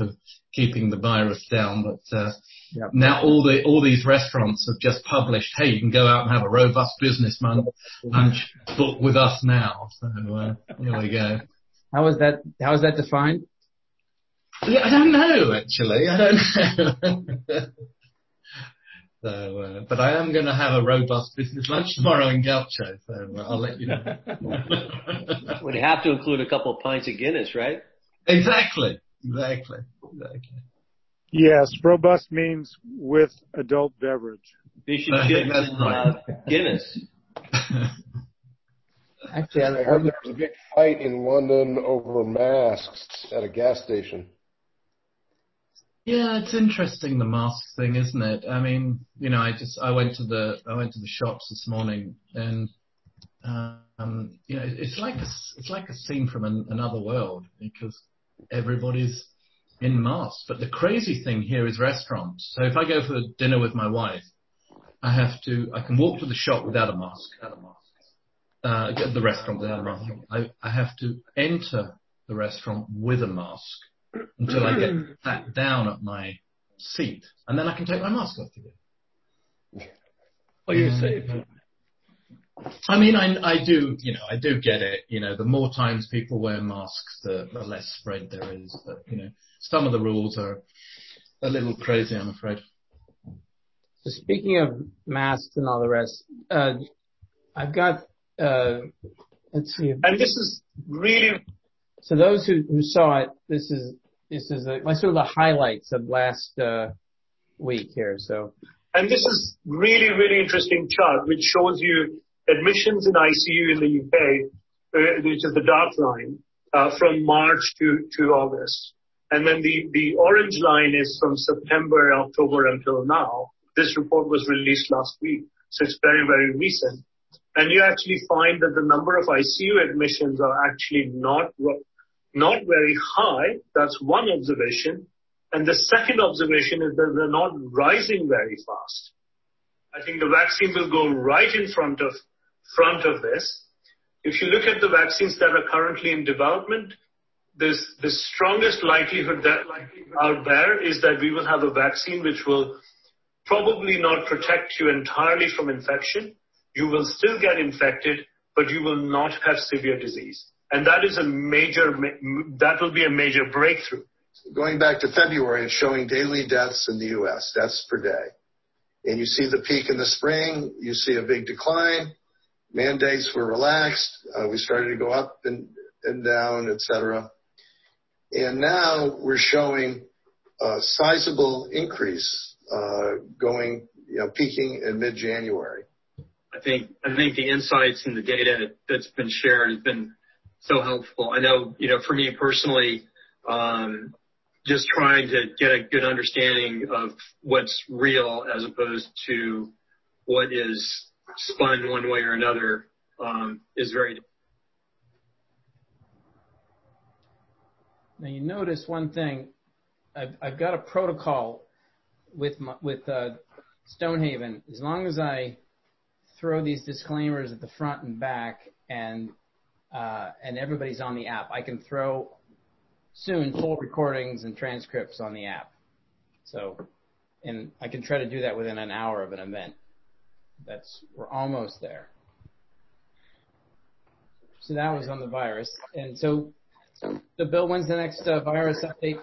of keeping the virus down. Yep. Now all the all these restaurants have just published, "Hey, you can go out and have a robust business lunch. Book with us now." So uh, here we go. How is that defined? Yeah, I don't know, actually. I don't know. So, uh, but I am going to have a robust business lunch tomorrow in Gaucho, so I'll let you know. Would have to include a couple of pints of Guinness, right? Exactly. Yes. Robust means with adult beverage. Fish and chips and Guinness. Actually, I heard there was a big fight in London over masks at a gas station. Yeah, it's interesting, the mask thing, isn't it? I mean, you know, I just I went to the I went to the shops this morning and um, you know, it's like a it's like a scene from another world because everybody's in masks. But the crazy thing here is restaurants. So if I go for dinner with my wife, I have to, I can walk to the shop without a mask. Uh, get the restaurant without a mask. I have to enter the restaurant with a mask until I get sat down at my seat, and then I can take my mask off again. Well, you're safe. I mean, I, I do you know, I do get it. You know, the more times people wear masks, the less spread there is. But, you know, some of the rules are a little crazy, I'm afraid. Speaking of masks and all the rest, uh, I've got, uh, let's see. If, and this is really. So those who saw it, this is this is my sort of the highlights of last week here. So. And this is really, really interesting chart, which shows you admissions in ICU in the U.K., uh, which is the dark line, uh, from March to August. And then the orange line is from September, October until now. This report was released last week, so it's very, very recent. And you actually find that the number of ICU admissions are actually not very high. That's one observation. And the second observation is that they're not rising very fast. I think the vaccine will go right in front of this. If you look at the vaccines that are currently in development, the strongest likelihood out there is that we will have a vaccine which will probably not protect you entirely from infection. You will still get infected, but you will not have severe disease. And that will be a major breakthrough. Going back to February, it's showing daily deaths in the U.S., deaths per day. And you see the peak in the spring, you see a big decline. Mandates were relaxed. We started to go up and down, et cetera. And now we're showing a sizable increase, uh going you know, peaking in mid-January. I think the insights and the data that's been shared has been so helpful. I know, you know, for me personally, just trying to get a good understanding of what's real as opposed to what is spun one way or another um, is very. Now you notice one thing. I've got a protocol with uh, Stonehaven. As long as I throw these disclaimers at the front and back uh, and everybody's on the app, I can throw soon full recordings and transcripts on the app. So and I can try to do that within an hour of an event. That's, we're almost there. So that was on the virus. And so, so Bill, when's the next uh, virus update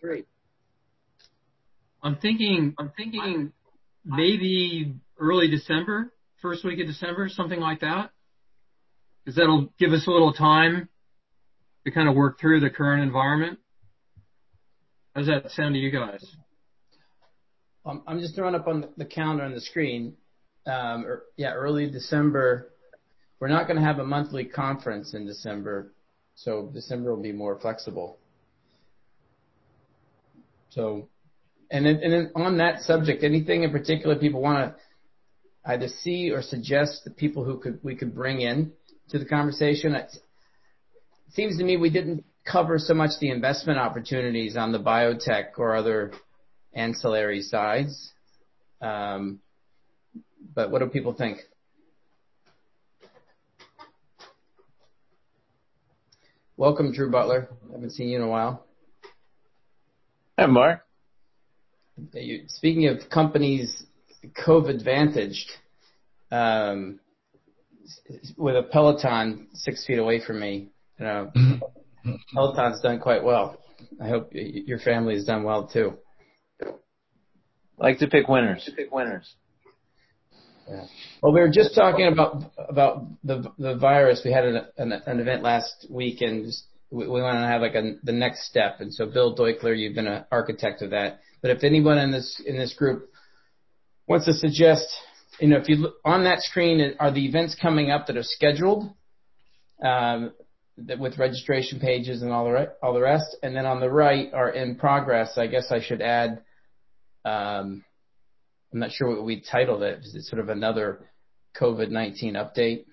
three? I'm thinking I'm thinking maybe early December, first week of December, something like that. Cause That'll give us a little time to kind of work through the current environment. How does that sound to you guys? Um, I'm just throwing up on the calendar on the screen. Um, er, yeah, early December. We're not going to have a monthly conference in December, so December will be more flexible. So, and on that subject, anything in particular people want to either see or suggest the people who could we could bring in to the conversation? It seems to me we didn't cover so much the investment opportunities on the biotech or other ancillary sides. Um, But what do people think? Welcome, Drew Butler. I haven't seen you in a while. Hi, Mark. Speaking of companies COVID advantaged, um, with a Peloton six feet away from me, you know, Peloton's done quite well. I hope your family has done well too. Like to pick winners. Yeah. Well, we were just talking about about the the virus. We had an an, an event last week, and we, we want to have like a, the next step. And so, Bill Deukler, you've been an architect of that. But if anyone in this in this group wants to suggest, you know, if you look on that screen, are the events coming up that are scheduled? Um, that with registration pages and all the re- all the rest, and then on the right are in progress. I guess I should add. Um, I'm not sure what we titled it. Is it It's sort of another COVID-19 update?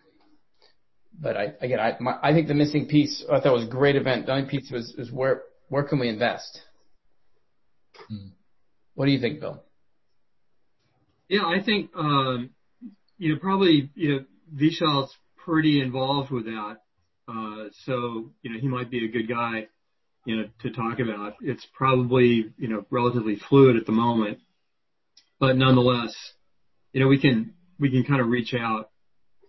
But I, again, I, my, I think the missing piece, I thought it was a great event. The only piece was, was where, where can we invest? Hmm. What do you think, Bill? Yeah, I think, um, you know, probably, you know, Vishal's pretty involved with that. Uh, so, you know, he might be a good guy, you know, to talk about. It's probably, you know, relatively fluid at the moment but nonetheless, you know, we can we can kind of reach out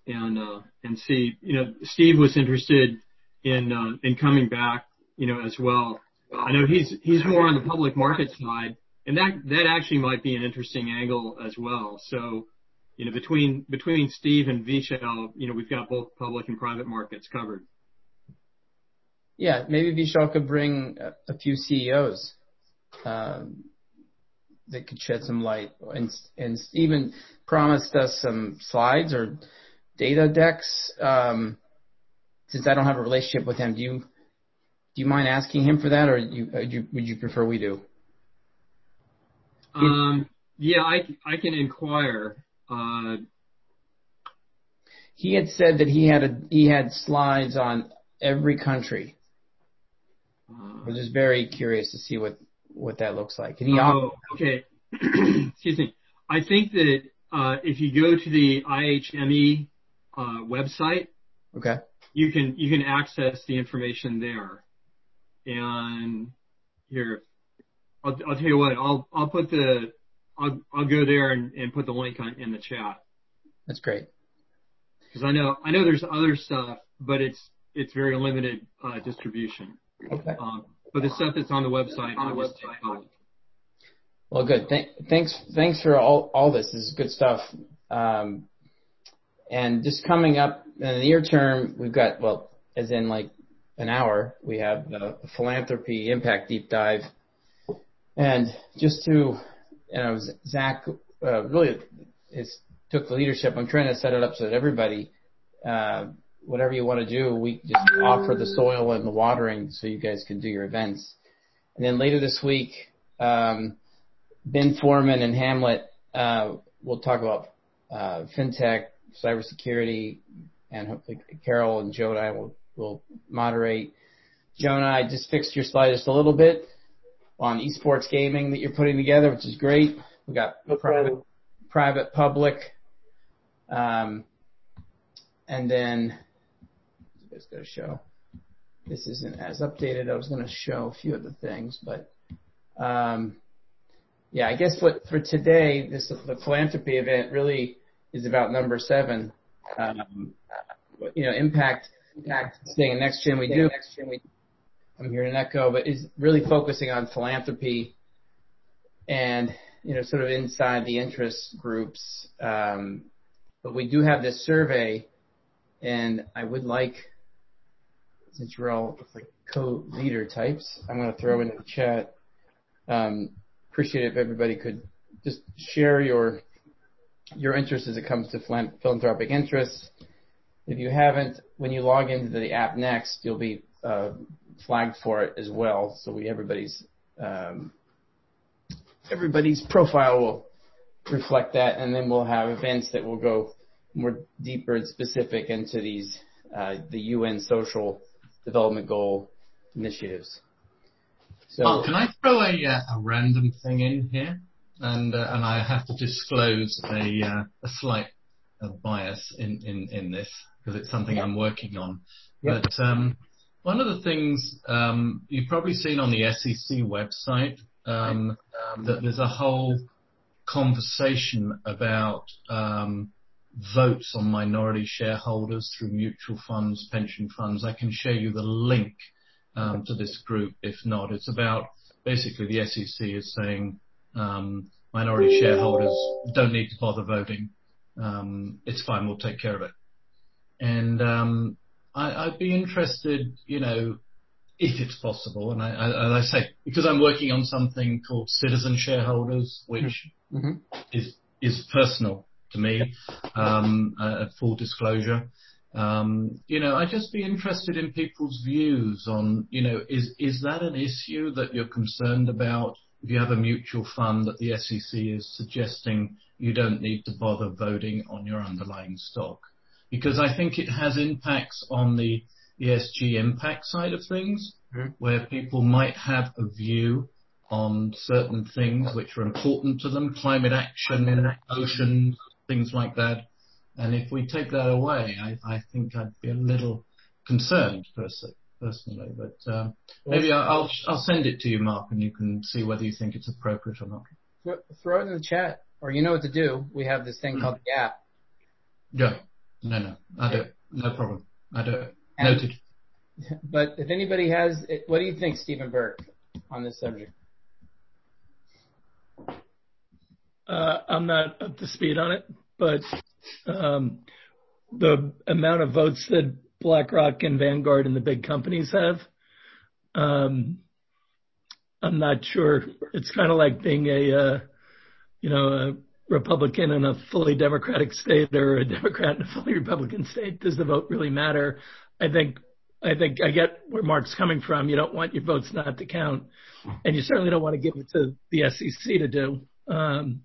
and uh, and see. You know, Steve was interested in uh, in coming back, you know, as well. I know he's he's more on the public market side, and that that actually might be an interesting angle as well. So, you know, between between Steve and Vishal, you know, we've got both public and private markets covered. Yeah, maybe Vishal could bring a, few CEOs. Um, that could shed some light. And, and Stephen promised us some slides or data decks. Um, since I don't have a relationship with him, do you do you mind asking him for that, or you, uh, you, would you prefer we do? Um, yeah, I I can inquire. Uh, he had said that he had a he had slides on every country. Uh, I'm just very curious to see what what that looks like. Can you? Oh, okay. Excuse me. I think that uh, if you go to the IHME uh, website, okay, you can you can access the information there. And here, I'll, I'll tell you what. I'll I'll put the I'll I'll go there and, and put the link on in the chat. That's great. Because I know I know there's other stuff, but it's it's very limited uh, distribution. Okay. Um, the stuff that's on the website, on the website. Public. Well, good. Th- thanks, thanks for all all this. This is good stuff. Um, and just coming up in the near term, we've got well, as in like an hour, we have the philanthropy impact deep dive, and just to Zach uh, really took the leadership. I'm trying to set it up so that everybody. Whatever you want to do, we just offer the soil and the watering so you guys can do your events. And then later this week, um, Ben Foreman and Hamlet uh, will talk about uh, fintech, cybersecurity, and hopefully Carol and Joe and I will, will moderate. Joe and I just fixed your slide just a little bit on esports gaming that you're putting together, which is great. We got no private, private, public, um, and then it's going to show. This isn't as updated. I was going to show a few of the things, but um, yeah, I guess what for today, this the philanthropy event really is about number seven. Um, you know, impact, impact, staying next gen we do. Next gen we. I'm hearing an echo, but is really focusing on philanthropy and you know sort of inside the interest groups. Um, but we do have this survey, and I would like since we're all like co-leader types, I'm going to throw into the chat. Um, appreciate it if everybody could just share your your interest as it comes to philanthropic interests. If you haven't, when you log into the app next, you'll be uh, flagged for it as well. So we everybody's um, everybody's profile will reflect that, and then we'll have events that will go more deeper and specific into these uh, the UN social development goal initiatives. So, oh, can I throw a, uh, a random thing in here? And uh, and I have to disclose a uh, a slight uh, bias in, in, in this because it's something I'm working on. But um, one of the things um, you've probably seen on the SEC website um, that there's a whole conversation about um, votes on minority shareholders through mutual funds, pension funds. I can share you the link um, to this group. If not, it's about basically the SEC is saying um, minority shareholders don't need to bother voting. Um, it's fine, we'll take care of it. And um, I, would be interested, you know, if it's possible, and I, say, because I'm working on something called citizen shareholders, which mm-hmm. is is personal to me, um, uh, full disclosure. Um, you know, I'd just be interested in people's views on, you know, is is that an issue that you're concerned about? If you have a mutual fund that the SEC is suggesting you don't need to bother voting on your underlying stock, because I think it has impacts on the ESG impact side of things, mm-hmm. where people might have a view on certain things which are important to them, climate action, oceans, things like that. And if we take that away, I, I think I'd be a little concerned personally. But um, maybe I'll I'll send it to you, Mark, and you can see whether you think it's appropriate or not. Throw it in the chat, or you know what to do. We have this thing mm. called the app. Yeah. No, no, I do. No problem. I do. Noted. But if anybody has, what do you think, Stephen Burke, on this subject? Uh, I'm not up to speed on it, but um, the amount of votes that BlackRock and Vanguard and the big companies have, um, I'm not sure. It's kind of like being a, uh, you know, a Republican in a fully Democratic state or a Democrat in a fully Republican state. Does the vote really matter? I think I think I get where Mark's coming from. You don't want your votes not to count, and you certainly don't want to give it to the SEC to do. Um,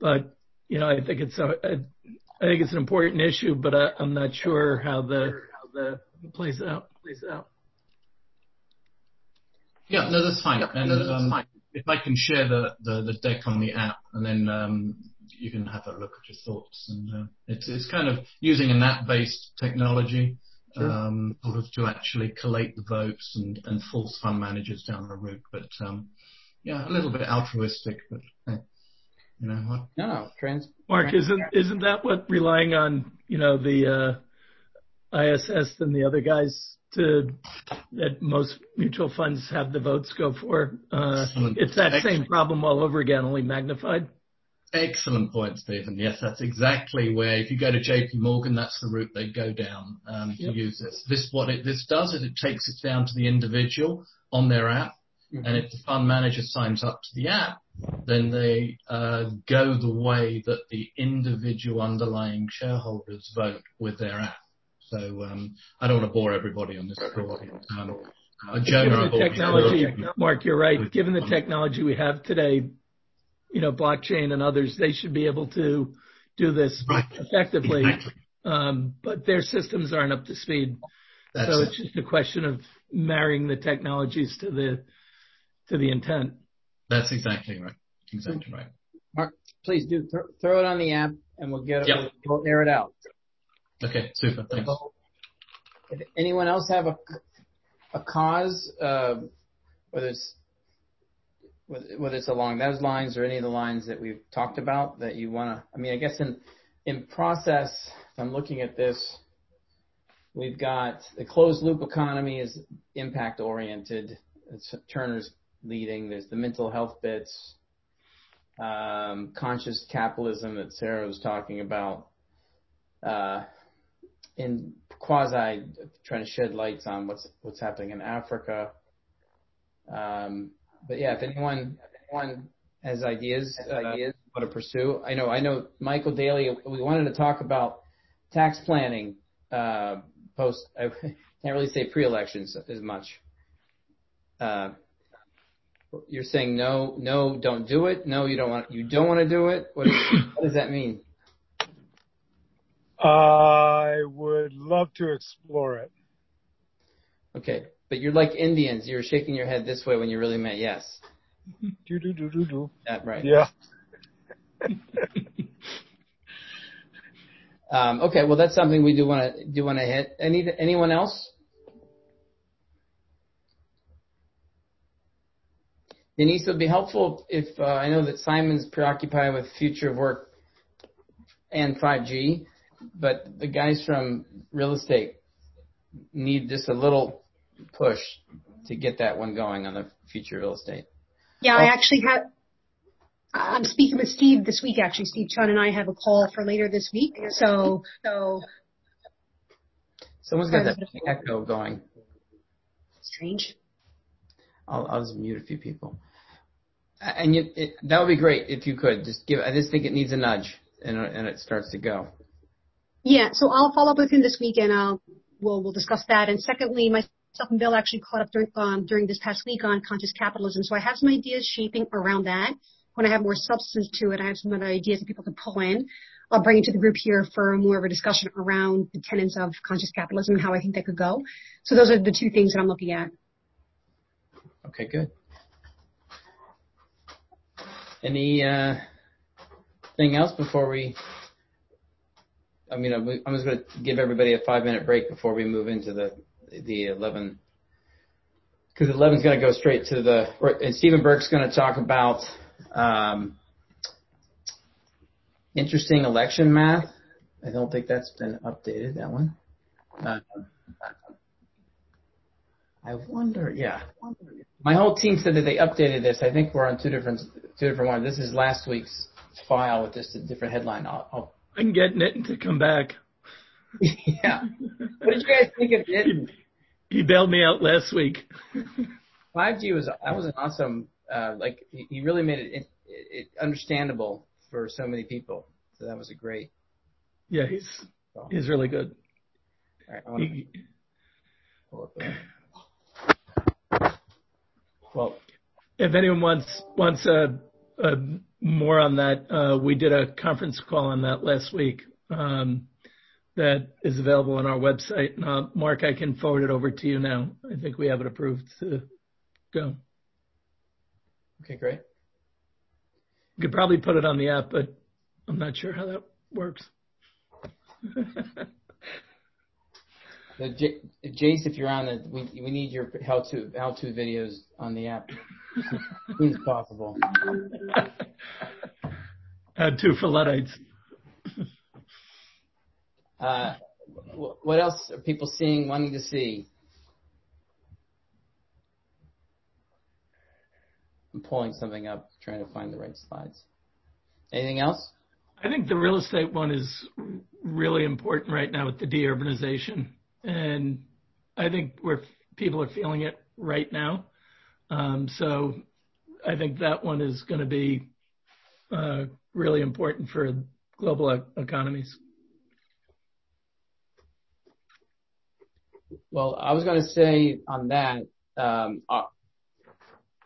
but you know, I think it's a, a I think it's an important issue, but I, I'm not sure how the how the plays out plays out. Yeah, no, that's fine. And no, that's um, fine. if I can share the, the, the deck on the app, and then um, you can have a look at your thoughts. And uh, it's it's kind of using an app-based technology sure. um, sort of to actually collate the votes and, and force fund managers down the route. But um, yeah, a little bit altruistic, but hey, you know what? No, no, trans. Mark, trans- isn't isn't that what relying on you know the uh, ISS and the other guys to that most mutual funds have the votes go for? Uh, it's that Excellent. same problem all over again, only magnified. Excellent point, Stephen. Yes, that's exactly where if you go to JP Morgan, that's the route they go down um, to yep. use this. This what it this does is it takes it down to the individual on their app, mm-hmm. and if the fund manager signs up to the app, then they uh, go the way that the individual underlying shareholders vote with their app. So um, I don't want to bore everybody on this call. Um, uh, Given the technology, Mark, you're right. Given the technology we have today, you know, blockchain and others, they should be able to do this right. effectively. Exactly. Um, but their systems aren't up to speed. That's so it's just a question of marrying the technologies to the to the intent. That's exactly right. Exactly right. Mark, please do th- throw it on the app, and we'll get it. Yep. We'll, we'll air it out. Okay, super. Thanks. If anyone else have a a cause, uh, whether it's whether it's along those lines or any of the lines that we've talked about that you want to, I mean, I guess in, in process, if I'm looking at this, we've got the closed loop economy is impact oriented. It's Turner's leading. There's the mental health bits, um, conscious capitalism that Sarah was talking about, uh, in quasi trying to shed lights on what's what's happening in Africa. Um, but yeah, if anyone anyone has ideas, uh, ideas what to pursue, I know I know Michael Daly. We wanted to talk about tax planning uh, post. I can't really say pre-elections as much. Uh, you're saying no, no, don't do it. No, you don't want. You don't want to do it. What, is, what does that mean? I would love to explore it. Okay. But you're like Indians. You're shaking your head this way when you really meant yes. Do do do do do. That right. Yeah. um, okay. Well, that's something we do want to do want to hit. Any anyone else? Denise, it would be helpful if uh, I know that Simon's preoccupied with future of work and 5G, but the guys from real estate need just a little push to get that one going on the future real estate. Yeah, I actually have. I'm speaking with Steve this week. Actually, Steve Chun and I have a call for later this week. So, so someone's got that echo going. Strange. I'll, I'll just mute a few people. And you, it, that would be great if you could just give. I just think it needs a nudge, and and it starts to go. Yeah, so I'll follow up with him this week, and I'll we'll we'll discuss that. And secondly, myself and Bill actually caught up during um, during this past week on conscious capitalism, so I have some ideas shaping around that. When I have more substance to it, I have some other ideas that people can pull in. I'll bring it to the group here for more of a discussion around the tenets of conscious capitalism and how I think that could go. So those are the two things that I'm looking at. Okay, good. Any uh, thing else before we? I mean, I'm just going to give everybody a five minute break before we move into the the 11 because 11 is going to go straight to the and Stephen Burke's going to talk about um, interesting election math. I don't think that's been updated. That one. Uh, I wonder. Yeah, my whole team said that they updated this. I think we're on two different two different ones. This is last week's file with just a different headline. I'll, I'll I'm getting it to come back. yeah. What did you guys think of it? He, he bailed me out last week. 5G was that was an awesome. Uh, like he really made it, it, it understandable for so many people. So that was a great. Yeah, he's he's really good. All right, he, pull up well, if anyone wants wants a, a more on that, uh, we did a conference call on that last week. Um, that is available on our website. Uh, Mark, I can forward it over to you now. I think we have it approved to go. Okay, great. You could probably put it on the app, but I'm not sure how that works. J- Jace, if you're on it, we we need your how to how to videos on the app as possible. Add two for Luddites. uh, what else are people seeing, wanting to see? I'm pulling something up, trying to find the right slides. Anything else? I think the real estate one is really important right now with the deurbanization and I think where people are feeling it right now. Um, so I think that one is going to be uh, really important for global economies. Well, I was going to say on that, um,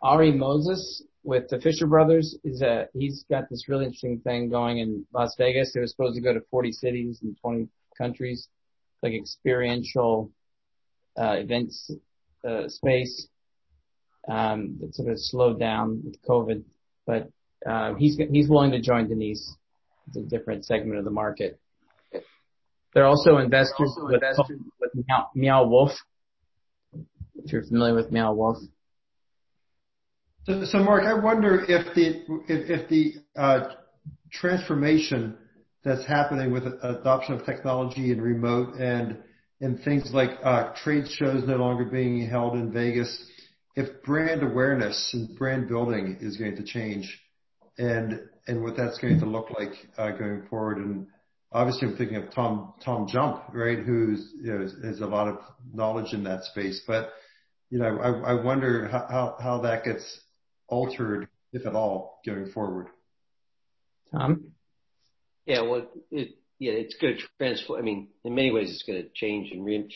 Ari Moses with the Fisher Brothers is that he's got this really interesting thing going in Las Vegas. It was supposed to go to 40 cities and 20 countries like experiential uh, events uh, space um, that sort of slowed down with COVID. But uh, he's he's willing to join Denise. It's a different segment of the market. They're also investors also with, investors with Meow, Meow Wolf. If you're familiar with Meow Wolf. So, so Mark, I wonder if the if, if the uh, transformation that's happening with adoption of technology and remote and things like uh, trade shows no longer being held in Vegas, if brand awareness and brand building is going to change and and what that's going to look like uh, going forward. And obviously, I'm thinking of Tom Tom Jump, right, who's has a lot of knowledge in that space. But you know, I, I wonder how that gets altered, if at all, going forward. Tom. Yeah, well, it, yeah, it's going to transform. I mean, in many ways, it's going to change and re.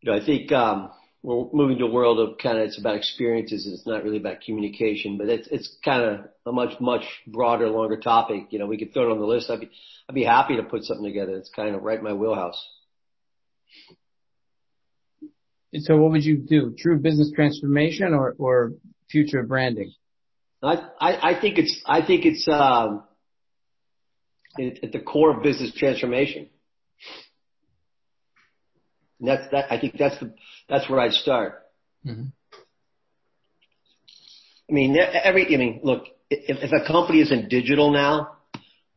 You know, I think um, we're moving to a world of kind of it's about experiences. It's not really about communication, but it's it's kind of a much much broader, longer topic. You know, we could throw it on the list. I'd be I'd be happy to put something together. It's kind of right in my wheelhouse. So, what would you do? True business transformation or or future branding? I I, think it's I think it's I think it's um, at the core of business transformation. And that's that. I think that's the that's where I'd start. Mm-hmm. I mean, every, I mean, look, if, if a company isn't digital now,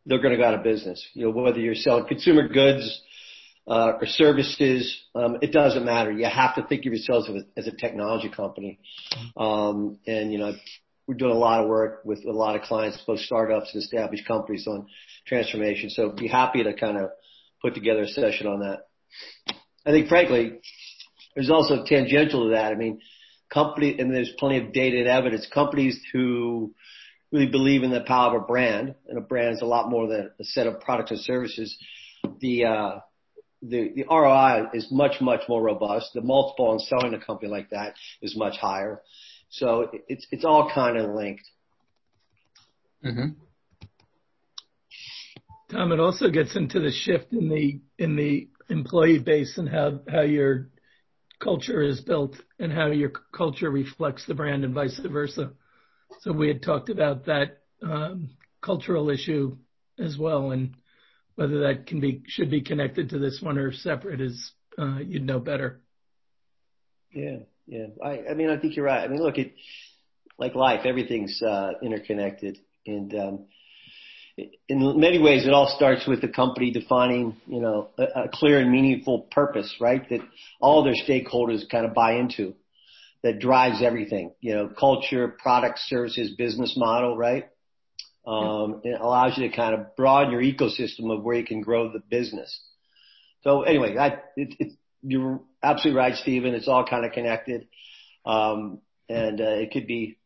they're going to go out of business. You know, whether you're selling consumer goods, uh, or services, um, it doesn't matter. You have to think of yourselves as a, as a technology company. Um, and you know, we're doing a lot of work with a lot of clients, both startups and established companies on transformation. So be happy to kind of put together a session on that. I think frankly, there's also tangential to that. I mean, company, and there's plenty of data and evidence, companies who really believe in the power of a brand, and a brand is a lot more than a set of products and services. The, uh, the, the ROI is much, much more robust. The multiple on selling a company like that is much higher. So it's, it's all kind of linked. Mm-hmm. Tom, it also gets into the shift in the, in the employee base and how, how your culture is built and how your culture reflects the brand and vice versa. So we had talked about that um, cultural issue as well, and whether that can be should be connected to this one or separate is uh, you'd know better. Yeah, yeah. I, I mean, I think you're right. I mean, look, it like life, everything's uh, interconnected, and um, in many ways, it all starts with the company defining, you know, a, a clear and meaningful purpose, right? That all their stakeholders kind of buy into, that drives everything, you know, culture, product, services, business model, right? Um, it allows you to kind of broaden your ecosystem of where you can grow the business. So anyway, I, it, it, you're absolutely right, Stephen. It's all kind of connected. Um, and, uh, it could be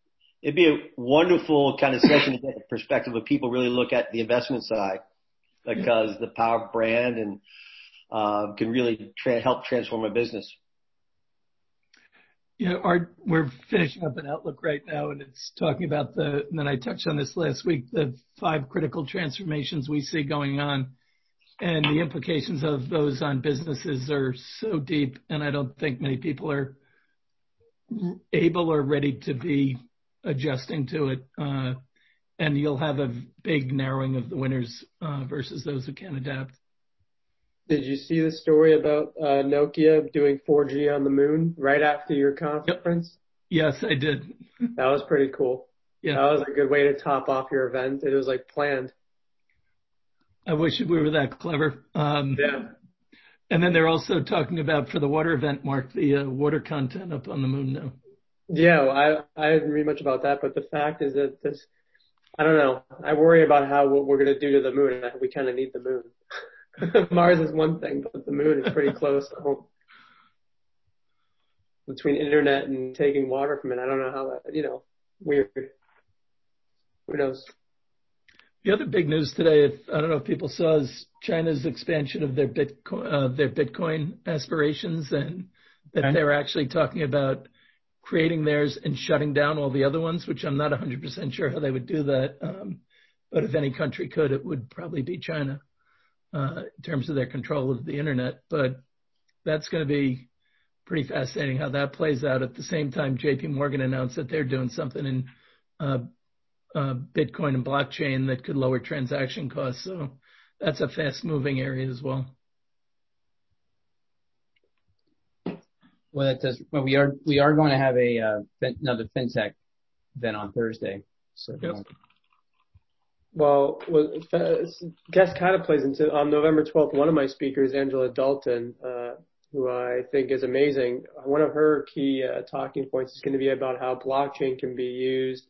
it'd be a wonderful kind of session to get the perspective of people really look at the investment side because the power of brand and uh, can really tra- help transform a business. Yeah, our, we're finishing up an outlook right now, and it's talking about the. And then I touched on this last week: the five critical transformations we see going on, and the implications of those on businesses are so deep, and I don't think many people are able or ready to be adjusting to it. Uh, and you'll have a big narrowing of the winners uh, versus those who can't adapt. Did you see the story about uh, Nokia doing 4G on the moon right after your conference? Yep. Yes, I did. that was pretty cool. Yeah. That was a good way to top off your event. It was like planned. I wish we were that clever. Um, yeah. And then they're also talking about for the water event, Mark, the uh, water content up on the moon now. Yeah, well, I I didn't read much about that, but the fact is that this, I don't know. I worry about how what we're gonna do to the moon. We kind of need the moon. Mars is one thing, but the moon is pretty close to home. Between internet and taking water from it, I don't know how that. You know, weird. Who knows? The other big news today, if, I don't know if people saw, is China's expansion of their Bitcoin, uh, their Bitcoin aspirations, and that they're actually talking about creating theirs and shutting down all the other ones, which I'm not 100% sure how they would do that. Um, but if any country could, it would probably be China uh, in terms of their control of the internet. But that's going to be pretty fascinating how that plays out. At the same time, J.P. Morgan announced that they're doing something in uh, Bitcoin and blockchain that could lower transaction costs. So that's a fast-moving area as well. Well, that does. Well, we are we are going to have a uh, another fintech event on Thursday. So. Yep. Well, well, guest kind of plays into on November 12th. One of my speakers, Angela Dalton, uh, who I think is amazing. One of her key uh, talking points is going to be about how blockchain can be used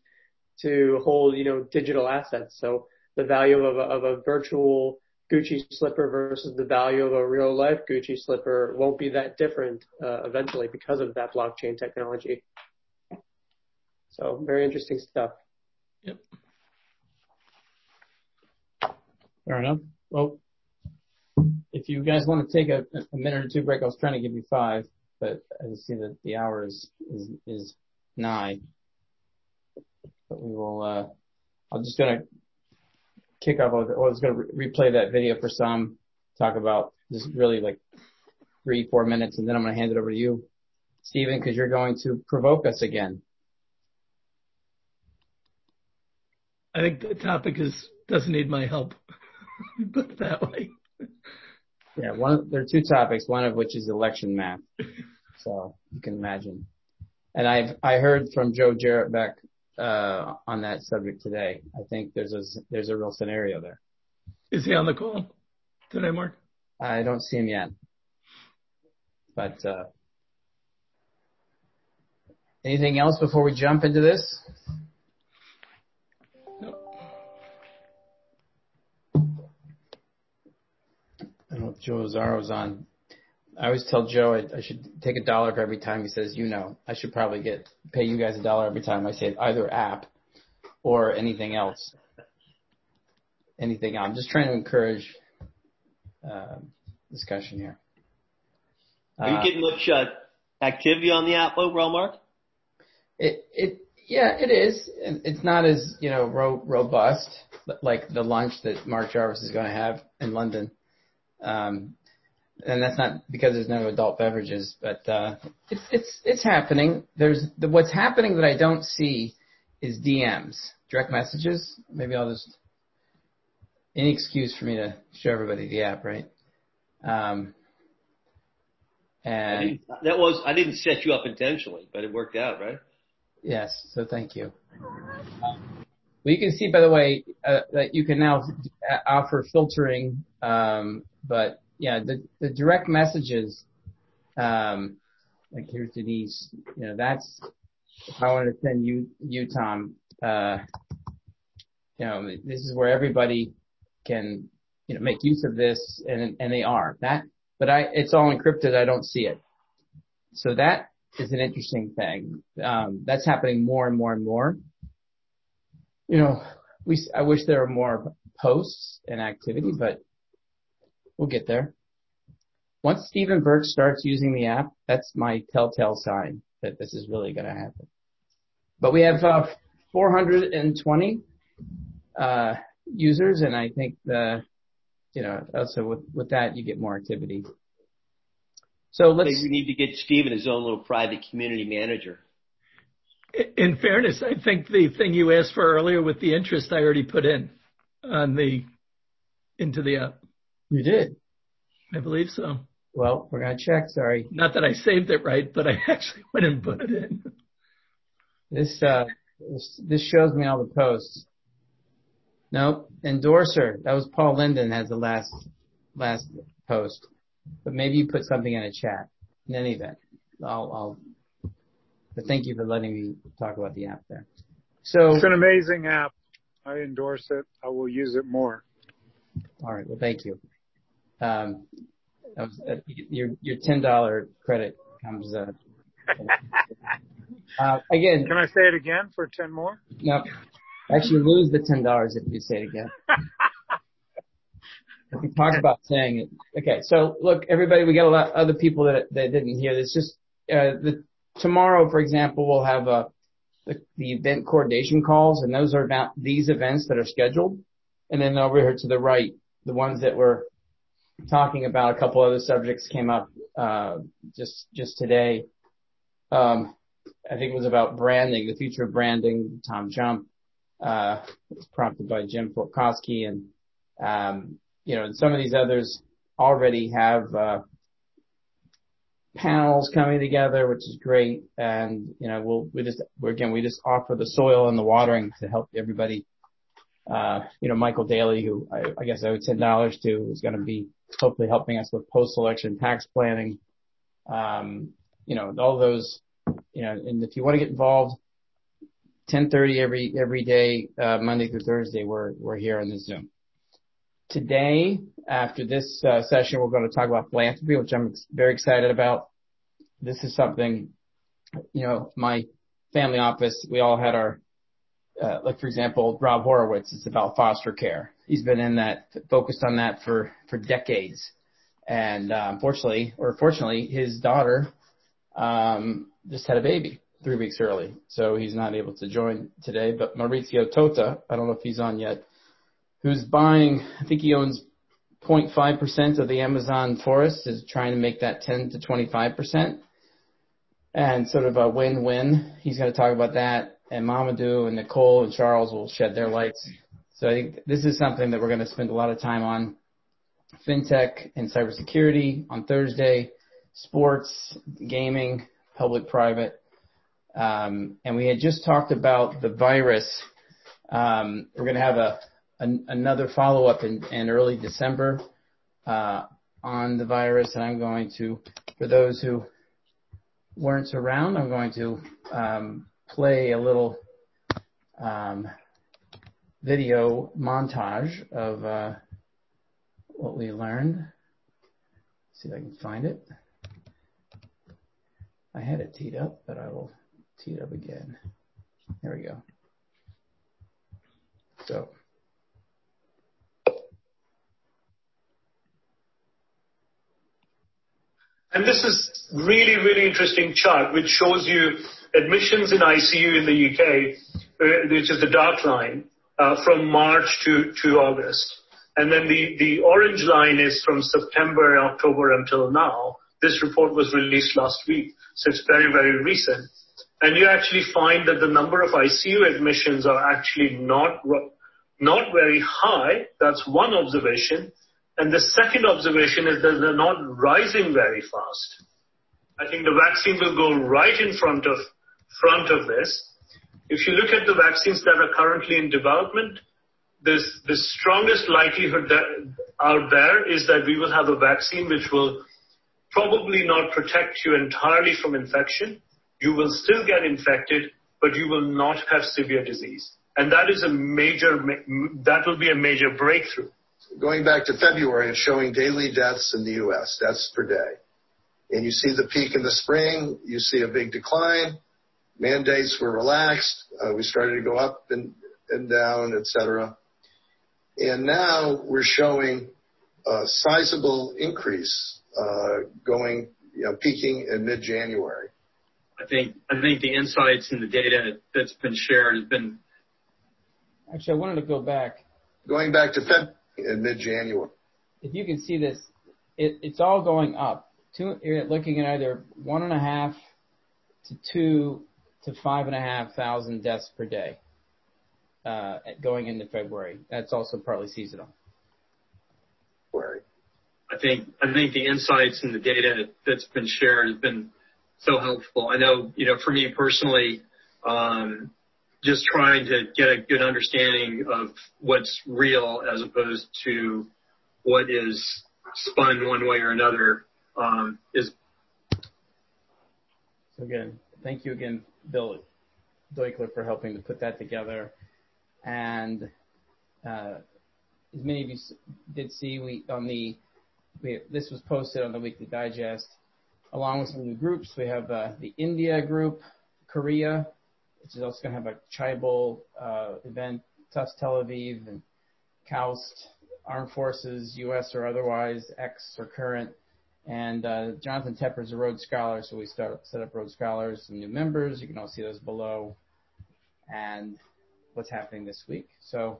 to hold, you know, digital assets. So the value of a, of a virtual Gucci slipper versus the value of a real life Gucci slipper won't be that different uh, eventually because of that blockchain technology. So very interesting stuff. Yep. Fair enough. Well, if you guys want to take a, a minute or two break, I was trying to give you five, but I see that the hour is is, is nine. But we will. Uh, I'm just gonna kick off. I was going to re- replay that video for some, talk about just really like three, four minutes, and then I'm going to hand it over to you, Stephen, because you're going to provoke us again. I think the topic is doesn't need my help. Put it that way. Yeah, one there are two topics, one of which is election math. So you can imagine. And I've I heard from Joe Jarrett back uh, on that subject today. I think there's a there's a real scenario there. Is he on the call today, Mark? I don't see him yet, but uh, anything else before we jump into this? Nope. I don't know if Joe Azzaro's on. I always tell Joe I, I should take a dollar for every time he says you know. I should probably get pay you guys a dollar every time I say either app or anything else. Anything. I'm just trying to encourage uh, discussion here. Are you Uh, getting much uh, activity on the app overall, Mark? It it yeah it is. It's not as you know ro- robust like the lunch that Mark Jarvis is going to have in London. Um, and that's not because there's no adult beverages, but uh, it's it's it's happening. There's the, what's happening that I don't see is DMs, direct messages. Maybe I'll just any excuse for me to show everybody the app, right? Um, and that was I didn't set you up intentionally, but it worked out, right? Yes, so thank you. Well, you can see, by the way, uh, that you can now offer filtering, um, but yeah, the, the direct messages, um, like here's Denise, you know, that's, I want to send you, you, Tom, uh, you know, this is where everybody can, you know, make use of this and, and they are that, but I, it's all encrypted. I don't see it. So that is an interesting thing. Um, that's happening more and more and more. You know, we, I wish there were more posts and activity, but we'll get there. Once Stephen Burke starts using the app, that's my telltale sign that this is really going to happen. But we have uh, 420 uh, users, and I think the, you know, also with, with that you get more activity. So let's. Maybe we need to get Steven his own little private community manager. In fairness, I think the thing you asked for earlier with the interest I already put in on the into the app. You did. I believe so. Well, we're gonna check. Sorry. Not that I saved it right, but I actually went and put it in. This uh, this, this shows me all the posts. Nope, endorser. That was Paul Linden has the last last post, but maybe you put something in a chat. In any event, I'll I'll. But thank you for letting me talk about the app there. So It's an amazing app. I endorse it. I will use it more. all right, well, thank you. Um, that was, uh, your your ten dollar credit comes. Uh, uh, again, Can I say it again for 10 more? no, actually lose the ten dollars if you say it again. If we talk about saying it. Okay, so look, everybody, we got a lot of other people that that didn't hear this. Just uh, the tomorrow, for example, we'll have uh, the, the event coordination calls, and those are about these events that are scheduled. And then over here to the right, the ones that we're talking about, a couple other subjects came up uh, just just today. Um, I think it was about branding, the future of branding. Tom Jump uh, was prompted by Jim Polkowski, and um, you know, and some of these others already have uh, panels coming together, which is great. And you know, we'll we just again we just offer the soil and the watering to help everybody. Uh, you know, Michael Daly, who I, guess I owe ten dollars to, is going to be hopefully helping us with post-election tax planning. Um, you know, all those. You know, and if you want to get involved, 10:30 every every day, uh, Monday through Thursday, we're we're here on the Zoom. Today, after this uh, session, we're going to talk about philanthropy, which I'm very excited about. This is something, you know, my family office, we all had our, uh, like for example, Rob Horowitz, it's about foster care. He's been in that, focused on that for, for decades. And, uh, unfortunately, or fortunately, his daughter, um, just had a baby three weeks early. So he's not able to join today, but Maurizio Tota, I don't know if he's on yet, who's buying, I think he owns 0.5% of the Amazon forest is trying to make that 10 to 25% and sort of a win-win. He's going to talk about that and Mamadou and Nicole and Charles will shed their lights. So I think this is something that we're going to spend a lot of time on. FinTech and cybersecurity on Thursday, sports, gaming, public-private. Um, and we had just talked about the virus. Um, we're going to have a, an, another follow up in, in, early December uh, on the virus, and I'm going to, for those who weren't around, I'm going to um, play a little um, video montage of uh, what we learned. Let's see if I can find it. I had it teed up, but I will tee it up again. There we go. So. And this is really, really interesting chart which shows you admissions in ICU in the UK, uh, which is the dark line, uh, from March to, August. And then the, the orange line is from September, October until now. This report was released last week, so it's very, very recent. And you actually find that the number of ICU admissions are actually not, not very high. That's one observation. And the second observation is that they're not rising very fast. I think the vaccine will go right in front of, front of this. If you look at the vaccines that are currently in development, the strongest likelihood out there is that we will have a vaccine which will probably not protect you entirely from infection. You will still get infected, but you will not have severe disease. And that is a major, that will be a major breakthrough. Going back to February, it's showing daily deaths in the U.S., deaths per day. And you see the peak in the spring, you see a big decline. Mandates were relaxed. Uh, we started to go up and, and down, et cetera. And now we're showing a sizable increase uh, going, you know, peaking in mid-January. I think I think the insights and the data that's been shared has been. Actually, I wanted to go back. Going back to Feb in mid-January. If you can see this, it, it's all going up. Two, you're looking at either one and a half to two to five and a half thousand deaths per day uh, going into February. That's also partly seasonal. I think I think the insights and the data that's been shared has been so helpful. I know, you know, for me personally, um, just trying to get a good understanding of what's real as opposed to what is spun one way or another um, is. So again, thank you again, Bill Deukler, for helping to put that together. And uh, as many of you did see, we on the we, this was posted on the Weekly Digest, along with some new groups. We have uh, the India group, Korea, which is also going to have a tribal uh, event, TUS Tel Aviv, and KAUST, Armed Forces, U.S. or otherwise, ex or current. And uh, Jonathan Tepper is a Rhodes Scholar, so we start, set up Rhodes Scholars, some new members. You can all see those below. And what's happening this week. So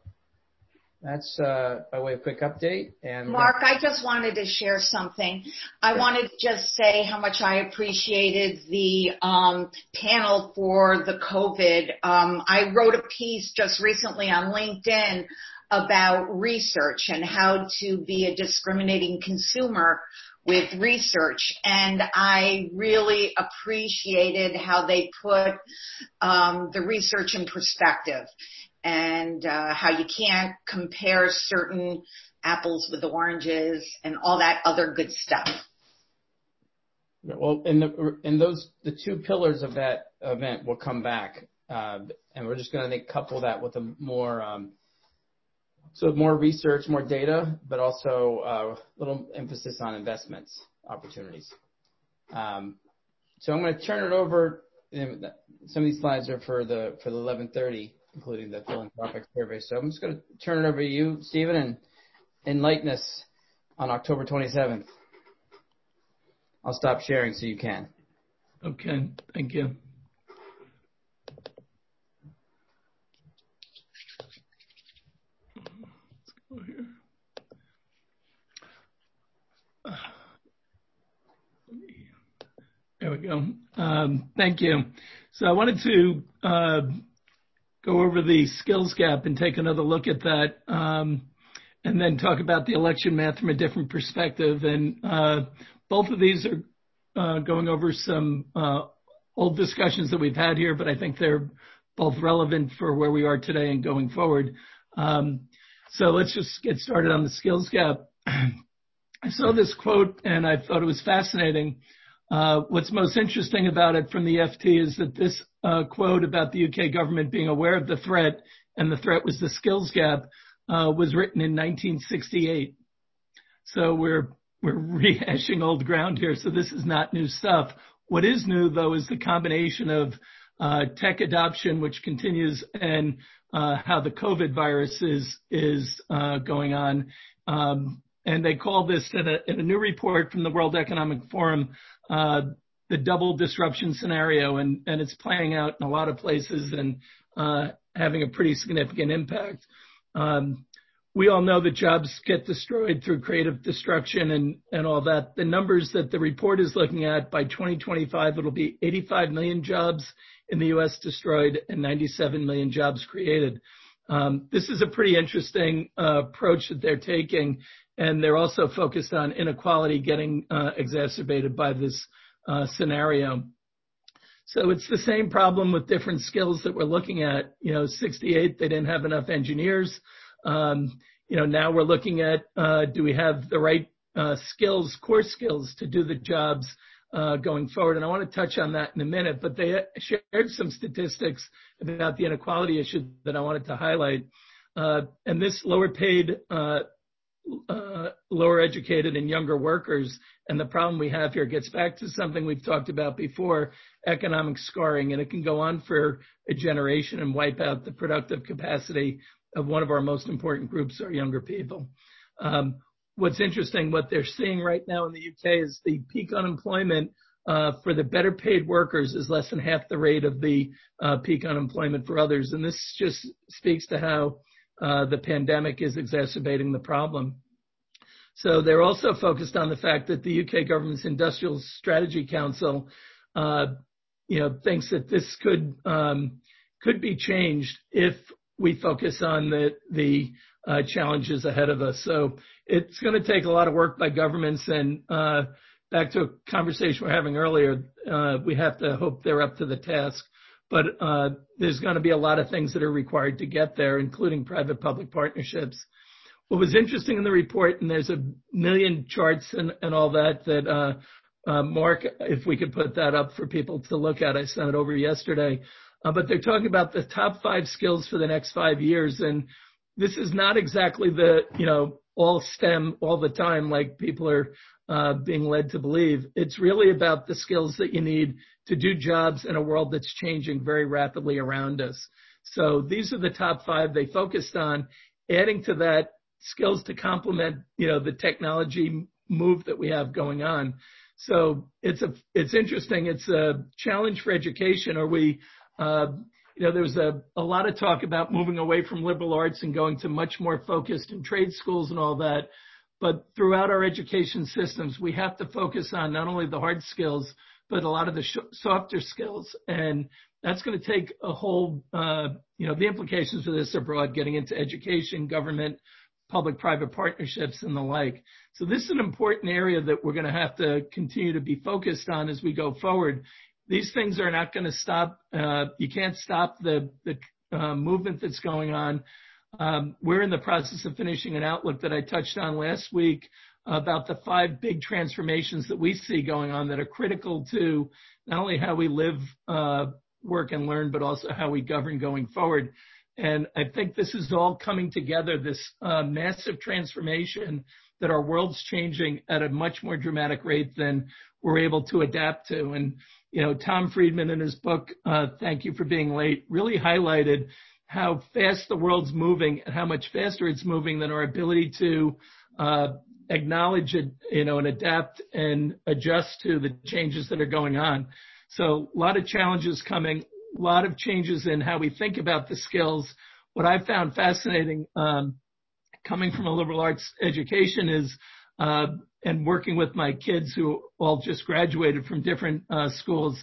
that's uh, by way of quick update. And Mark, I just wanted to share something. I wanted to just say how much I appreciated the um, panel for the COVID. Um, I wrote a piece just recently on LinkedIn about research and how to be a discriminating consumer with research and I really appreciated how they put um, the research in perspective and uh, how you can't compare certain apples with oranges and all that other good stuff. Well, in the in those the two pillars of that event will come back, uh, and we're just going to couple that with a more um, more research, more data, but also a uh, little emphasis on investments opportunities. Um, so I'm going to turn it over. Some of these slides are for the for the 11:30 including the philanthropic survey. So I'm just going to turn it over to you, Stephen, and enlighten us on October 27th. I'll stop sharing so you can. Okay, thank you. Let's go here. There we go. Um, thank you. So I wanted to uh, go over the skills gap and take another look at that, um, and then talk about the election math from a different perspective. And uh, both of these are uh, going over some uh, old discussions that we've had here, but I think they're both relevant for where we are today and going forward. Um, so let's just get started on the skills gap. I saw this quote and I thought it was fascinating. Uh, what's most interesting about it from the FT is that this uh, quote about the UK government being aware of the threat and the threat was the skills gap uh, was written in 1968. So we're we're rehashing old ground here. So this is not new stuff. What is new though is the combination of uh, tech adoption, which continues, and uh, how the COVID virus is is uh, going on. Um, and they call this in a, in a, new report from the World Economic Forum uh, the double disruption scenario, and, and it's playing out in a lot of places and uh, having a pretty significant impact. Um, we all know that jobs get destroyed through creative destruction and, and all that. The numbers that the report is looking at by 2025, it'll be 85 million jobs in the U.S. destroyed and 97 million jobs created. Um, this is a pretty interesting uh, approach that they're taking, and they're also focused on inequality getting uh, exacerbated by this uh, scenario. So it's the same problem with different skills that we're looking at. You know, 68, they didn't have enough engineers. Um, you know, now we're looking at, uh, do we have the right uh, skills, core skills to do the jobs uh, going forward? And I want to touch on that in a minute, but they shared some statistics about the inequality issue that I wanted to highlight. And this lower paid, lower educated and younger workers, and the problem we have here gets back to something we've talked about before, economic scarring, and it can go on for a generation and wipe out the productive capacity of one of our most important groups, our younger people. Um, what's interesting, what they're seeing right now in the UK is the peak unemployment uh, for the better paid workers is less than half the rate of the uh, peak unemployment for others. And this just speaks to how uh, the pandemic is exacerbating the problem. So they're also focused on the fact that the UK government's Industrial Strategy Council, uh, you know, thinks that this could um, could be changed if we focus on the the uh, challenges ahead of us. So it's going to take a lot of work by governments. And uh, back to a conversation we're having earlier, uh, we have to hope they're up to the task. But uh, there's going to be a lot of things that are required to get there, including private-public partnerships. What was interesting in the report, and there's a million charts and, and all that that uh, uh, Mark, if we could put that up for people to look at, I sent it over yesterday. Uh, but they're talking about the top five skills for the next five years. And this is not exactly the, you know, all STEM all the time like people are uh, being led to believe. It's really about the skills that you need to do jobs in a world that's changing very rapidly around us. So these are the top five they focused on. Adding to that, skills to complement, you know, the technology move that we have going on. So it's a, it's interesting. It's a challenge for education. Are we you know, there was a, a lot of talk about moving away from liberal arts and going to much more focused in trade schools and all that. But throughout our education systems, we have to focus on not only the hard skills, but a lot of the sh- softer skills. And that's going to take a whole, uh, you know, the implications for this are broad, getting into education, government, public-private partnerships and the like. So this is an important area that we're going to have to continue to be focused on as we go forward these things are not going to stop. Uh, you can't stop the the uh, movement that's going on. Um, we're in the process of finishing an outlook that I touched on last week about the five big transformations that we see going on that are critical to not only how we live, uh, work, and learn, but also how we govern going forward. And I think this is all coming together, this uh, massive transformation that our world's changing at a much more dramatic rate than we're able to adapt to. And you know, Tom Friedman in his book, uh, Thank You for Being Late, really highlighted how fast the world's moving and how much faster it's moving than our ability to uh, acknowledge it, you know, and adapt and adjust to the changes that are going on. So a lot of challenges coming, a lot of changes in how we think about the skills. What I found fascinating, um, coming from a liberal arts education is and working with my kids who all just graduated from different uh, schools,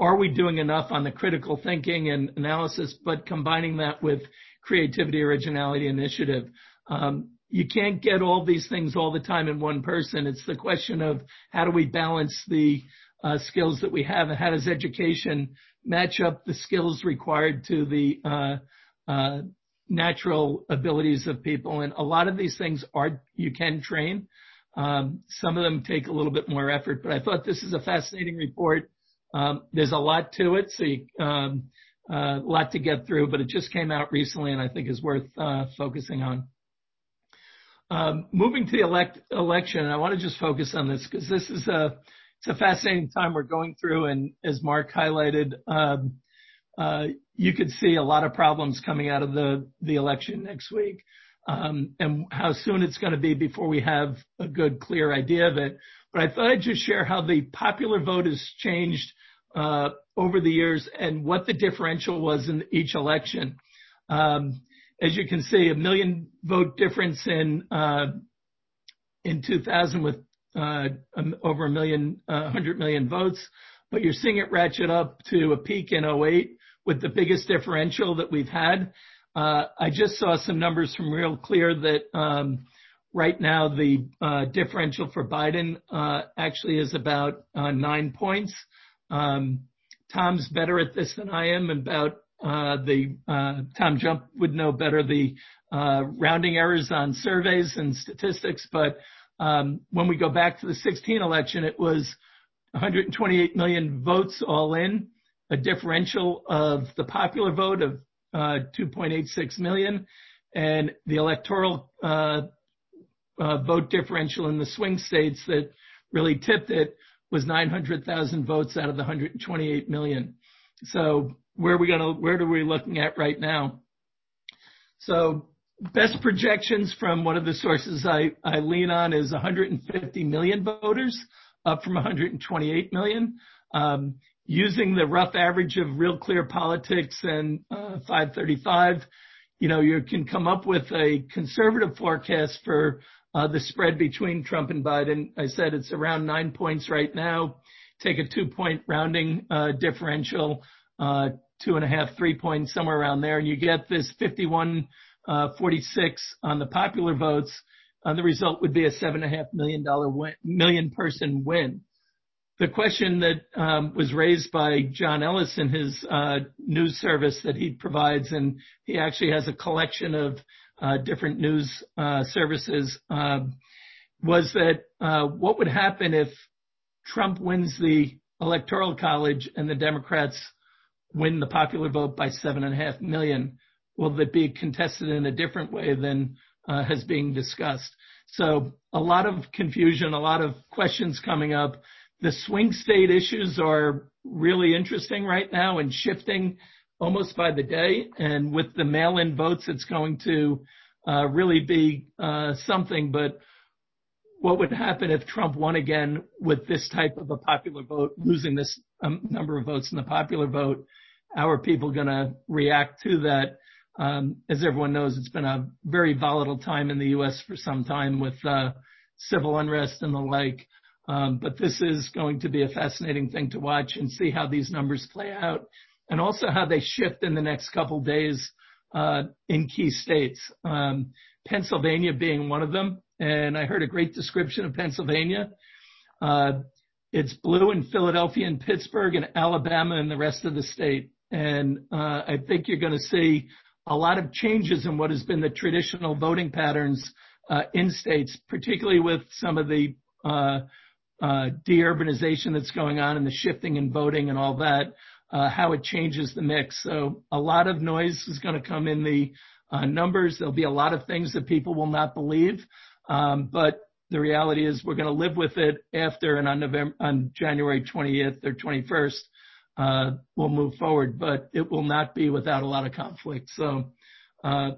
are we doing enough on the critical thinking and analysis, but combining that with creativity, originality, initiative? Um, you can't get all these things all the time in one person. It's the question of how do we balance the uh, skills that we have and how does education match up the skills required to the uh, uh, natural abilities of people. And a lot of these things are you can train. Um, some of them take a little bit more effort, but I thought this is a fascinating report. Um, there's a lot to it, so you, um, a uh, lot to get through, but it just came out recently and I think is worth uh, focusing on. Um, moving to the elect, election, I want to just focus on this because this is a it's a fascinating time we're going through, and as Mark highlighted, um, you could see a lot of problems coming out of the the election next week, um, and how soon it's going to be before we have a good, clear idea of it. But I thought I'd just share how the popular vote has changed uh, over the years and what the differential was in each election. Um, as you can see, a million vote difference in uh, in 2000 with uh, over a million, uh, 100 million votes, but you're seeing it ratchet up to a peak in 08 with the biggest differential that we've had. Uh, I just saw some numbers from Real Clear that um, right now the uh, differential for Biden uh, actually is about uh, nine points. Um, Tom's better at this than I am about uh, the uh, Tom Jump would know better the uh, rounding errors on surveys and statistics, but um, when we go back to the 16 election, it was 128 million votes all in, a differential of the popular vote of uh, 2.86 million, and the electoral uh, uh, vote differential in the swing states that really tipped it was 900,000 votes out of the 128 million. So where are we gonna, where are we looking at right now? So best projections from one of the sources I, I lean on is 150 million voters, up from 128 million. Um, using the rough average of Real Clear Politics and uh, 535, you know, you can come up with a conservative forecast for uh, the spread between Trump and Biden. I said it's around nine points right now. Take a two-point rounding uh, differential, uh, two and a half, three points, somewhere around there, and you get this 51 uh, 46 on the popular votes, the result would be a $7.5 million win, million person win. The question that um, was raised by John Ellis in his uh, news service that he provides, and he actually has a collection of uh, different news uh, services, um, was that what would happen if Trump wins the electoral college and the Democrats win the popular vote by seven and a half million? will it be contested in a different way than has been discussed? So a lot of confusion, a lot of questions coming up. The swing state issues are really interesting right now and shifting almost by the day. And with the mail-in votes, it's going to uh, really be uh, something. But what would happen if Trump won again with this type of a popular vote, losing this um, number of votes in the popular vote? How are people going to react to that? Um, as everyone knows, it's been a very volatile time in the U.S. for some time with uh, civil unrest and the like. Um, but this is going to be a fascinating thing to watch and see how these numbers play out, and also how they shift in the next couple days uh, in key states. Um, Pennsylvania being one of them, and I heard a great description of Pennsylvania. Uh, it's blue in Philadelphia and Pittsburgh, and Alabama and the rest of the state. And uh, I think you're going to see a lot of changes in what has been the traditional voting patterns uh, in states, particularly with some of the uh, uh, deurbanization that's going on and the shifting in voting and all that, how it changes the mix. So a lot of noise is going to come in the numbers. There'll be a lot of things that people will not believe. Um, but the reality is we're going to live with it after and on November, on January 20th or 21st, uh, will move forward, but it will not be without a lot of conflict. So, uh,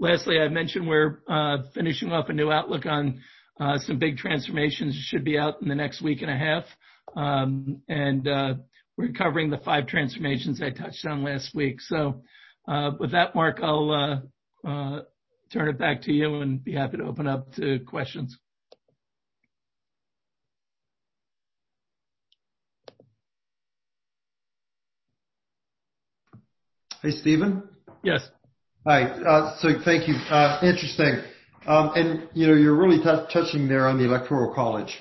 lastly, I mentioned we're uh, finishing off a new outlook on some big transformations. Should be out in the next week and a half. Um, and we're covering the five transformations I touched on last week. So, with that, Mark, I'll turn it back to you and be happy to open up to questions. Hey, Stephen. Yes. Hi. Uh, so thank you. Uh, interesting. Um, and you know, you're really touching there on the electoral college.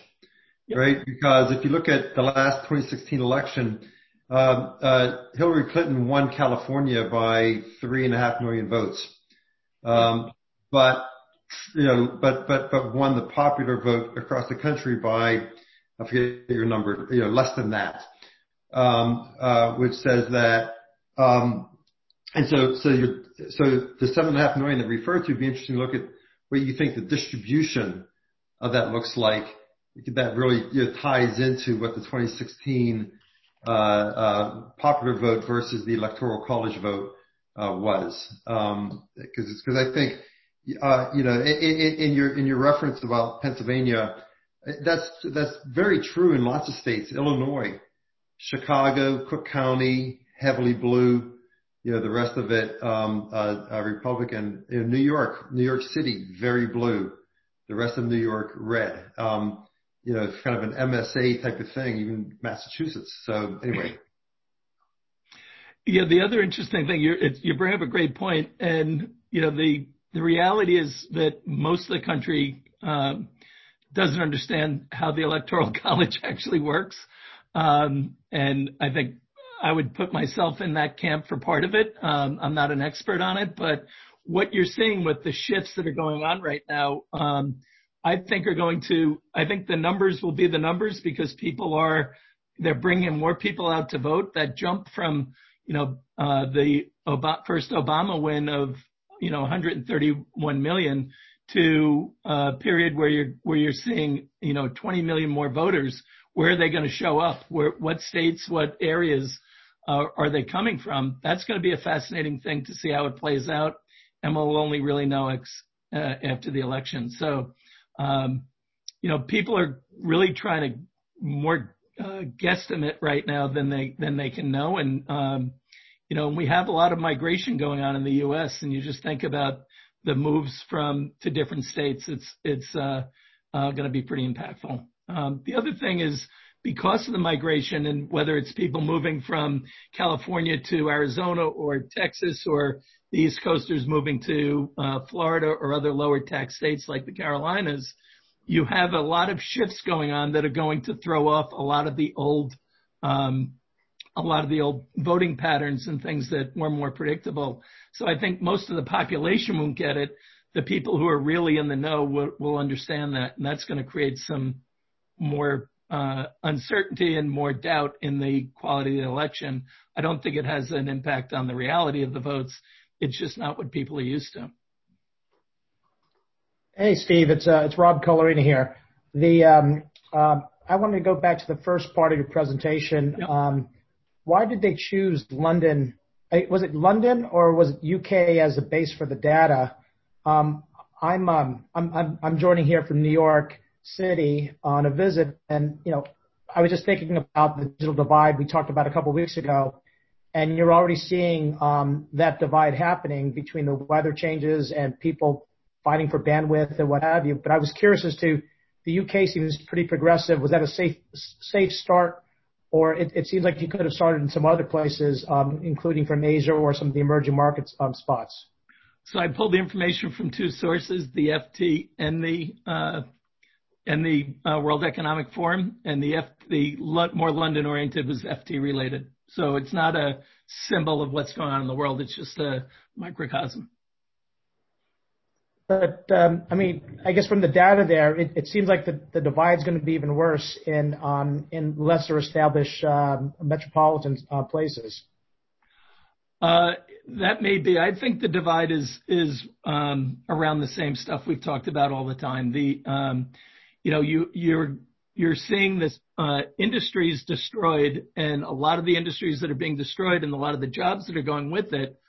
right? Because if you look at the last 2016 election, uh, uh, Hillary Clinton won California by three and a half million votes, um, but you know, but but but won the popular vote across the country by I forget your number, you know, less than that, um, uh, which says that. Um, and so, so you're, so the seven and a half million that referred to it'd be interesting to look at what you think the distribution of that looks like. That really ties into what the 2016 uh, uh, popular vote versus the electoral college vote uh, was. Um, because because I think uh, you know in, your in your reference about Pennsylvania, that's that's very true in lots of states. Illinois, Chicago, Cook County, heavily blue the rest of it, um, uh, uh, Republican. In New York, New York City, very blue. The rest of New York, red. Um, you know, it's kind of an MSA type of thing, even Massachusetts. So anyway. Yeah, the other interesting thing, you bring up a great point, and you know the the reality is that most of the country um, doesn't understand how the electoral college actually works, um, and I think I would put myself in that camp for part of it. Um, I'm not an expert on it, but what you're seeing with the shifts that are going on right now, um, I think are going to, I think the numbers will be the numbers because people are, they're bringing more people out to vote. That jump from, you know, uh, the Ob- first Obama win of, you know, 131 million to a period where you're, where you're seeing, you know, 20 million more voters. Where are they going to show up? Where, what states, what areas? Uh, are they coming from? That's going to be a fascinating thing to see how it plays out, and we'll only really know ex- uh, after the election. So, um, you know, people are really trying to more uh, guesstimate right now than they than they can know, and um, you know, we have a lot of migration going on in the U.S. And you just think about the moves from to different states. It's it's uh, uh, going to be pretty impactful. Um, the other thing is because of the migration and whether it's people moving from California to Arizona or Texas or the East Coasters moving to uh, Florida or other lower tax states like the Carolinas, you have a lot of shifts going on that are going to throw off a lot of the old, um, a lot of the old voting patterns and things that were more predictable. So I think most of the population won't get it. The people who are really in the know will, will understand that, and that's going to create some more uncertainty and more doubt in the quality of the election. I don't think it has an impact on the reality of the votes. It's just not what people are used to. Hey, Steve, it's uh, it's Rob Colorina here. The um, uh, I wanted to go back to the first part of your presentation. Um, why did they choose London? Was it London or was it UK as a base for the data? Um, I'm, um, I'm I'm I'm joining here from New York city on a visit, and you know, I was just thinking about the digital divide we talked about a couple of weeks ago, and you're already seeing um, that divide happening between the weather changes and people fighting for bandwidth and what have you. But I was curious as to the UK seems pretty progressive. Was that a safe safe start, or it, it seems like you could have started in some other places, um, including from Asia or some of the emerging markets um, spots? So I pulled the information from two sources, the FT and the uh, and the uh, World Economic Forum, and the more London oriented was FT related. So it's not a symbol of what's going on in the world. It's just a microcosm. But um, I mean, I guess from the data there, it, seems like the, the divide is going to be even worse in in lesser established um, metropolitan uh, places. Uh, that may be. I think the divide is is um, around the same stuff we've talked about all the time. You know, you, you're, you're seeing this, uh, industries destroyed and a lot of the industries that are being destroyed and a lot of the jobs that are going with it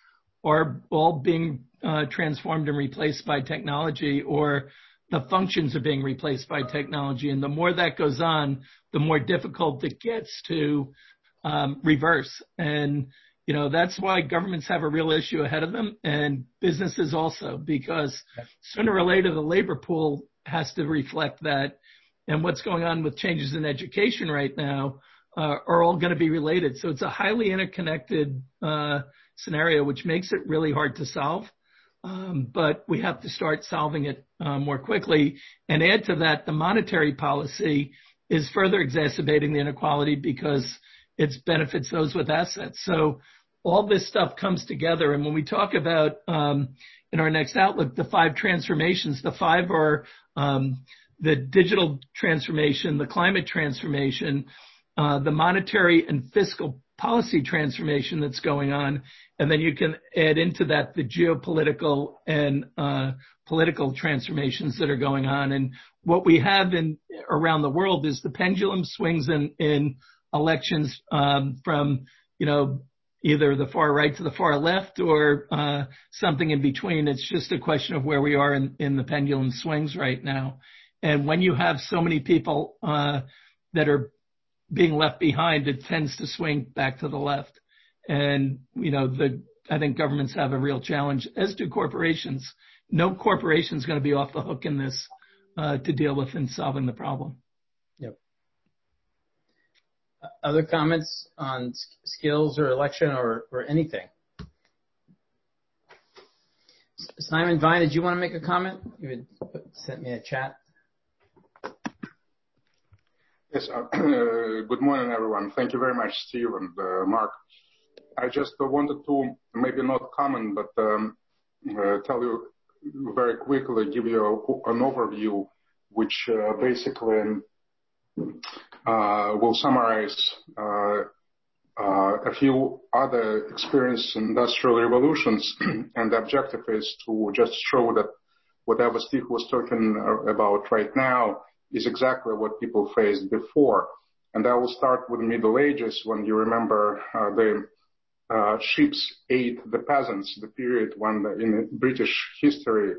are all being, uh, transformed and replaced by technology or the functions are being replaced by technology. And the more that goes on, the more difficult it gets to, um, reverse. And, you know, that's why governments have a real issue ahead of them and businesses also, because sooner or later the labor pool has to reflect that. And what's going on with changes in education right now uh, are all going to be related. So it's a highly interconnected uh, scenario, which makes it really hard to solve. Um, but we have to start solving it uh, more quickly. And add to that, the monetary policy is further exacerbating the inequality because it benefits those with assets. So all this stuff comes together. And when we talk about um, in our next outlook the five transformations, the five are the digital transformation, the climate transformation, uh, the monetary and fiscal policy transformation that's going on, and then you can add into that the geopolitical and uh, political transformations that are going on. And what we have in around the world is the pendulum swings in, in elections um, from you know either the far right to the far left or uh, something in between. It's just a question of where we are in, in the pendulum swings right now. And when you have so many people uh, that are being left behind, it tends to swing back to the left. And, you know, the, I think governments have a real challenge, as do corporations. No corporation is going to be off the hook in this uh, to deal with and solving the problem. Other comments on skills or election or, anything? Simon Vine, did you want to make a comment? You had sent me a chat. Yes. Uh, good morning, everyone. Thank you very much, Steve and uh, Mark. I just wanted to maybe not comment, but um, uh, tell you very quickly, give you an overview, which basically will summarize a few other experienced industrial revolutions. and The objective is to just show that whatever Steve was talking about right now is exactly what people faced before. And I will start with Middle Ages when you remember uh, the uh, ships ate the peasants, the period when in British history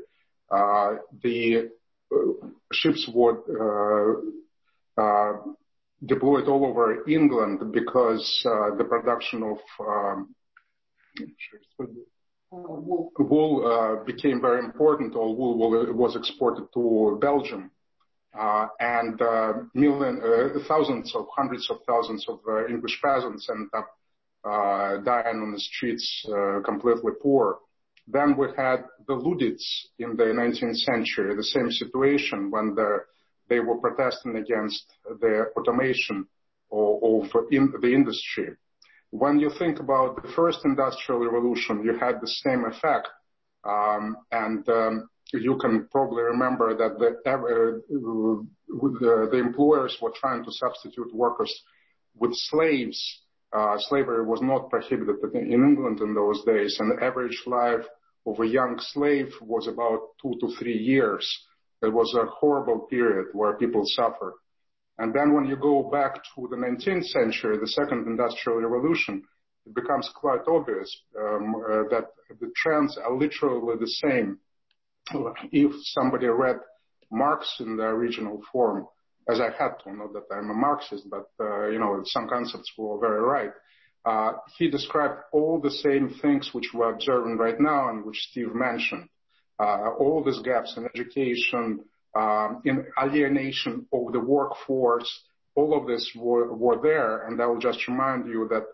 uh, the uh, ships were uh, uh, deployed all over England because the production of um, wool became very important. All wool was exported to Belgium uh, and uh, uh, thousands of hundreds of thousands of English peasants ended up dying on the streets completely poor. Then we had the Luddites in the 19th century, the same situation when the, they were protesting against the automation of, the industry. When you think about the first industrial revolution, you had the same effect. Um, and um, you can probably remember that uh, the employers were trying to substitute workers with slaves. Uh, slavery was not prohibited in England in those days, and the average life of a young slave was about two to three years. It was a horrible period where people suffered. And then when you go back to the 19th century, the second industrial revolution, it becomes quite obvious um, uh, that the trends are literally the same if somebody read Marx in the original form, as I had to, not that I'm a Marxist, but uh, you know some concepts were very right. Uh, he described all the same things which we're observing right now and which Steve mentioned. Uh, all these gaps in education, um, in alienation of the workforce, all of this were, there. And I will just remind you that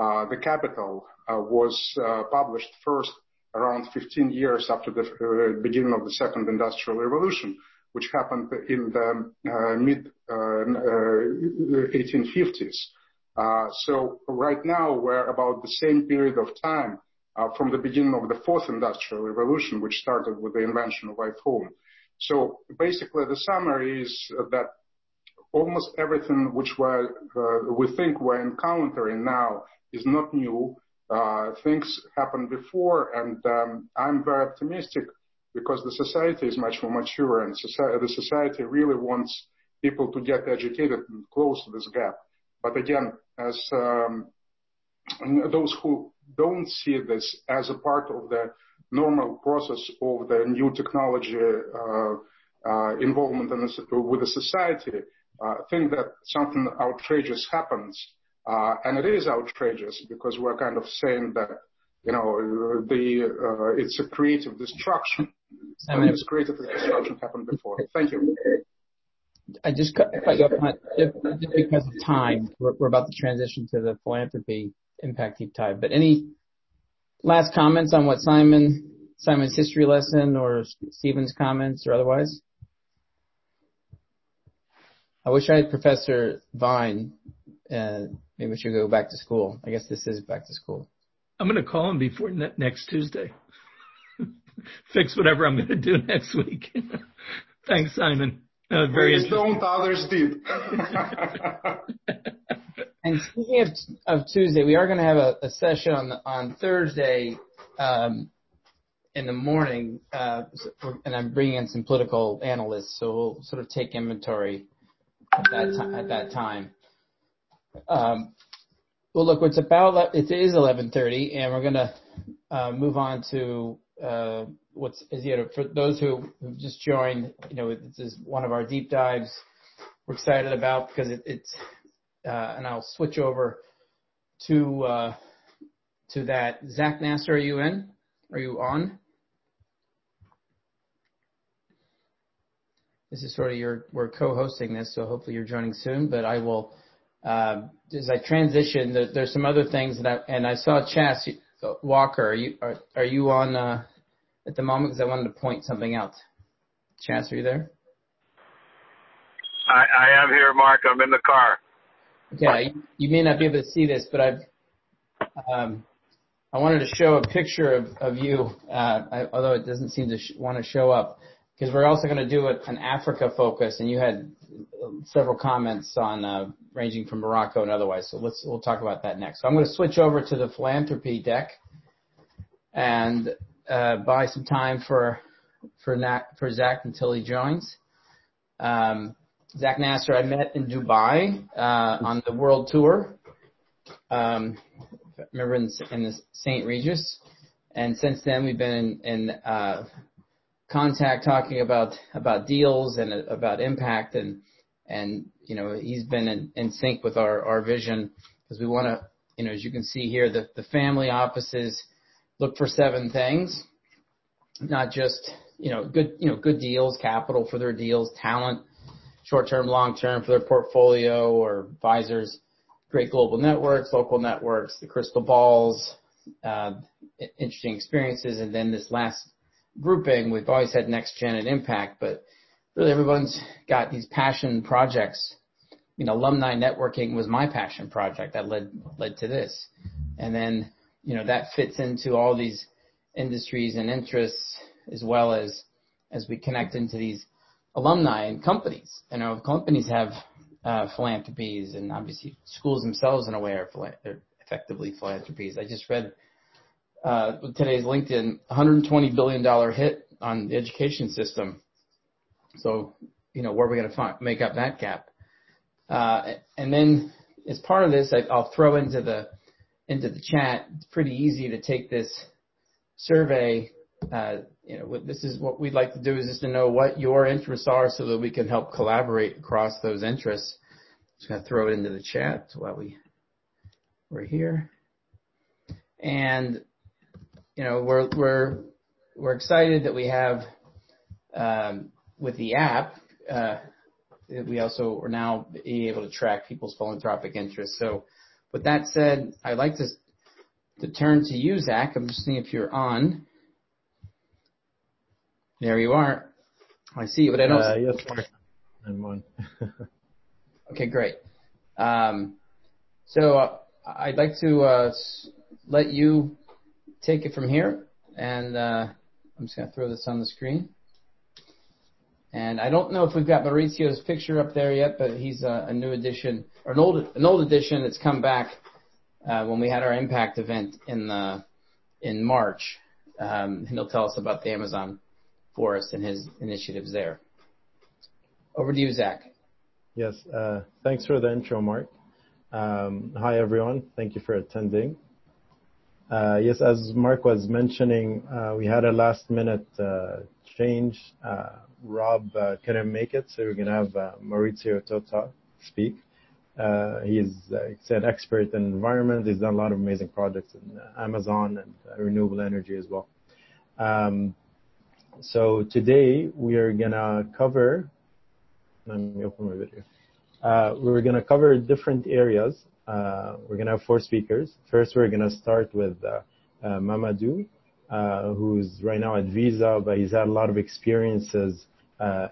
uh, the Capital uh, was published first around 15 years after the beginning of the second industrial revolution, which happened in the uh, mid 1850s. Uh, so right now we're about the same period of time from the beginning of the fourth industrial revolution, which started with the invention of iPhone. So basically the summary is that almost everything which we think we're encountering now is not new. Uh, things happened before, and um, I'm very optimistic because the society is much more mature, and the society really wants people to get educated and close this gap. But again, as um, those who don't see this as a part of the normal process of the new technology uh, uh, involvement with the society, think that something outrageous happens uh, and it is outrageous because we're kind of saying that, you know, the uh, it's a creative destruction. I mean, it's creative destruction happened before. Thank you. I just cut you off just because of time. We're, we're about to transition to the philanthropy impact deep dive. But any last comments on what Simon Simon's history lesson or Stephen's comments or otherwise? I wish I had Professor Vine. Uh, maybe we should go back to school. I guess this is back to school. I'm going to call him before ne- next Tuesday. Fix whatever I'm going to do next week. Thanks, Simon. Uh, very Please don't, others did. and speaking of, of Tuesday, we are going to have a, a session on the, on Thursday um, in the morning, uh, and I'm bringing in some political analysts, so we'll sort of take inventory at that time. At that time. Um, well, look, it's about it is 11:30, and we're going to uh, move on to uh, what's you know for those who have just joined. You know, this is one of our deep dives. We're excited about because it, it's and I'll switch over to uh, to that. Zach Nasser, are you in? Are you on? This is sort of your we're co-hosting this, so hopefully you're joining soon. But I will uh, as I transition. There, there's some other things that I and I saw Chas Walker. Are you are, are you on uh, at the moment? Because I wanted to point something out. Chas, are you there? I, I am here, Mark. I'm in the car. Okay, you, may not be able to see this, but um, I wanted to show a picture of, of you, uh, although it doesn't seem to want to show up, because we're also going to do an Africa focus, and you had several comments on uh, ranging from Morocco and otherwise. So let's we'll talk about that next. So I'm going to switch over to the philanthropy deck and uh, buy some time for for Nat, for Zach until he joins. Um, Zach Nasser, I met in Dubai uh, on the world tour. Um, remember in, in the St. Regis, and since then we've been in, in uh, contact talking about about deals and about impact and and you know he's been in, in sync with our our vision because we want to you know as you can see here the the family offices look for seven things not just you know good you know good deals capital for their deals talent short term long term for their portfolio or advisors great global networks local networks the crystal balls uh, interesting experiences and then this last grouping, we've always had next gen and impact, but really everyone's got these passion projects. You know, alumni networking was my passion project that led led to this. And then, you know, that fits into all these industries and interests as well as as we connect into these alumni and companies. You know, companies have uh, philanthropies and obviously schools themselves in a way are, are effectively philanthropies. I just read uh, today's LinkedIn, $120 billion hit on the education system. So, you know, where are we going to make up that gap? Uh, and then as part of this, I, I'll throw into the into the chat. It's pretty easy to take this survey. Uh, you know, this is what we'd like to do is just to know what your interests are, so that we can help collaborate across those interests. Just gonna throw it into the chat while we we're here. And you know, we're we're we're excited that we have um, with the app. Uh, we also are now able to track people's philanthropic interests. So, with that said, I'd like to to turn to you, Zach. I'm just seeing if you're on. There you are. I see you, but I don't. Uh, yes, Mark. I'm on. okay, great. Um, so uh, I'd like to uh, let you take it from here, and uh, I'm just going to throw this on the screen. And I don't know if we've got Maurizio's picture up there yet, but he's a, a new addition, or an old an old addition that's come back uh, when we had our impact event in the in March. Um, and he'll tell us about the Amazon forest and his initiatives there. Over to you, Zach. Yes, uh, thanks for the intro, Mark. Um, hi, everyone. Thank you for attending. Uh, yes, as Mark was mentioning, uh, we had a last-minute change. Rob couldn't make it, so we're gonna have Maurizio Tota speak. He's an expert in environment. He's done a lot of amazing projects in Amazon and renewable energy as well. So today we are gonna cover. Let me open my video. We're gonna cover different areas uh, we're to have four speakers. First, we're to start with uh, uh, Mamadou, who's right now at Visa, but he's had a lot of experiences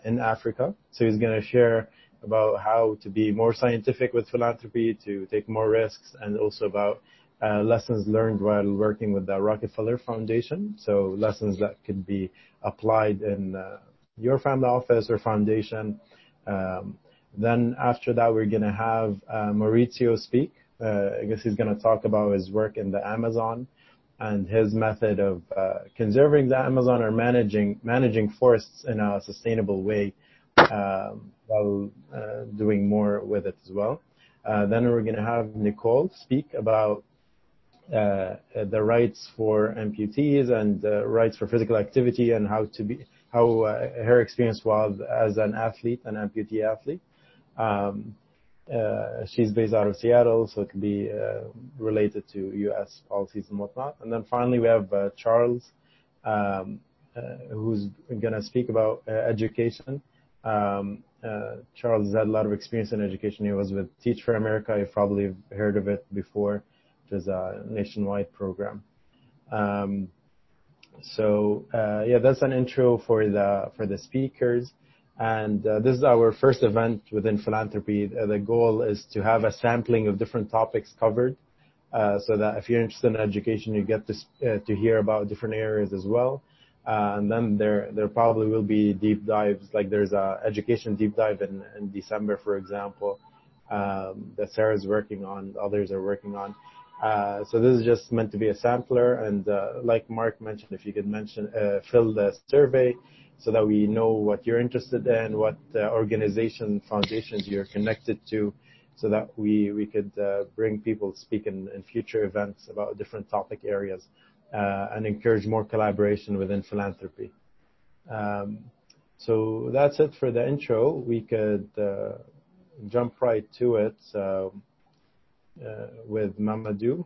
in Africa. So he's to share about how to be more scientific with philanthropy, to take more risks, and also about uh, lessons learned while working with the Rockefeller Foundation. So lessons that could be applied in uh, your family office or foundation. Um, then after that, we're going to have uh, Maurizio speak. Uh, I guess he's going to talk about his work in the Amazon and his method of uh, conserving the Amazon or managing managing forests in a sustainable way um, while uh, doing more with it as well. Uh, then we're going to have Nicole speak about uh, the rights for amputees and rights for physical activity and how to be how her experience was as an athlete, an amputee athlete. Um, uh, she's based out of Seattle, so it could be uh, related to U.S. policies and whatnot. And then finally, we have uh, Charles, um, who's going to speak about education. Um, Charles has had a lot of experience in education. He was with Teach for America. You've probably heard of it before, is a nationwide program. Um, so yeah, that's an intro for the for the speakers. And uh, this is our first event within philanthropy. Uh, the goal is to have a sampling of different topics covered, uh, so that if you're interested in education, you get to uh, to hear about different areas as well. Uh, and then there there probably will be deep dives, like there's a education deep dive in, in December, for example, um, that Sarah's working on, others are working on. Uh, so this is just meant to be a sampler, and like Mark mentioned, if you could mention fill the survey so that we know what you're interested in, what uh, organization, foundations you're connected to, so that we, could uh, bring people to speak in, future events about different topic areas uh, and encourage more collaboration within philanthropy. Um, so that's it for the intro. We could uh, jump right to it uh, uh, with Mamadou.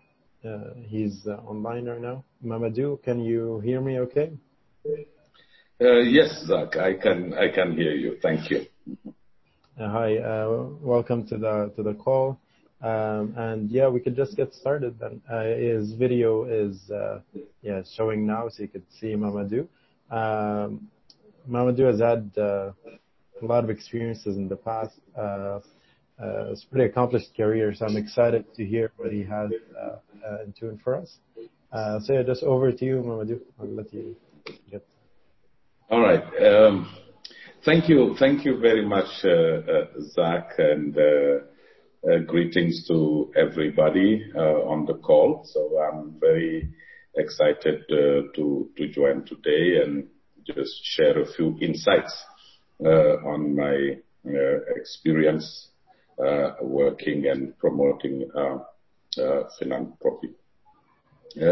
he's online right now. Mamadou, can you hear me okay? Uh, yes, Zach, I can I can hear you. Thank you. Uh, hi, uh, welcome to the to the call. Um, and yeah, we could just get started then. his video is yeah showing now, so you could see Mamadou. Um, Mamadou has had a lot of experiences in the past. Uh, it's a pretty accomplished career, so I'm excited to hear what he has uh, uh, in tune for us. Uh, so yeah, just over to you, Mamadou. I'll let you get all right. Um, thank you. Thank you very much, uh, uh, Zach, and greetings to everybody on the call. So I'm very excited to to join today and just share a few insights on my experience Uh, working and promoting uh, uh, philanthropy.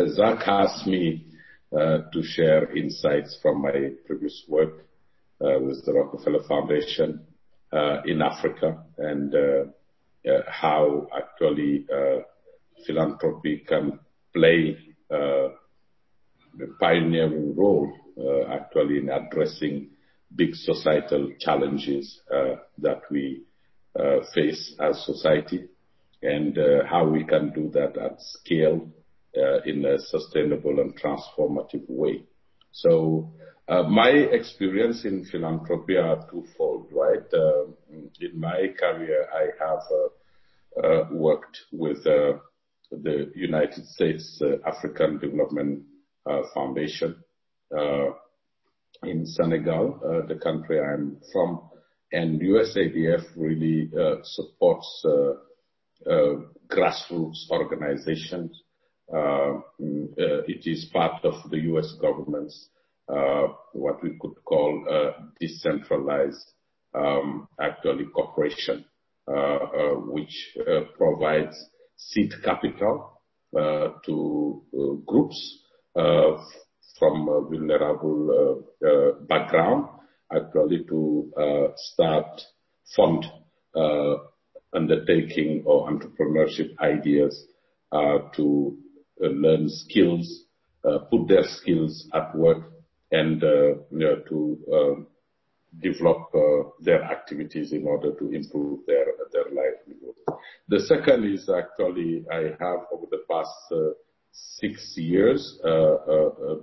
Zach asked me uh, to share insights from my previous work uh, with the Rockefeller Foundation uh, in Africa and how actually philanthropy can play a pioneering role actually in addressing big societal challenges that we face as society and how we can do that at scale uh, in a sustainable and transformative way. So uh, my experience in philanthropy are twofold, right? Uh, in my career, I have uh uh worked with the United States African Development Foundation uh in Senegal, the country I'm from, and USADF really uh, supports uh, uh, grassroots organizations uh, mm, uh, it is part of the U.S. government's uh, what we could call decentralized, um, actually corporation, which provides seed capital to groups from a vulnerable background, actually to start fund undertaking or entrepreneurship ideas to uh, learn skills, uh, put their skills at work, and uh, to um, develop their activities in order to improve their their livelihood. The second is actually I have over the past six years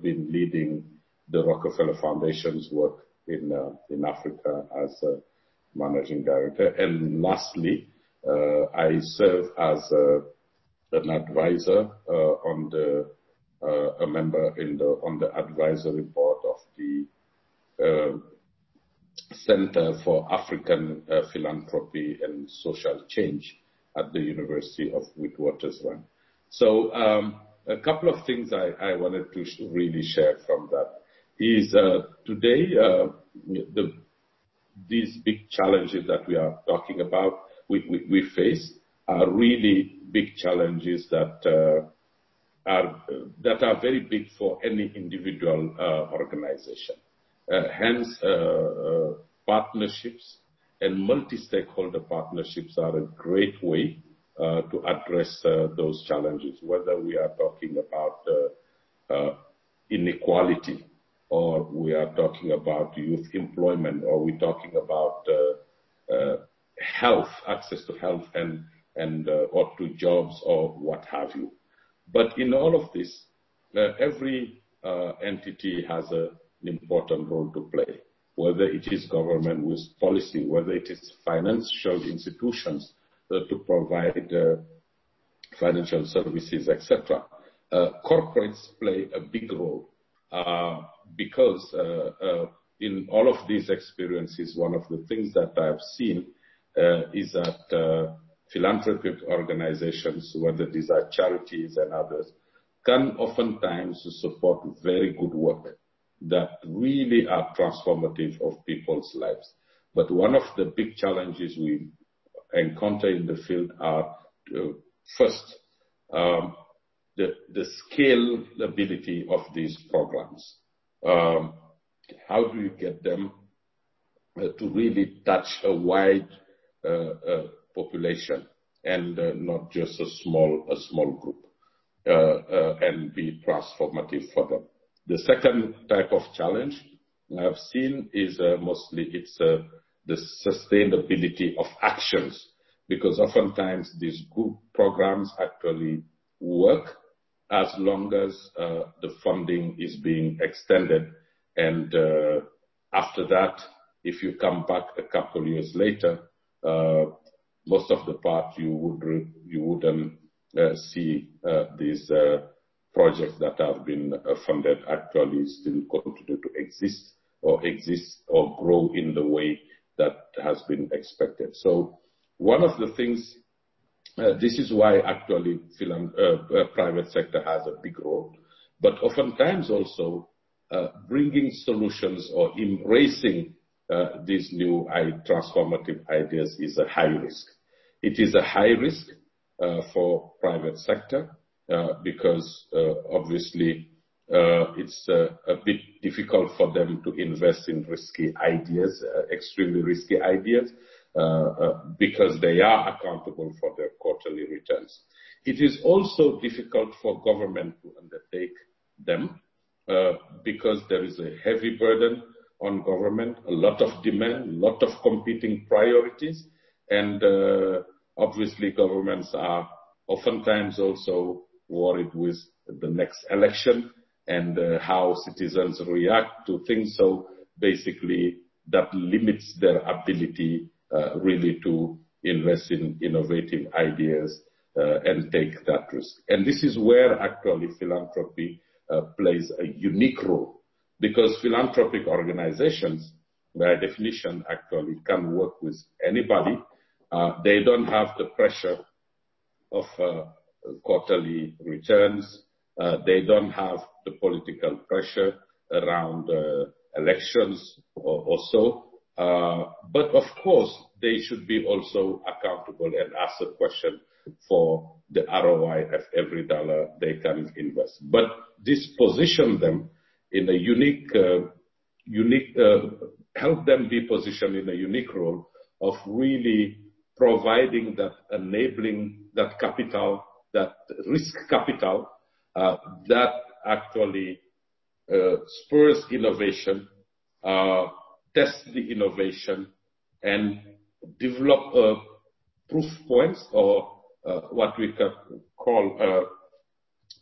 been leading the Rockefeller Foundation's work in uh, in Africa as a managing director. And lastly, uh, I serve as uh, an advisor on the advisory board of the Center for African Philanthropy and Social Change at the University of Witwatersrand. So um, a couple of things I wanted to really share from that is today uh the these big challenges that we are talking about, we face are really big challenges that uh are uh that are very big for any individual organization. Hence, partnerships and multi-stakeholder partnerships are a great way to address those challenges, whether we are talking about uh uh inequality or we are talking about youth employment or we're talking about uh, uh, health, access to health and uh, or to jobs or what have you. But in all of this, every entity has an important role to play, whether it is government with policy, whether it is financial institutions to provide financial services, etc. Corporates play a big role Uh, because uh, uh, in all of these experiences, one of the things that I've seen is that philanthropic organizations, whether these are charities and others, can oftentimes support very good work that really are transformative of people's lives. But one of the big challenges we encounter in the field are first, um, the scalability of these programs. Um, how do you get them uh, to really touch a wide uh, uh, population and not just a small a small group and be transformative for them? The second type of challenge I've seen is mostly it's the sustainability of actions because oftentimes these good programs actually work as long as uh, the funding is being extended. And uh, after that, if you come back a couple of years later, uh, most of the part you wouldn't see these projects that have been funded actually still continue to exist or exist or grow in the way that has been expected. So one of the things, Uh, this is why actually uh, uh, private sector has a big role, but oftentimes also bringing solutions or embracing these new transformative ideas is a high risk. It is a high risk for private sector because obviously it's a bit difficult for them to invest in risky ideas, extremely risky ideas, Uh, uh, because they are accountable for their quarterly returns. It is also difficult for government to undertake them uh, because there is a heavy burden on government, a lot of demand, a lot of competing priorities. And obviously, governments are oftentimes also worried with the next election and how citizens react to things. So basically, that limits their ability Uh, really to invest in innovative ideas uh, and take that risk. And this is where actually philanthropy uh, plays a unique role because philanthropic organizations, by definition, actually can work with anybody. They don't have the pressure of quarterly returns. They don't have the political pressure around elections or so. Uh, but of course, they should be also accountable and ask a question for the ROI of every dollar they can invest. But this positions them in a unique, uh, unique, uh, help them be positioned in a unique role of really providing that enabling that capital, that risk capital that actually spurs innovation, tests the innovation, and develop uh, proof points or uh, what we call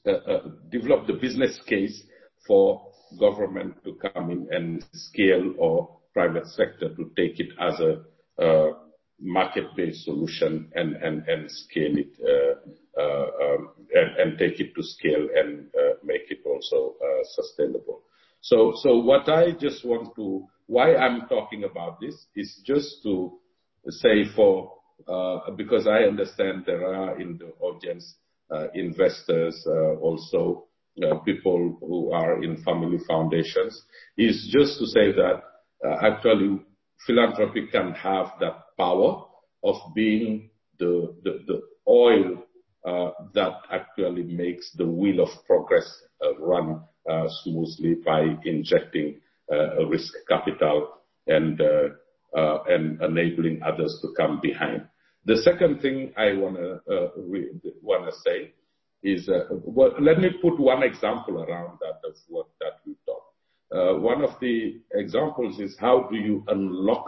uh, develop the business case for government to come in and scale or private sector to take it as a market-based solution and and scale it, um, and take it to scale and make it also sustainable. Why I'm talking about this is just to say for, uh, because I understand there are in the audience uh, investors, uh, also people who are in family foundations, is just to say that actually philanthropy can have that power of being the the oil that actually makes the wheel of progress run smoothly by injecting Uh, risk capital and uh, uh, and enabling others to come behind. The second thing I want to uh, wanna say is, let me put one example around that of what that we've done. One of the examples is how do you unlock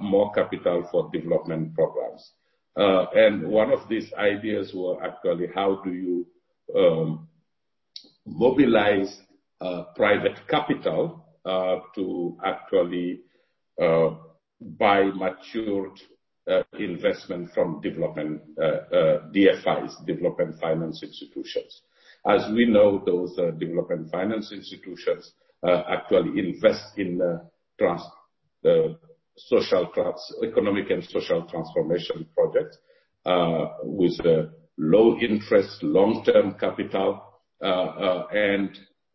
more capital for development programs? Uh and one of these ideas were actually how do you um, mobilize private capital to actually uh buy matured investment from development DFIs, development finance institutions. As we know, those development finance institutions actually invest in uh social economic and social transformation projects uh with uh low interest, long-term capital.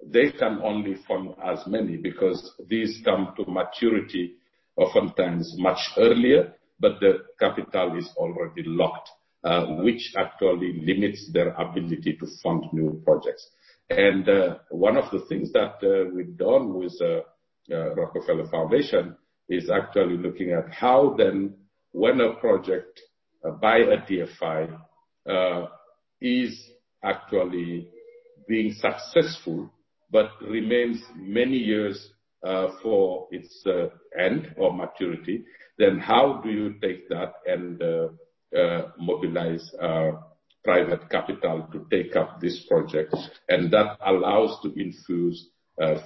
They can only fund as many because these come to maturity oftentimes much earlier, but the capital is already locked, uh, which actually limits their ability to fund new projects. And uh one of the things that uh, we've done with uh, Rockefeller Foundation is actually looking at how then when a project by a DFI is actually being successful but remains many years uh, for its uh, end or maturity, then how do you take that and uh, mobilize private capital to take up this project? And that allows to infuse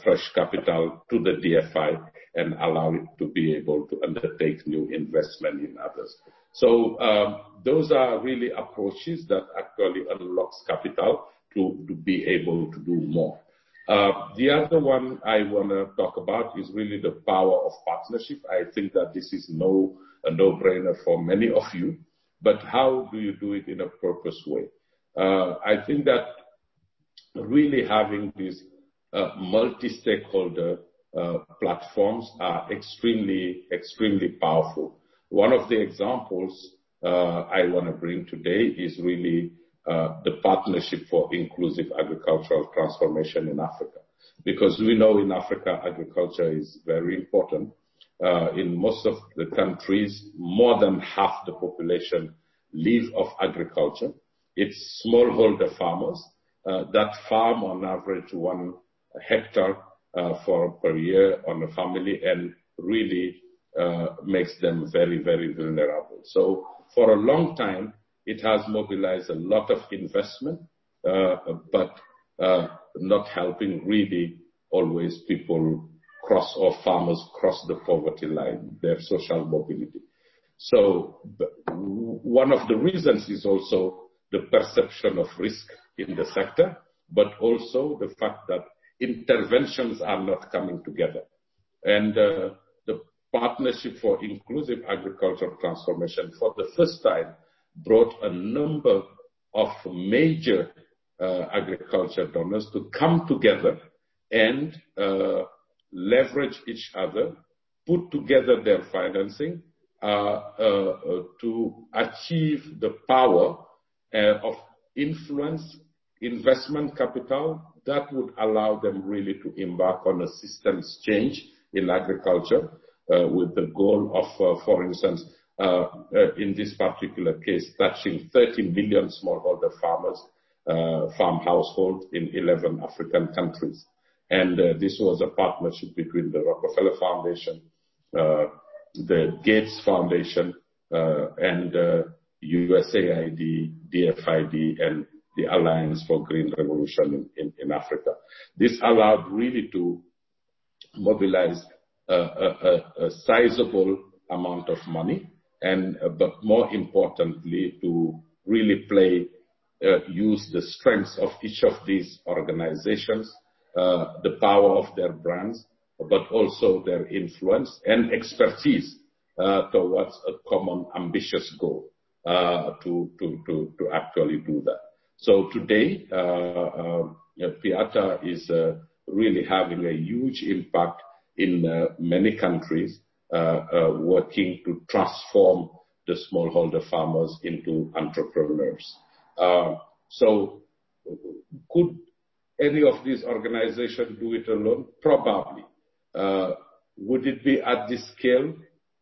fresh capital to the DFI and allow it to be able to undertake new investment in others. So um those are really approaches that actually unlocks capital to be able to do more. Uh, the other one I want to talk about is really the power of partnership. I think that this is a no-brainer for many of you, but how do you do it in a purpose way? Uh, I think that really having these uh, multi-stakeholder platforms are extremely extremely powerful. One of the examples I want to bring today is really Uh, the Partnership for Inclusive Agricultural Transformation in Africa. Because we know in Africa, agriculture is very important. Uh, in most of the countries, more than half the population live off agriculture. It's smallholder farmers uh, that farm on average one hectare for per year on a family and really makes them very, very vulnerable. So for a long time, it has mobilized a lot of investment, but not helping really always people cross or farmers cross the poverty line, their social mobility. So one of the reasons is also the perception of risk in the sector, but also the fact that interventions are not coming together. And uh the Partnership for Inclusive Agricultural Transformation, for the first time, brought a number of major uh, agriculture donors to come together and uh, leverage each other, put together their financing, uh, to achieve the power of influence investment capital that would allow them really to embark on a systems change in agriculture, with the goal of, for instance, Uh, uh, in this particular case, touching 30 million smallholder farmers, uh, farm households in 11 African countries. And this was a partnership between the Rockefeller Foundation, the Gates Foundation, and USAID, DFID, and the Alliance for Green Revolution in Africa. This allowed really to mobilize a sizable amount of money, Uh, but more importantly, to really play, uh, use the strengths of each of these organizations, uh, the power of their brands, but also their influence and expertise towards a common ambitious goal uh to to to actually do that. So today, uh Piata is really having a huge impact in many countries, Uh, uh, working to transform the smallholder farmers into entrepreneurs. Uh, so could any of these organizations do it alone? Probably. Would it be at this scale?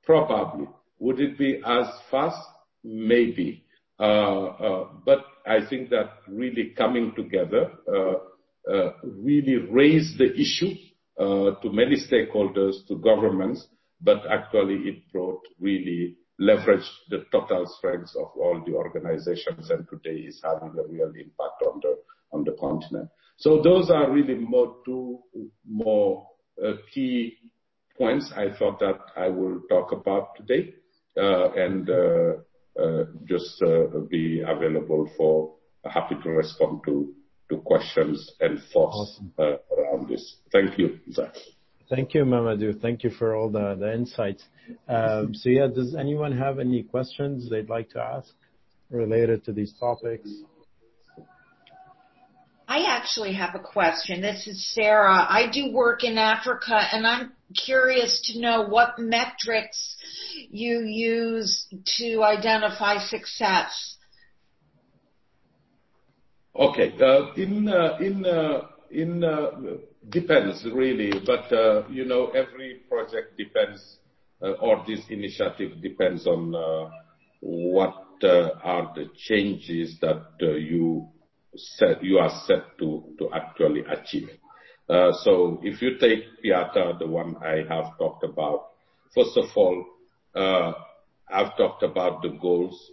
Probably. Would it be as fast? Maybe. But I think that really coming together really raised the issue to many stakeholders, to governments, but actually it brought really leveraged the total strengths of all the organizations, and today is having a real impact on the on the continent. So those are really two more uh, key points I thought that I will talk about today, uh, and uh, just be available, for happy to respond to questions and thoughts around this. Thank you, Zach. Thank you, Mamadou. Thank you for all the insights. Um, so yeah, does anyone have any questions they'd like to ask related to these topics? I actually have a question. This is Sarah. I do work in Africa, and I'm curious to know what metrics you use to identify success. Okay. Depends, really. But uh you know every project depends, or this initiative depends on what are the changes that uh you set you are set to to actually achieve. Uh so if you take Piata, the one I have talked about, first of all, I've talked about the goals.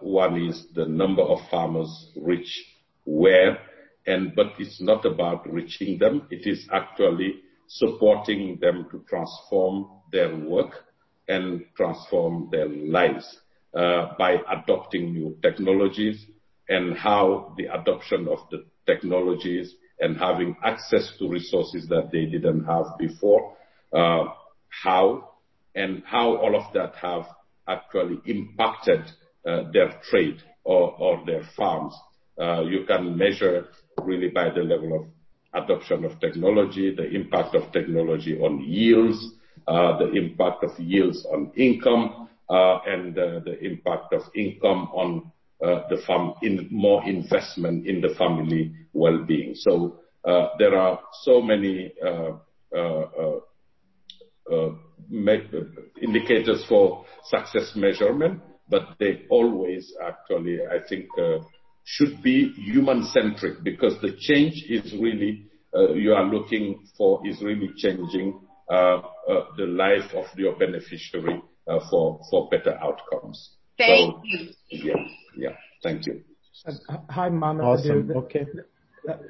One is the number of farmers reach where, but it's not about reaching them. It is actually supporting them to transform their work and transform their lives by adopting new technologies, and how the adoption of the technologies and having access to resources that they didn't have before, uh, how and how all of that have actually impacted their trade or their farms. Uh, you can measure really by the level of adoption of technology, the impact of technology on yields, uh, the impact of yields on income, uh, and the impact of income on the farm in more investment in the family well-being. So uh there are so many indicators for success measurement, but they always actually, I think, should be human-centric because the change is really uh you are looking for is really changing uh, uh, the life of your beneficiary uh, for better outcomes. Thank you. Yeah. Thank you. Um, hi, Mamadou. Awesome. Okay.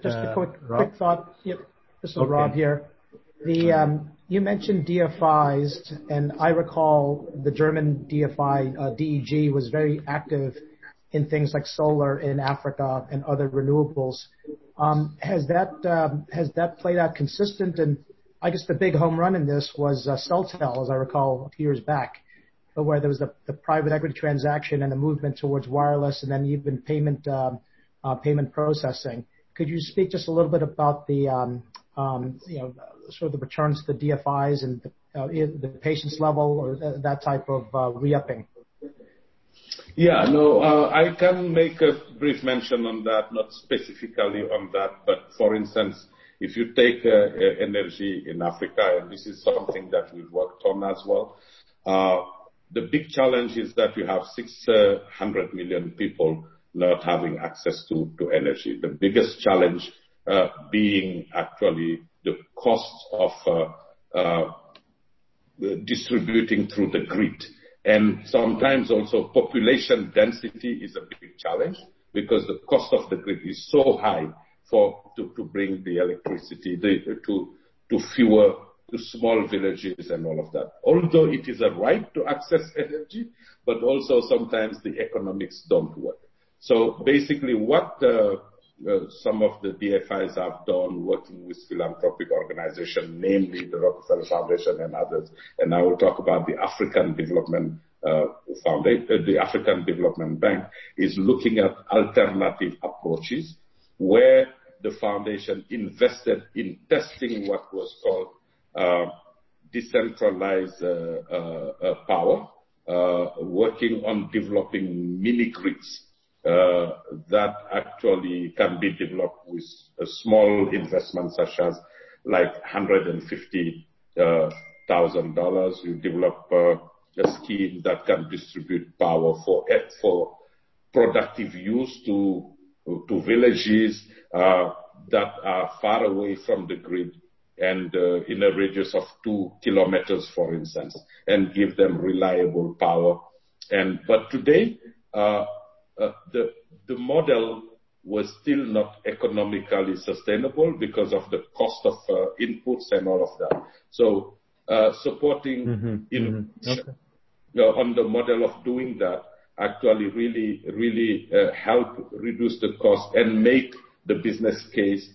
Just a quick thought. Yep. This is Rob here. Um, you mentioned DFIs, and I recall the German DFI, DEG, was very active in things like solar in Africa and other renewables. Um has that um has that played out consistent? And I guess the big home run in this was uh, Celtel, as I recall, a few years back, where there was the private equity transaction and the movement towards wireless and then even payment um, uh, payment processing. Could you speak just a little bit about the um, um, you know sort of the returns to the uh, DFIs and the patience level or that type of re-upping? Yeah. No, I can make a brief mention on that, not specifically on that. But for instance, if you take energy in Africa, and this is something that we've worked on as well, uh the big challenge is that you have 600 million people not having access to energy. The biggest challenge being actually the cost of uh uh distributing through the grid. And sometimes also population density is a big challenge because the cost of the grid is so high for to bring the electricity to to fewer to small villages and all of that. Although it is a right to access energy, but also sometimes the economics don't work. So basically, what some of the DFIs have done working with philanthropic organizations, namely the Rockefeller Foundation and others, and I will talk about the African Development Uh uh the African Development Bank, is looking at alternative approaches where the foundation invested in testing what was called uh decentralized uh uh power, uh working on developing mini grids Uh, that actually can be developed with a small investment, such as like $150,000. Uh, you develop uh, a scheme that can distribute power for eh, productive use to villages that are far away from the grid and in a radius of 2 km, for instance, and give them reliable power. Today, Uh, the model was still not economically sustainable because of the cost of uh, inputs and all of that. So uh, supporting mm-hmm, mm-hmm, on the model of doing that actually really help reduce the cost and make the business case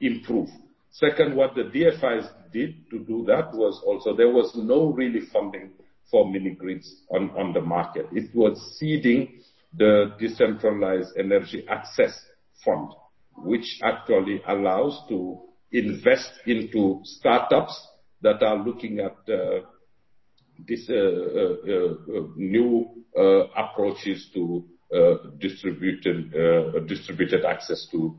improve. Second, what the DFIs did to do that was also there was no really funding for mini grids on the market. It was seeding the Decentralized Energy Access Fund, which actually allows to invest into startups that are looking at uh, these uh, uh, new approaches to distributed distributed access to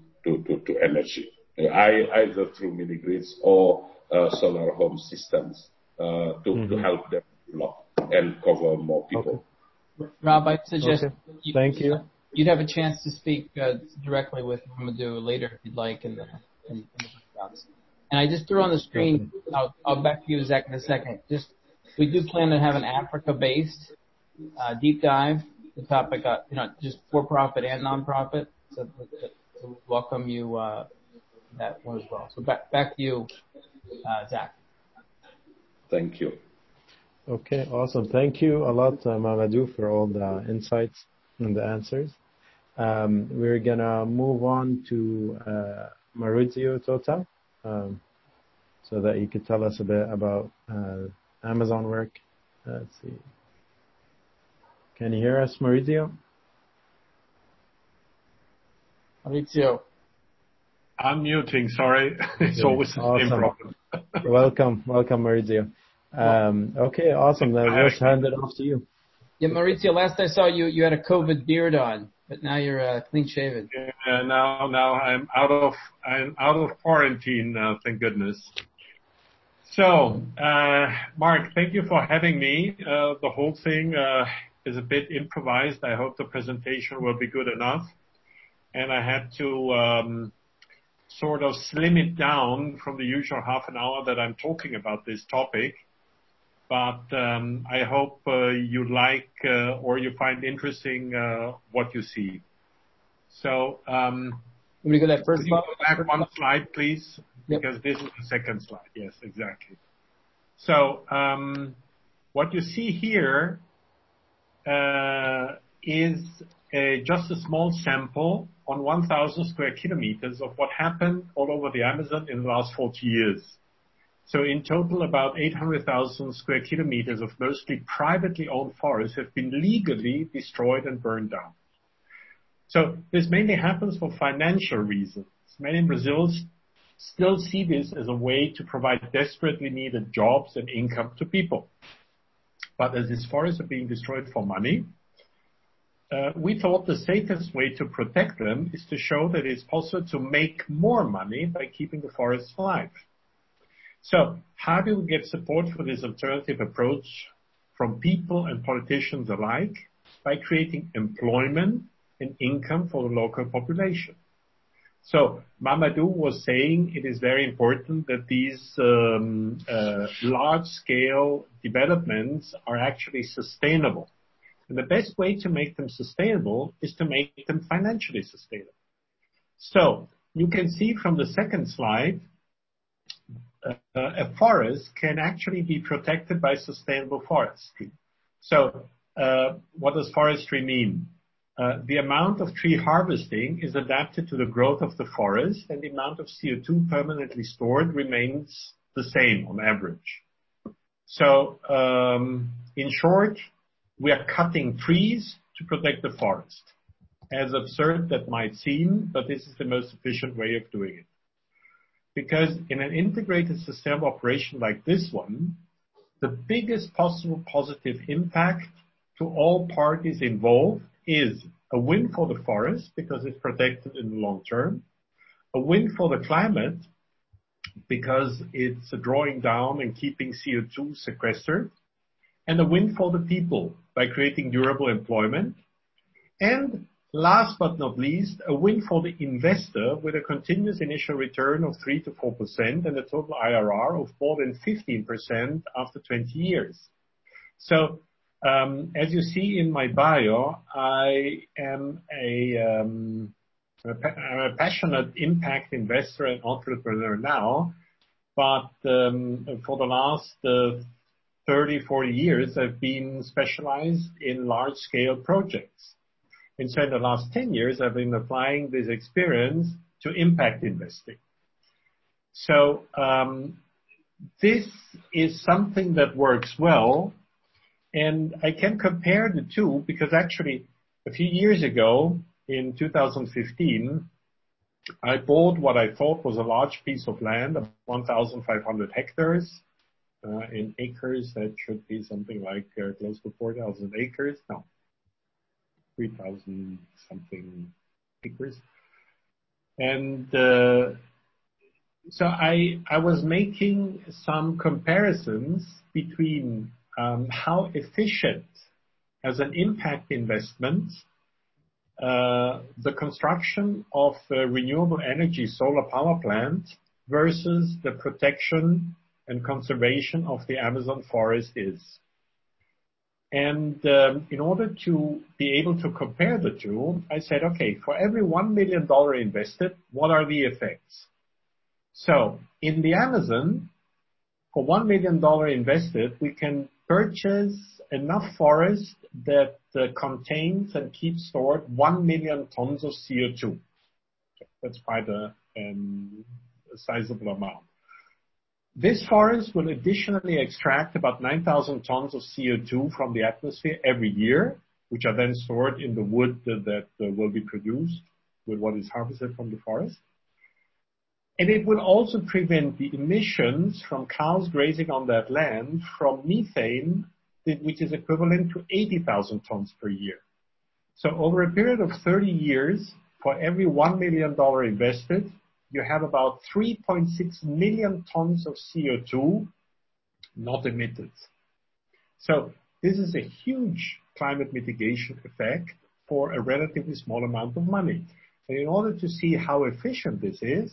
energy, either through mini grids or solar home systems to to mm-hmm. help them develop and cover more people. Rob, I'd suggest. Okay. Thank you. You'd have a chance to speak uh, directly with Mamadou later if you'd like in the breakouts. I just threw on the screen, I'll back to you, Zach, in a second. We do plan to have an Africa-based uh, deep dive. The topic, uh, just for-profit and nonprofit. We welcome you that one as well. So back back to you, Zach. Thank you. Okay, awesome. Thank you a lot, uh, Mamadou, for all the insights and the answers. Um, we're going to move on to uh, Maurizio Tota, um, so that he could tell us a bit about uh, Amazon work. Let's see. Can you hear us, Maurizio? Maurizio. I'm muting, sorry. It's always the same problem. Welcome, welcome, Maurizio. Um, okay, awesome. Let's hand it off to you. Yeah, Maurizio, last I saw you you had a COVID beard on, but now you're uh, clean shaven. Yeah. Now I'm out of quarantine, uh, thank goodness. So, uh Mark, thank you for having me. Uh, the whole thing is a bit improvised. I hope the presentation will be good enough. And I had to um, sort of slim it down from the usual half an hour that I'm talking about this topic. Um, I hope uh, you like uh, or you find interesting uh, what you see. So, um, let me go that first slide. Can you go back one slide, please? Yep. This is the second slide. Yes, exactly. So um what you see here is just a small sample on 1,000 sq km of what happened all over the Amazon in the last 40 years. So in total, about 800,000 sq km of mostly privately owned forests have been legally destroyed and burned down. So this mainly happens for financial reasons. Many Brazilians still see this as a way to provide desperately needed jobs and income to people. But as these forests are being destroyed for money, uh, we thought the safest way to protect them is to show that it's possible to make more money by keeping the forests alive. So how do we get support for this alternative approach from people and politicians alike? By creating employment and income for the local population. So Mamadou was saying it is very important that these large-scale developments are actually sustainable. And the best way to make them sustainable is to make them financially sustainable. So you can see from the second slide uh, a forest can actually be protected by sustainable forestry. So, uh, what does forestry mean? Uh, the amount of tree harvesting is adapted to the growth of the forest, and the amount of CO2 permanently stored remains the same on average. So, um, in short, we are cutting trees to protect the forest. As absurd that might seem, but this is the most efficient way of doing it. Because in an integrated sustainable operation like this one, the biggest possible positive impact to all parties involved is a win for the forest because it's protected in the long term, a win for the climate because it's drawing down and keeping CO2 sequestered, and a win for the people by creating durable employment, and Last but not least, a win for the investor with a continuous initial return of 3%-4% and a total IRR of more than 15% after 20 years. So, um, As you see in my bio, I am a um, a passionate impact investor and entrepreneur now. but um, For the last uh, 30, 40 years, I've been specialized in large-scale projects. And so in the last 10 years, I've been applying this experience to impact investing. So um, this is something that works well, and I can compare the two because actually a few years ago, in 2015, I bought what I thought was a large piece of land, 1,500 hectares. Uh, in acres, that should be something like uh, close to 4,000 acres. No, 3,000 something acres. And uh, so I I was making some comparisons between um, how efficient as an impact investment uh, the construction of a renewable energy solar power plant versus the protection and conservation of the Amazon forest is. And um, in order to be able to compare the two, I said, okay, for every $1 million invested, what are the effects? So in the Amazon, for $1 million invested, we can purchase enough forest that uh, contains and keeps stored 1 million tons of CO2. That's quite a, um, a sizable amount. This forest will additionally extract about 9,000 tons of CO2 from the atmosphere every year, which are then stored in the wood that will be produced with what is harvested from the forest. And It will also prevent the emissions from cows grazing on that land from methane, which is equivalent to 80,000 tons per year. So Over a period of 30 years, for every $1 million invested, you have about 3.6 million tons of CO2 not emitted. So this is a huge climate mitigation effect for a relatively small amount of money. And in order to see how efficient this is,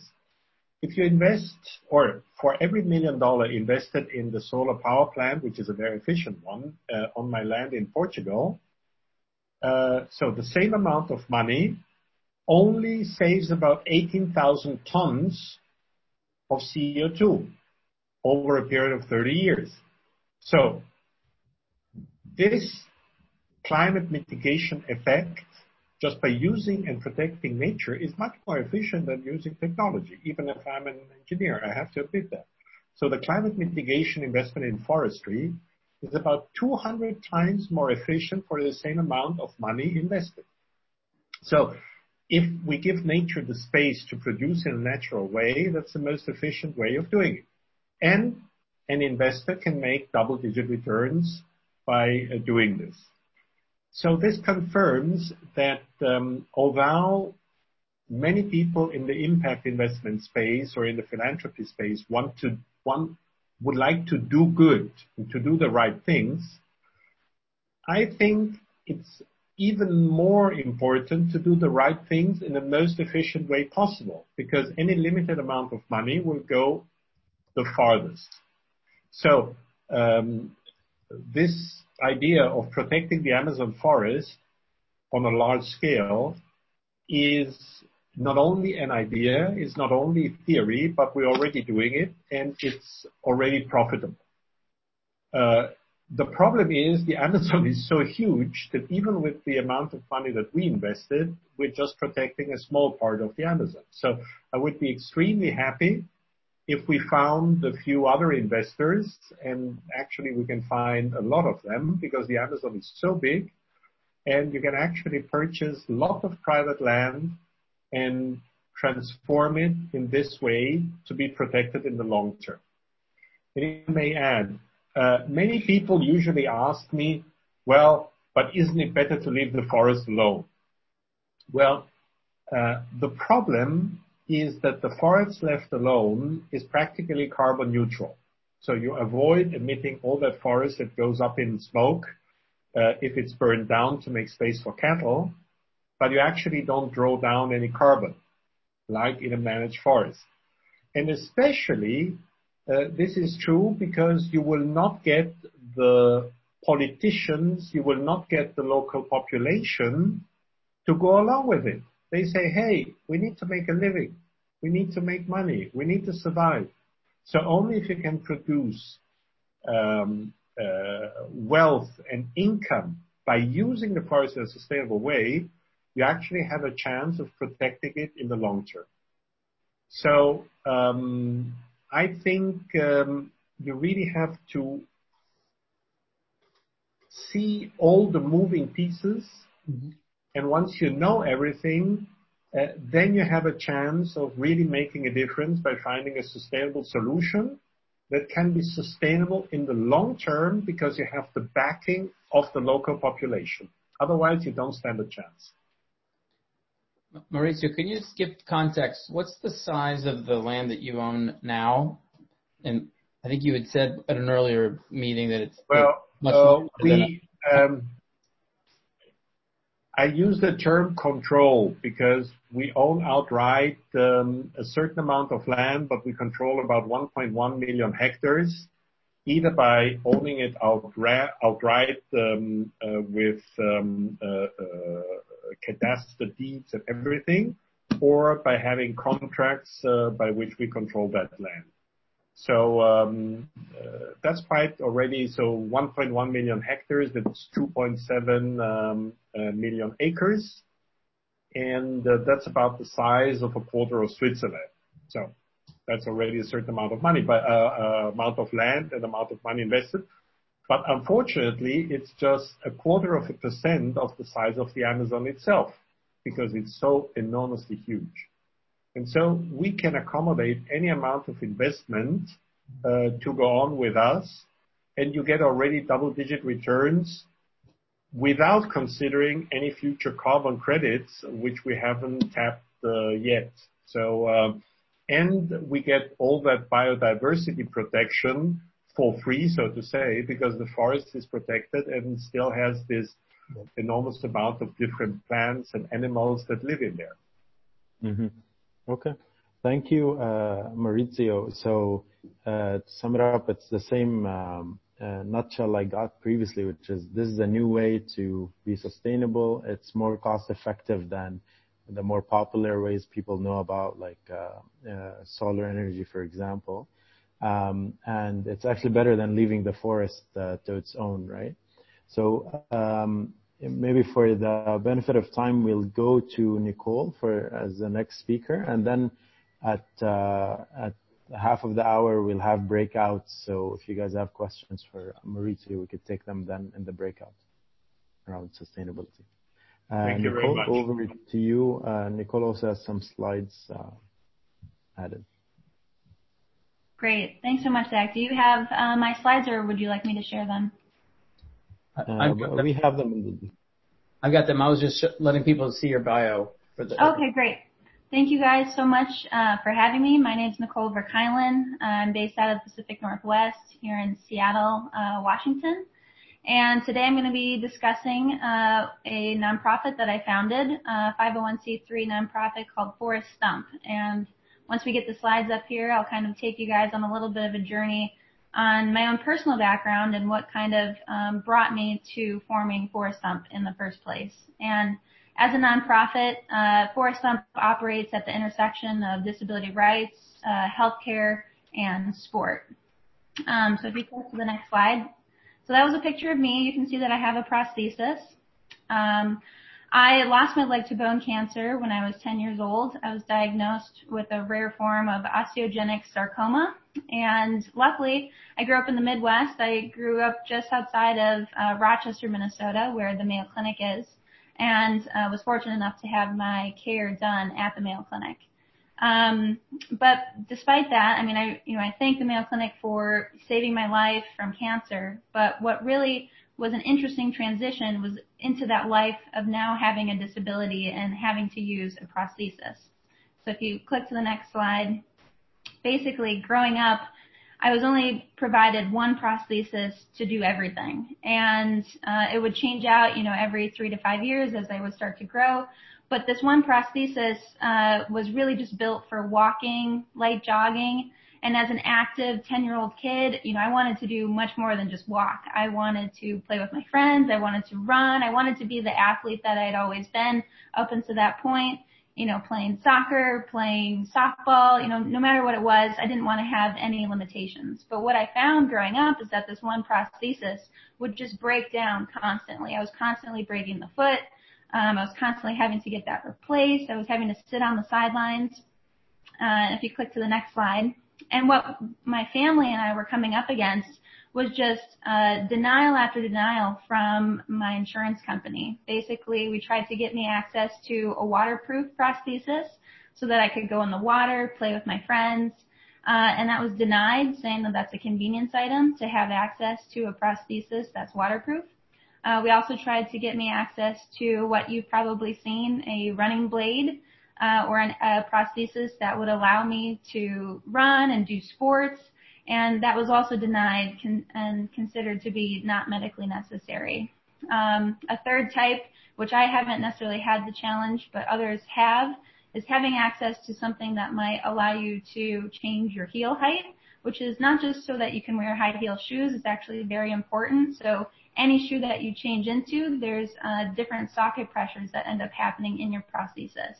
if you invest, or for every million dollar invested in the solar power plant, which is a very efficient one, uh, on my land in Portugal, uh, so the same amount of money only saves about 18,000 tons of CO2 over a period of 30 years. So this climate mitigation effect, just by using and protecting nature, is much more efficient than using technology, even if I'm an engineer, I have to admit that. So the climate mitigation investment in forestry is about 200 times more efficient for the same amount of money invested. So if we give nature the space to produce in a natural way, that's the most efficient way of doing it. And an investor can make double-digit returns by uh, doing this. So this confirms that um, although many people in the impact investment space or in the philanthropy space want to one would like to do good and to do the right things, I think it's even more important to do the right things in the most efficient way possible because any limited amount of money will go the farthest. So um, this idea of protecting the Amazon forest on a large scale is not only an idea, it's not only theory, but we're already doing it, and it's already profitable. The problem is the Amazon is so huge that even with the amount of money that we invested, we're just protecting a small part of the Amazon. So I would be extremely happy if we found a few other investors, and actually we can find a lot of them because the Amazon is so big, and you can actually purchase a lot of private land and transform it in this way to be protected in the long term. If I may add, Uh, many people usually ask me, "Well, but isn't it better to leave the forest alone?" Well, uh, the problem is that the forest left alone is practically carbon neutral. So you avoid emitting all that forest that goes up in smoke, uh, if it's burned down to make space for cattle, but you actually don't draw down any carbon, like in a managed forest. And especially, Uh, this is true because you will not get the politicians, you will not get the local population to go along with it. They say, "Hey, we need to make a living. We need to make money. We need to survive." So only if you can produce um, uh, wealth and income by using the forest in a sustainable way, you actually have a chance of protecting it in the long term. Um, I think um, you really have to see all the moving pieces. And once you know everything, uh, then you have a chance of really making a difference by finding a sustainable solution that can be sustainable in the long term because you have the backing of the local population. Otherwise, you don't stand a chance. Maurizio, can you just give context? What's the size of the land that you own now? And I think you had said at an earlier meeting that it's much uh, larger than that. Um, I use the term control because we own outright um, a certain amount of land, but we control about 1.1 million hectares, either by owning it outright um, uh, with uh, cadastre deeds and everything, or by having contracts uh, by which we control that land. So um, uh, that's quite already. 1.1 million hectares, that's 2.7 um, uh, million acres, and that's about the size of a quarter of Switzerland. So that's already a certain amount of money but uh amount of land and amount of money invested. But unfortunately, it's just a quarter of a percent of the size of the Amazon itself because it's so enormously huge. And so we can accommodate any amount of investment to go on with us, and you get already double-digit returns without considering any future carbon credits, which we haven't tapped yet. So um and we get all that biodiversity protection for free, so to say, because the forest is protected and still has this enormous amount of different plants and animals that live in there. Mm-hmm. Okay. Thank you, uh, Maurizio. So uh, to sum it up, it's the same um, uh, nutshell I got previously, which is this is a new way to be sustainable. It's more cost-effective than the more popular ways people know about, like uh, solar energy, for example. Um, it's actually better than leaving the forest uh, to its own, right? So um maybe for the benefit of time, we'll go to Nicole as the next speaker, and then uh, at half of the hour, we'll have breakouts. So if you guys have questions for Maurizio, we could take them then in the breakout around sustainability. Uh, Thank you very much. Nicole, over to you. Nicole also has some slides added. Great. Thanks so much, Zach. Do you have uh, my slides, or would you like me to share them? Uh, uh, we have them. I've got them. I was just letting people see your bio. For the Okay, great. Thank you guys so much for having me. My name's Nicole Ver Kuilen. I'm based out of the Pacific Northwest here in Seattle, Washington. And today I'm going to be discussing a nonprofit that I founded, a 501(c)(3) nonprofit called Forest Stump. Once we get the slides up here, I'll kind of take you guys on a little bit of a journey on my own personal background and what kind of brought me to forming Forest in the first place. And as a nonprofit, uh, Forest operates at the intersection of disability rights, uh, healthcare, and sport. Um, so if you go to the next slide. So that was a picture of me. You can see that I have a prosthesis. Um, I lost my leg to bone cancer when I was 10 years old. I was diagnosed with a rare form of osteogenic sarcoma. And luckily, I grew up in the Midwest. I grew up just outside of uh, Rochester, Minnesota, where the Mayo Clinic is, and uh, was fortunate enough to have my care done at the Mayo Clinic. Um, but despite that, I mean, I, you know, I thank the Mayo Clinic for saving my life from cancer. But what really was an interesting transition was into that life of now having a disability and having to use a prosthesis. So if you click to the next slide, basically growing up, I was only provided one prosthesis to do everything. And uh, it would change out, you know, every three to five years as I would start to grow. But this one prosthesis uh, was really just built for walking, light jogging, as an active 10 year old kid, you know, I wanted to do much more than just walk. I wanted to play with my friends. I wanted to run. I wanted to be the athlete that I'd always been up until that point. You know, playing soccer, playing softball, you know, no matter what it was, I didn't want to have any limitations. But what I found growing up is that this one prosthesis would just break down constantly. I was constantly breaking the foot. Um, I was constantly having to get that replaced. I was having to sit on the sidelines. Uh, if you click to the next slide, and what my family and I were coming up against was just uh, denial after denial from my insurance company. Basically, we tried to get me access to a waterproof prosthesis so that I could go in the water, play with my friends, uh, and that was denied, saying that that's a convenience item to have access to a prosthesis that's waterproof. Uh, we also tried to get me access to what you've probably seen, a running blade or an, a prosthesis that would allow me to run and do sports. And that was also denied and considered to be not medically necessary. Um, a third type, which I haven't necessarily had the challenge, but others have, is having access to something that might allow you to change your heel height, which is not just so that you can wear high heel shoes. It's actually very important. So any shoe that you change into, there's uh, different socket pressures that end up happening in your prosthesis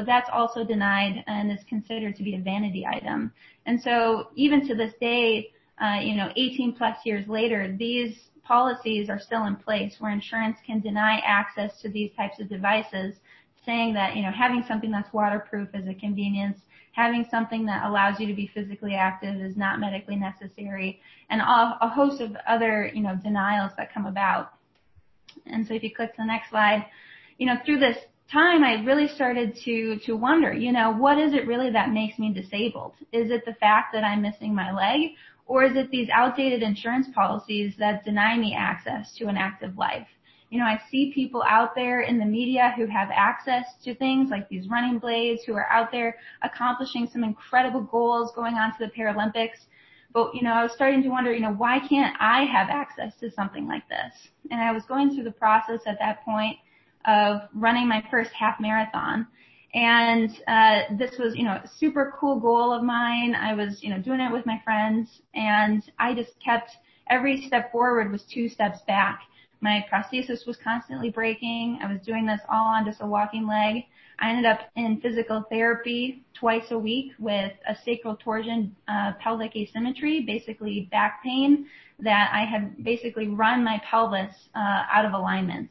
but that's also denied and is considered to be a vanity item. And so even to this day, uh, you know, 18 plus years later, these policies are still in place where insurance can deny access to these types of devices, saying that, you know, having something that's waterproof is a convenience, having something that allows you to be physically active is not medically necessary, and a, a host of other, you know, denials that come about. And so if you click to the next slide, you know, through this time, I really started to to wonder, you know, what is it really that makes me disabled? Is it the fact that I'm missing my leg, or is it these outdated insurance policies that deny me access to an active life? You know, I see people out there in the media who have access to things like these running blades, who are out there accomplishing some incredible goals, going on to the Paralympics. But, you know, I was starting to wonder, you know, why can't I have access to something like this? And I was going through the process at that point of running my first half marathon. And uh, this was, you know, a super cool goal of mine. I was, you know, doing it with my friends, and I just kept every step forward was two steps back. My prosthesis was constantly breaking. I was doing this all on just a walking leg. I ended up in physical therapy twice a week with a sacral torsion, uh, pelvic asymmetry, basically back pain that I had basically run my pelvis uh, out of alignment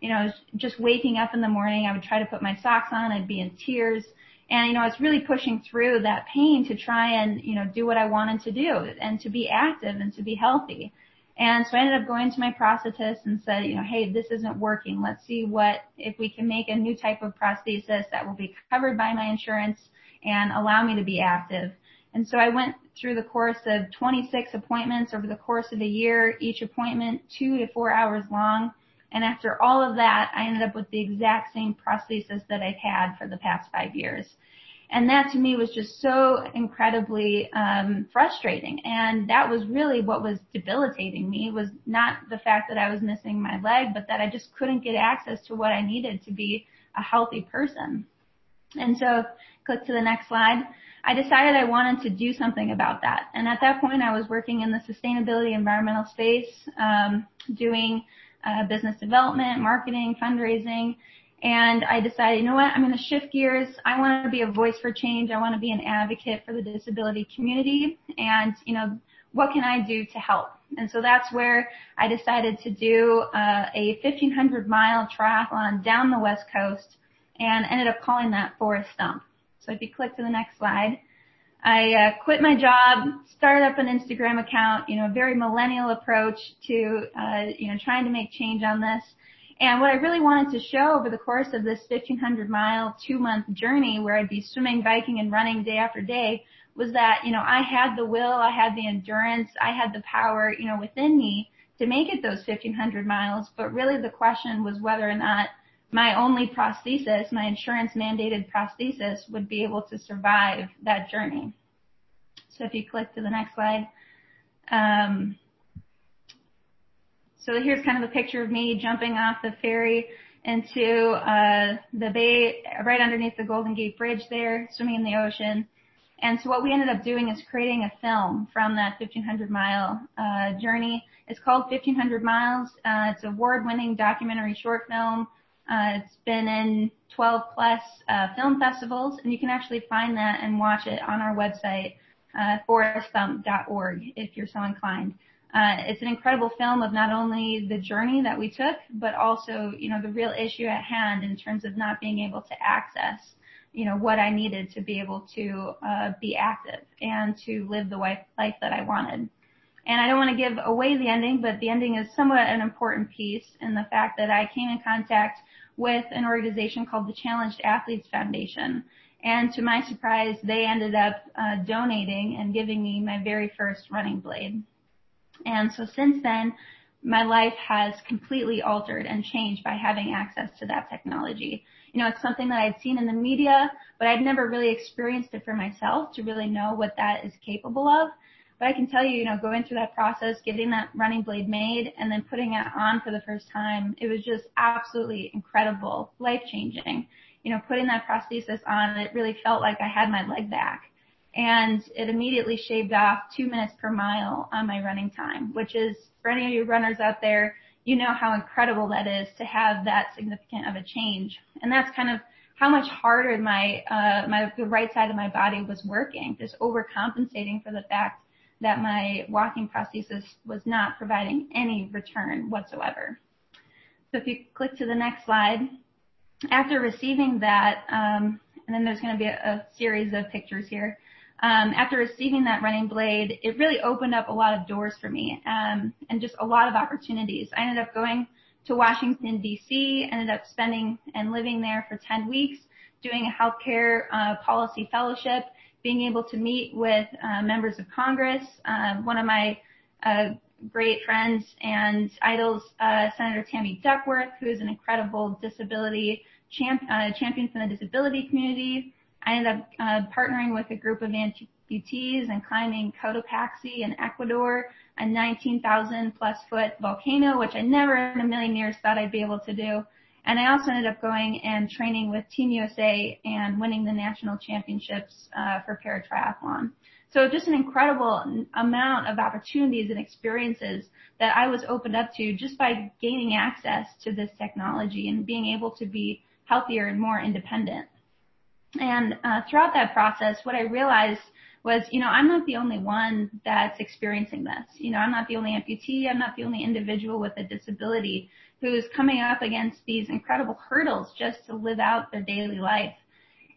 you know, just waking up in the morning, I would try to put my socks on, I'd be in tears. And, you know, I was really pushing through that pain to try and, you know, do what I wanted to do and to be active and to be healthy. And so I ended up going to my prosthetist and said, you know, hey, this isn't working. Let's see what, if we can make a new type of prosthesis that will be covered by my insurance and allow me to be active. And so I went through the course of 26 appointments over the course of a year, each appointment two to four hours long. And after all of that, I ended up with the exact same prosthesis that I've had for the past five years. And that to me was just so incredibly um, frustrating. And that was really what was debilitating me was not the fact that I was missing my leg, but that I just couldn't get access to what I needed to be a healthy person. And so click to the next slide. I decided I wanted to do something about that. And at that point, I was working in the sustainability environmental space, um, doing uh, business development, marketing, fundraising. And I decided, you know what, I'm going to shift gears. I want to be a voice for change. I want to be an advocate for the disability community. And, you know, what can I do to help? And so that's where I decided to do uh, a 1500 mile triathlon down the West Coast and ended up calling that Forest Stump. So if you click to the next slide, I uh, quit my job, started up an Instagram account, you know, a very millennial approach to, uh, you know, trying to make change on this. And what I really wanted to show over the course of this 1500 mile, two month journey where I'd be swimming, biking, and running day after day was that, you know, I had the will, I had the endurance, I had the power, you know, within me to make it those 1500 miles. But really the question was whether or not my only prosthesis, my insurance mandated prosthesis would be able to survive that journey. So if you click to the next slide, um, so here's kind of a picture of me jumping off the ferry into uh, the bay right underneath the Golden Gate Bridge there, swimming in the ocean. And so what we ended up doing is creating a film from that 1500 mile uh, journey. It's called 1500 Miles. Uh, it's award-winning documentary short film. Uh, it's been in 12 plus uh, film festivals, and you can actually find that and watch it on our website, uh, foreststump.org, if you're so inclined. It's an incredible film of not only the journey that we took, but also, you know, the real issue at hand in terms of not being able to access you know, what I needed to be able to be active and to live the life that I wanted. And I don't want to give away the ending, but the ending is somewhat an important piece in the fact that I came in contact with an organization called the Challenged Athletes Foundation. And to my surprise, they ended up uh, donating and giving me my very first running blade. And so since then, my life has completely altered and changed by having access to that technology. You know, it's something that I'd seen in the media, but I'd never really experienced it for myself to really know what that is capable of. But I can tell you, you know, going through that process, getting that running blade made and then putting it on for the first time, it was just absolutely incredible, life changing. You know, putting that prosthesis on, it really felt like I had my leg back. And it immediately shaved off two minutes per mile on my running time, which is for any of you runners out there, you know how incredible that is to have that significant of a change. And that's kind of how much harder my, uh, my, the right side of my body was working, just overcompensating for the fact that my walking prosthesis was not providing any return whatsoever. So if you click to the next slide, after receiving that, um, and then there's going to be a, a series of pictures here um, after receiving that running blade, it really opened up a lot of doors for me um, and just a lot of opportunities. I ended up going to Washington, D.C., ended up spending and living there for 10 weeks, doing a healthcare uh, policy fellowship, being able to meet with uh, members of Congress. Uh, one of my uh, great friends and idols, Senator Tammy Duckworth, who is an incredible disability champ, champion for the disability community. I ended up partnering with a group of amputees and climbing Cotopaxi in Ecuador, a 19,000 plus foot volcano, which I never in a million years thought I'd be able to do. And I also ended up going and training with Team USA and winning the national championships uh, for paratriathlon. So just an incredible amount of opportunities and experiences that I was opened up to just by gaining access to this technology and being able to be healthier and more independent. And uh, throughout that process, what I realized was, you know, I'm not the only one that's experiencing this. You know, I'm not the only amputee. I'm not the only individual with a disability who is coming up against these incredible hurdles just to live out their daily life.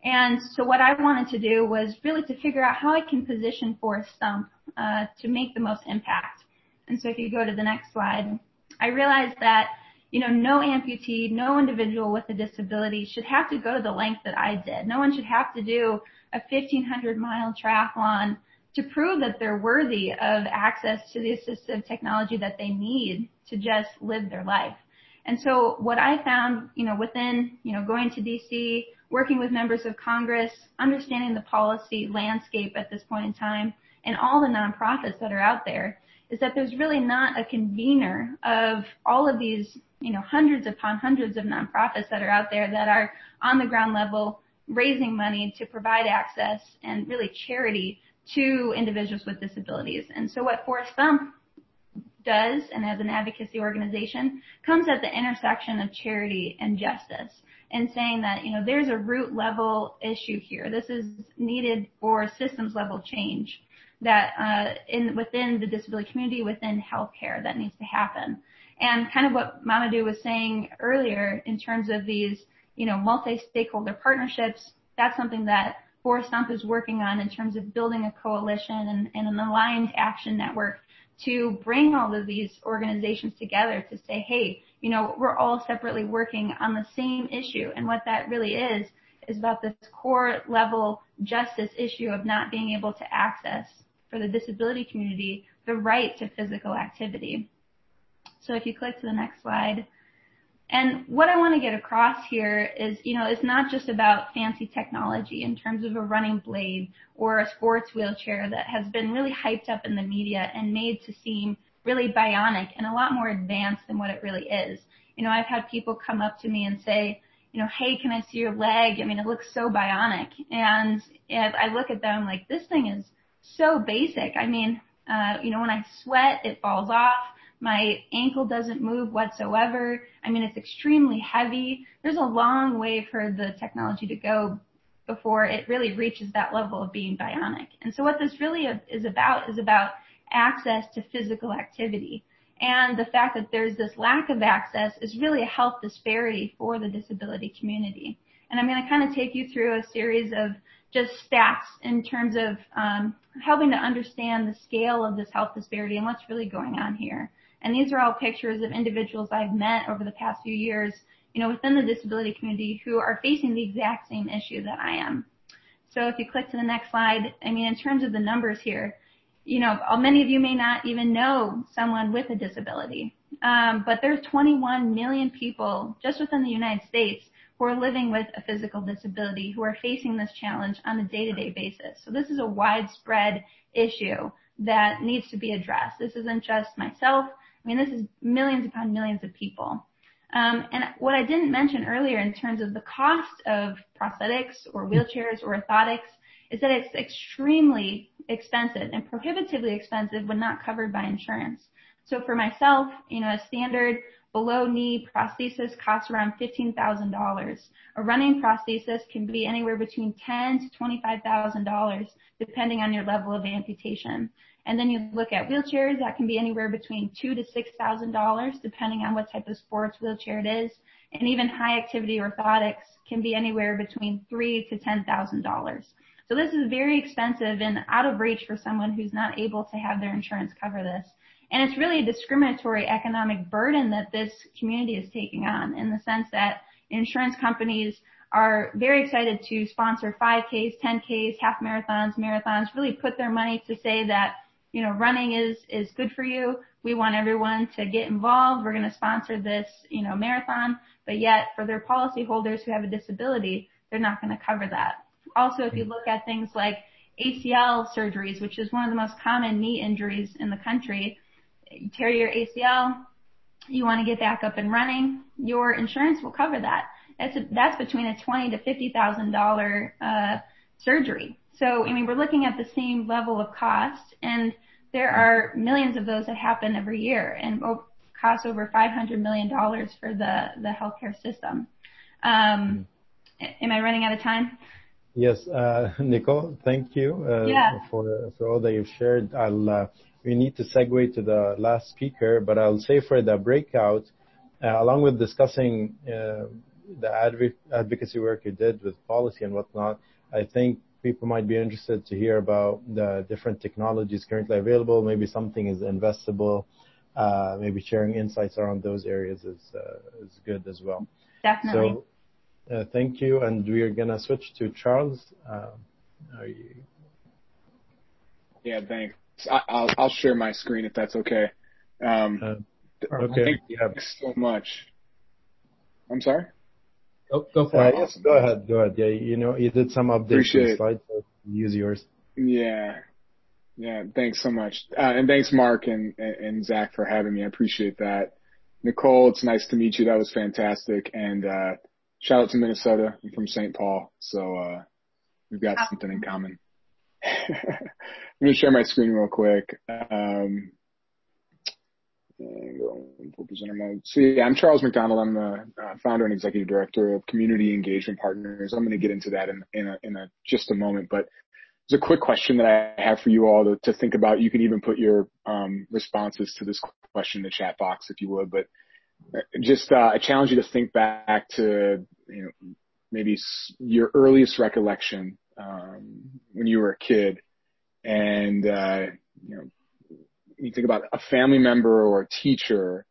And so what I wanted to do was really to figure out how I can position Forest Stump uh, to make the most impact. And so if you go to the next slide, I realized that you know, no amputee, no individual with a disability should have to go to the length that I did. No one should have to do a 1500 mile triathlon to prove that they're worthy of access to the assistive technology that they need to just live their life. And so what I found, you know, within, you know, going to DC, working with members of Congress, understanding the policy landscape at this point in time, and all the nonprofits that are out there, is that there's really not a convener of all of these you know, hundreds upon hundreds of nonprofits that are out there that are on the ground level raising money to provide access and really charity to individuals with disabilities. And so what Forest Stump does and as an advocacy organization comes at the intersection of charity and justice and saying that, you know, there's a root level issue here. This is needed for systems level change that uh, in within the disability community, within healthcare, that needs to happen. And kind of what Mamadou was saying earlier in terms of these, you know, multi-stakeholder partnerships, that's something that Forest Stump is working on in terms of building a coalition and, and an aligned action network to bring all of these organizations together to say, hey, you know, we're all separately working on the same issue. And what that really is, is about this core level justice issue of not being able to access for the disability community the right to physical activity. So if you click to the next slide. And what I want to get across here is, you know, it's not just about fancy technology in terms of a running blade or a sports wheelchair that has been really hyped up in the media and made to seem really bionic and a lot more advanced than what it really is. You know, I've had people come up to me and say, you know, hey, can I see your leg? I mean, it looks so bionic. And, and I look at them like, this thing is so basic. I mean, uh, you know, when I sweat, it falls off. My ankle doesn't move whatsoever. I mean, it's extremely heavy. There's a long way for the technology to go before it really reaches that level of being bionic. And so what this really is about is about access to physical activity. And the fact that there's this lack of access is really a health disparity for the disability community. And I'm going to kind of take you through a series of just stats in terms of um, helping to understand the scale of this health disparity and what's really going on here. And these are all pictures of individuals I've met over the past few years, you know, within the disability community who are facing the exact same issue that I am. So if you click to the next slide, I mean, in terms of the numbers here, you know, many of you may not even know someone with a disability. Um, but there's 21 million people just within the United States who are living with a physical disability who are facing this challenge on a day-to-day basis. So this is a widespread issue that needs to be addressed. This isn't just myself. I mean, this is millions upon millions of people. Um, and what I didn't mention earlier in terms of the cost of prosthetics or wheelchairs or orthotics is that it's extremely expensive and prohibitively expensive when not covered by insurance. So for myself, you know, a standard below knee prosthesis costs around $15,000. A running prosthesis can be anywhere between 10 to $25,000 depending on your level of amputation. And then you look at wheelchairs, that can be anywhere between two to six thousand dollars, depending on what type of sports wheelchair it is. And even high activity orthotics can be anywhere between three to ten thousand dollars. So this is very expensive and out of reach for someone who's not able to have their insurance cover this. And it's really a discriminatory economic burden that this community is taking on in the sense that insurance companies are very excited to sponsor 5Ks, 10Ks, half marathons, marathons, really put their money to say that you know, running is, is good for you. We want everyone to get involved. We're going to sponsor this, you know, marathon, but yet for their policyholders who have a disability, they're not going to cover that. Also, if you look at things like ACL surgeries, which is one of the most common knee injuries in the country, you tear your ACL, you want to get back up and running, your insurance will cover that. That's a, that's between a twenty to fifty thousand uh, surgery. So, I mean, we're looking at the same level of cost, and there are millions of those that happen every year and cost over $500 million for the, the healthcare system. Um, am I running out of time? Yes, uh, Nicole, thank you uh, for for all that you've shared. I'll uh, we need to segue to the last speaker, but I'll say for the breakout, uh, along with discussing uh, the adv- advocacy work you did with policy and whatnot, I think people might be interested to hear about the different technologies currently available. Maybe something is investable. Uh, maybe sharing insights around those areas is uh, is good as well. Definitely. So, uh, thank you, and we are gonna switch to Charles. Uh, are you? Yeah, thanks. I, I'll I'll share my screen if that's okay. Um, uh, okay. Thanks so much. I'm sorry. Go, go for uh, it. Yes, go ahead. Go ahead. Yeah, you know, you did some updates Appreciate to the slides, so use yours. Yeah. Yeah, thanks so much. Uh, and thanks, Mark and, and Zach, for having me. I appreciate that. Nicole, it's nice to meet you. That was fantastic. And uh, shout out to Minnesota. I'm from St. Paul, so uh, we've got something in common. I'm going to share my screen real quick. Um, and full presenter mode. So yeah, I'm Charles McDonald. I'm the uh, founder and executive director of Community Engagement Partners. I'm going to get into that in, in, a, in a, just a moment, but there's a quick question that I have for you all to, to think about. You can even put your um, responses to this question in the chat box if you would, but uh, just uh, I challenge you to think back to you know maybe your earliest recollection um, when you were a kid, and uh, you know you think about a family member or a teacher,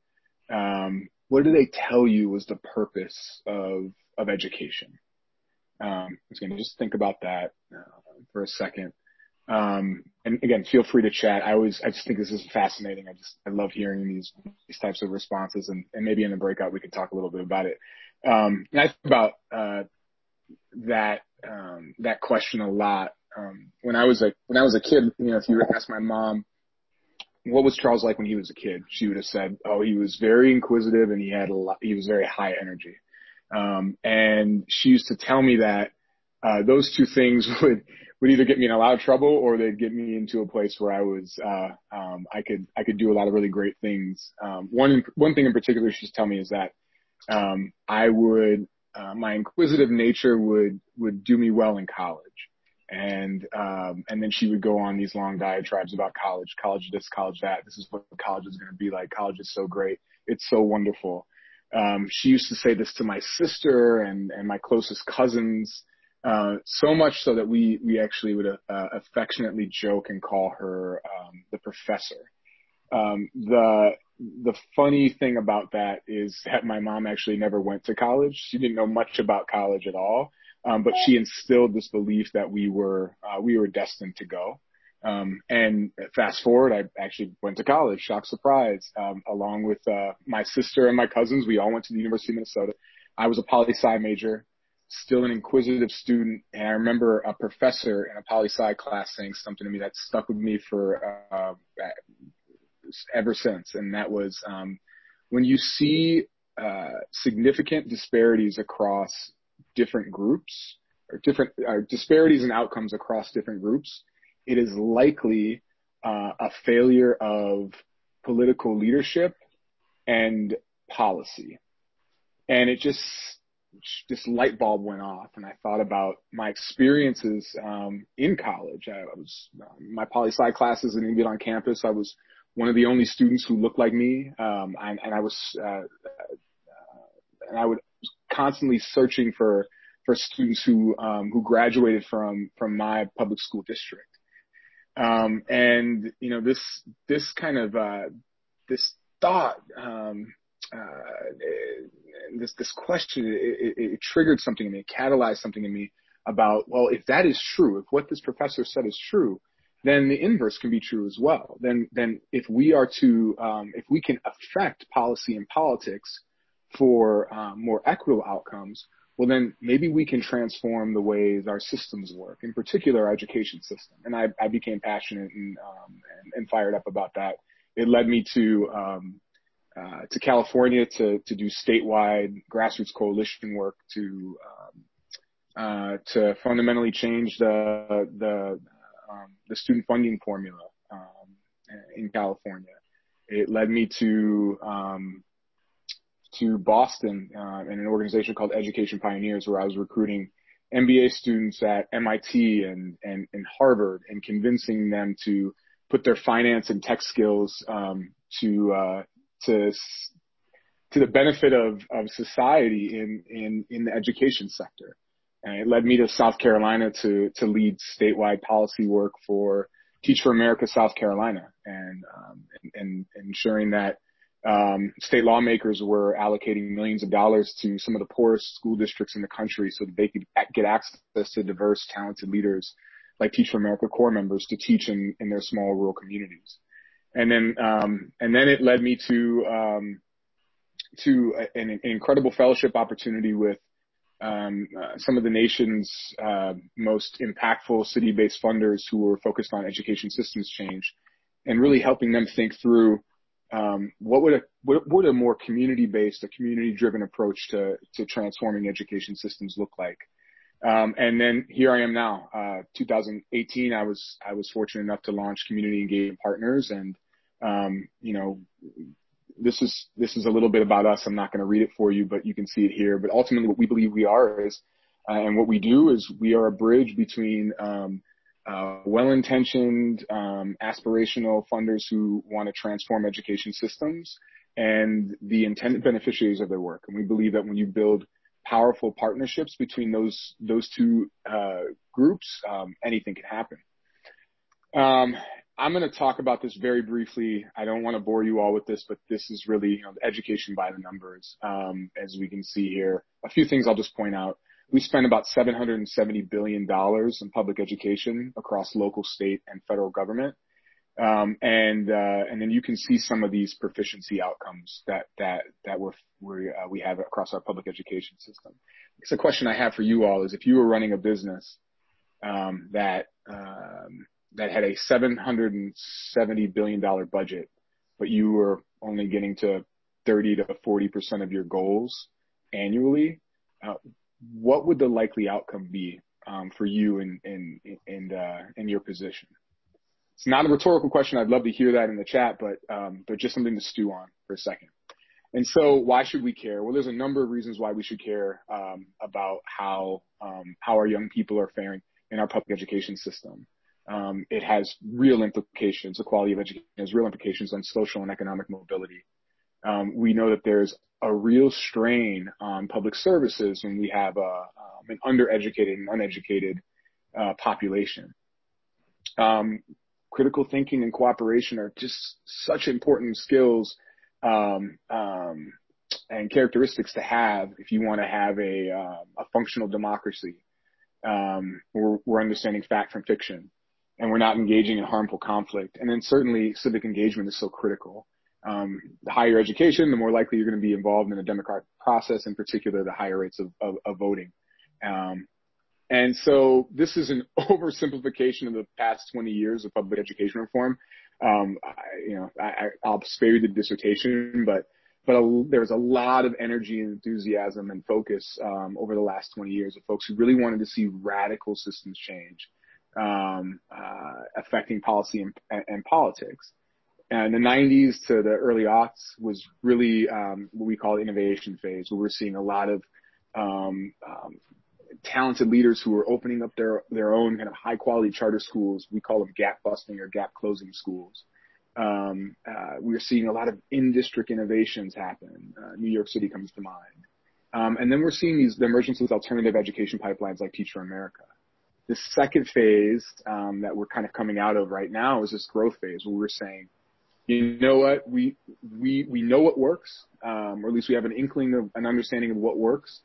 um, what do they tell you was the purpose of of education? Um, going to just think about that uh, for a second. Um, and again, feel free to chat. I always, I just think this is fascinating. I just, I love hearing these, these types of responses and, and maybe in the breakout we can talk a little bit about it. Um, and I think about, uh, that, um, that question a lot. Um, when I was a, when I was a kid, you know, if you were to ask my mom, what was Charles like when he was a kid? She would have said, oh, he was very inquisitive and he had a lot, he was very high energy. Um, and she used to tell me that, uh, those two things would, would either get me in a lot of trouble or they'd get me into a place where I was, uh, um, I could, I could do a lot of really great things. Um, one, one thing in particular she's tell me is that, um, I would, uh, my inquisitive nature would, would do me well in college. And, um, and then she would go on these long diatribes about college, college this, college that. This is what college is going to be like. College is so great. It's so wonderful. Um, she used to say this to my sister and, and my closest cousins. Uh, so much so that we we actually would uh, affectionately joke and call her um, the professor. Um, the the funny thing about that is that my mom actually never went to college. She didn't know much about college at all, um, but she instilled this belief that we were uh, we were destined to go. Um, and fast forward, I actually went to college. Shock surprise! Um, along with uh, my sister and my cousins, we all went to the University of Minnesota. I was a poli sci major still an inquisitive student. And I remember a professor in a poli sci class saying something to me that stuck with me for uh, ever since. And that was um, when you see uh, significant disparities across different groups or different uh, disparities in outcomes across different groups, it is likely uh, a failure of political leadership and policy. And it just this light bulb went off and I thought about my experiences um, in college. I was um, my poli sci classes and even on campus. I was one of the only students who looked like me, um, and, and, I was uh, uh, and I would constantly searching for for students who um, who graduated from from my public school district. Um, and you know this this kind of uh, this thought um, uh, this this question it, it, it triggered something in me, it catalyzed something in me about well, if that is true, if what this professor said is true, then the inverse can be true as well. Then then if we are to um, if we can affect policy and politics for um, more equitable outcomes, well then maybe we can transform the ways our systems work, in particular our education system. And I, I became passionate and, um, and, and fired up about that. It led me to um, uh, to California to to do statewide grassroots coalition work to um, uh, to fundamentally change the the um, the student funding formula um, in California. It led me to um, to Boston uh, in an organization called Education Pioneers, where I was recruiting MBA students at MIT and and, and Harvard, and convincing them to put their finance and tech skills um, to uh, to to the benefit of, of society in, in, in the education sector. And it led me to South Carolina to, to lead statewide policy work for Teach for America South Carolina and, um, and, and, ensuring that um, state lawmakers were allocating millions of dollars to some of the poorest school districts in the country so that they could get access to diverse, talented leaders like Teach for America Corps members to teach in, in their small rural communities. And then um, and then it led me to um, to an, an, incredible fellowship opportunity with um, uh, some of the nation's uh, most impactful city-based funders who were focused on education systems change, and really helping them think through what would a what would a more community-based, a community-driven approach to to transforming education systems look like. Um, and then here I am now, uh, 2018. I was I was fortunate enough to launch Community Engagement Partners, and um, you know, this is this is a little bit about us. I'm not going to read it for you, but you can see it here. But ultimately, what we believe we are is, uh, and what we do is, we are a bridge between um, uh, well-intentioned, um, aspirational funders who want to transform education systems and the intended beneficiaries of their work. And we believe that when you build powerful partnerships between those those two uh, groups, um, anything can happen. Um, I'm going to talk about this very briefly. I don't want to bore you all with this, but this is really you know, education by the numbers. Um, as we can see here, a few things I'll just point out. We spend about $770 billion in public education across local, state, and federal government. Um, and uh, and then you can see some of these proficiency outcomes that that that we're, we uh, we have across our public education system. It's a question I have for you all: is if you were running a business um, that um, that had a 770 billion dollar budget, but you were only getting to 30 to 40 percent of your goals annually, uh, what would the likely outcome be um, for you in in in, uh, in your position? It's not a rhetorical question. I'd love to hear that in the chat, but um, but just something to stew on for a second. And so, why should we care? Well, there's a number of reasons why we should care um, about how um, how our young people are faring in our public education system. Um, it has real implications. The quality of education has real implications on social and economic mobility. Um, we know that there's a real strain on public services when we have a, um, an undereducated and uneducated uh, population. Um, critical thinking and cooperation are just such important skills um, um, and characteristics to have if you want to have a, uh, a functional democracy. Um, we're, we're, understanding fact from fiction, and we're not engaging in harmful conflict. And then certainly civic engagement is so critical. Um, higher education, the more likely you're going to be involved in a democratic process, in particular the higher rates of, of, of voting. Um, and so this is an oversimplification of the past 20 years of public education reform. Um, I, you know, I, I'll spare you the dissertation, but but a, there was a lot of energy and enthusiasm and focus um, over the last 20 years of folks who really wanted to see radical systems change um, uh, affecting policy and, and, politics. And the 90s to the early aughts was really um, what we call the innovation phase, where we're seeing a lot of um, um, talented leaders who are opening up their their own kind of high quality charter schools. We call them gap busting or gap closing schools. Um, uh, we're seeing a lot of in district innovations happen. Uh, New York City comes to mind. Um, and then we're seeing these the emergence of alternative education pipelines like Teach for America. The second phase um, that we're kind of coming out of right now is this growth phase where we're saying, you know what, we we we know what works, um, or at least we have an inkling of an understanding of what works.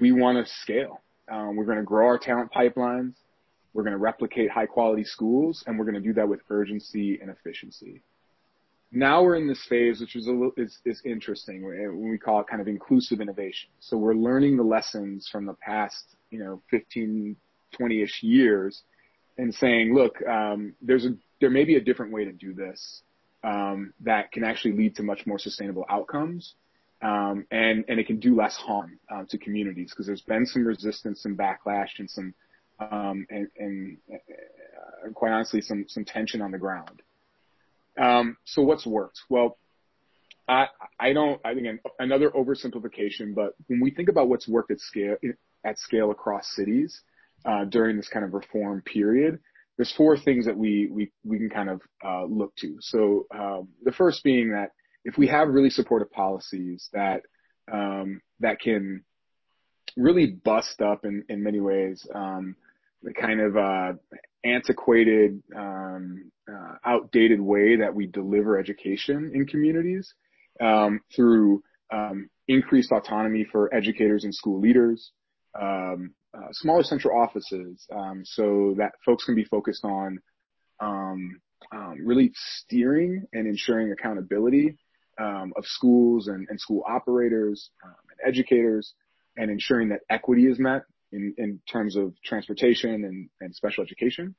We want to scale. Um, we're going to grow our talent pipelines. We're going to replicate high quality schools and we're going to do that with urgency and efficiency. Now we're in this phase, which is a little, is, is interesting when we call it kind of inclusive innovation. So we're learning the lessons from the past, you know, 15, 20-ish years and saying, look, um, there's a, there may be a different way to do this, um, that can actually lead to much more sustainable outcomes um, and and it can do less harm uh, to communities because there's been some resistance and backlash and some um, and, and uh, quite honestly some some tension on the ground. Um, so what's worked? Well, I I don't I think another oversimplification, but when we think about what's worked at scale at scale across cities uh, during this kind of reform period, there's four things that we we we can kind of uh, look to. So um, the first being that if we have really supportive policies that um, that can really bust up in, in many ways um, the kind of uh, antiquated, um, uh, outdated way that we deliver education in communities um, through um, increased autonomy for educators and school leaders, um, uh, smaller central offices, so that folks can be focused on really steering and ensuring accountability um, of schools and, and, school operators um, and educators and ensuring that equity is met in, in terms of transportation and, and special education,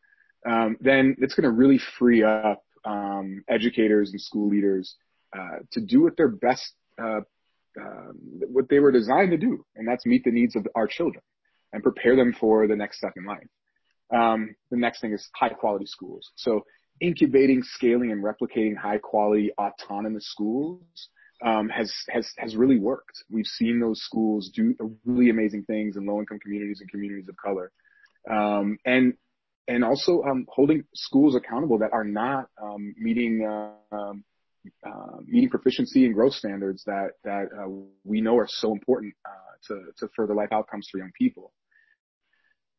um, then it's going to really free up um, educators and school leaders uh, to do what they're best, uh, what they were designed to do, and that's meet the needs of our children and prepare them for the next step in life. Um, the next thing is high quality schools. So incubating, scaling, and replicating high quality autonomous schools um, has has has really worked. We've seen those schools do really amazing things in low income communities and communities of color, um, and and also um, holding schools accountable that are not um, meeting uh, um, uh, meeting proficiency and growth standards that that uh, we know are so important uh, to to further life outcomes for young people.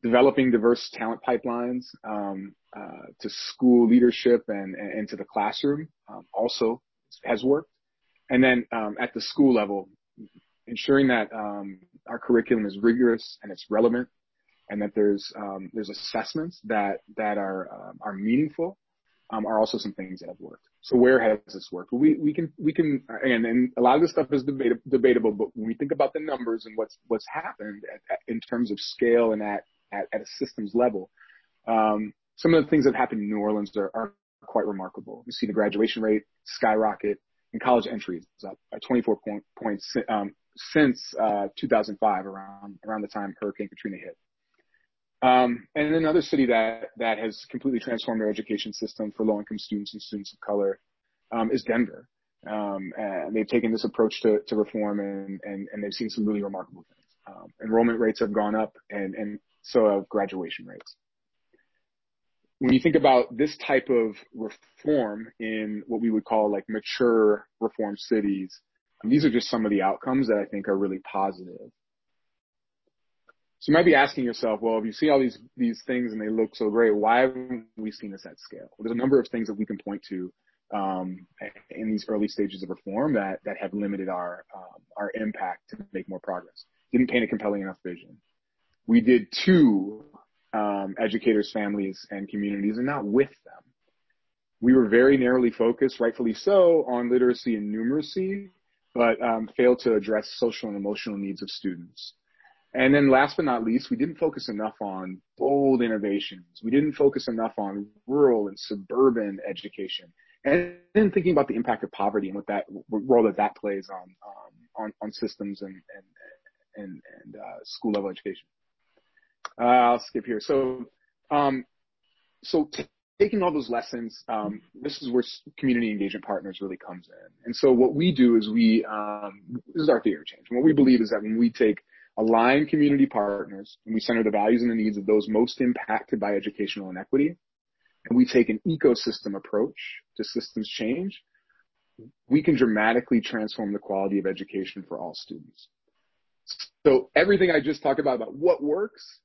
Developing diverse talent pipelines um, uh, to school leadership and, and, and to the classroom um, also has worked. And then um, at the school level, ensuring that um, our curriculum is rigorous and it's relevant, and that there's um, there's assessments that that are um, are meaningful, um, are also some things that have worked. So where has this worked? We we can we can and and a lot of this stuff is debata- debatable, but when we think about the numbers and what's what's happened at, at, in terms of scale and at at, at a systems level, um, some of the things that happened in New Orleans are, are quite remarkable. We see the graduation rate skyrocket and college entries up by 24 point, points um, since uh, 2005, around around the time Hurricane Katrina hit. Um, and another city that that has completely transformed their education system for low-income students and students of color um, is Denver. Um, and they've taken this approach to, to reform, and, and and they've seen some really remarkable things. Um, enrollment rates have gone up, and and so have graduation rates when you think about this type of reform in what we would call like mature reform cities, these are just some of the outcomes that I think are really positive. So you might be asking yourself, well, if you see all these, these things and they look so great, why haven't we seen this at scale? Well, there's a number of things that we can point to, um, in these early stages of reform that, that have limited our, um, our impact to make more progress. Didn't paint a compelling enough vision. We did two um, educators, families, and communities, and not with them. We were very narrowly focused, rightfully so, on literacy and numeracy, but um, failed to address social and emotional needs of students. And then last but not least, we didn't focus enough on bold innovations. We didn't focus enough on rural and suburban education. And then thinking about the impact of poverty and what that role that that plays on um, on, on systems and and and, and uh, school level education. Uh, I'll skip here. So, um, so t- taking all those lessons, um, this is where community engagement partners really comes in. And so what we do is we, um, this is our theory change. And what we believe is that when we take aligned community partners and we center the values and the needs of those most impacted by educational inequity, and we take an ecosystem approach to systems change, we can dramatically transform the quality of education for all students. So everything I just talked about, about what works,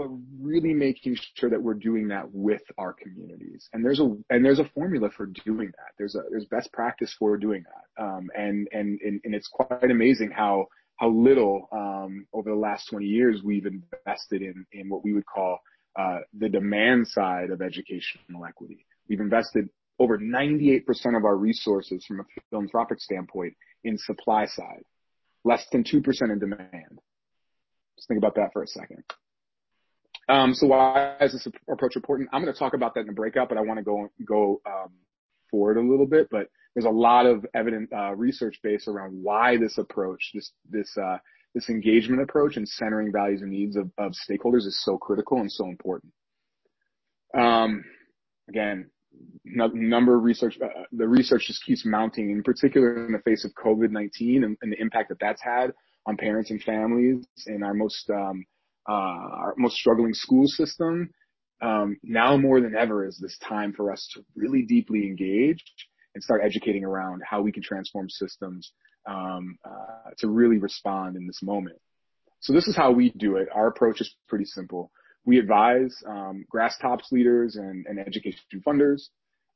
but really making sure that we're doing that with our communities. And there's a and there's a formula for doing that. There's a there's best practice for doing that. Um, and, and and and it's quite amazing how how little um, over the last 20 years we've invested in in what we would call uh, the demand side of educational equity. We've invested over 98% of our resources from a philanthropic standpoint in supply side, less than 2% in demand. Just think about that for a second. Um, so why is this approach important? I'm going to talk about that in the breakout, but I want to go go um, forward a little bit. But there's a lot of evident uh, research base around why this approach, this this uh, this engagement approach, and centering values and needs of, of stakeholders is so critical and so important. Um, again, no, number of research, uh, the research just keeps mounting, in particular in the face of COVID-19 and, and, the impact that that's had on parents and families and our most um, uh, our most struggling school system, um, now more than ever is this time for us to really deeply engage and start educating around how we can transform systems um, uh, to really respond in this moment. So this is how we do it. Our approach is pretty simple. We advise um, grass tops leaders and, and education funders.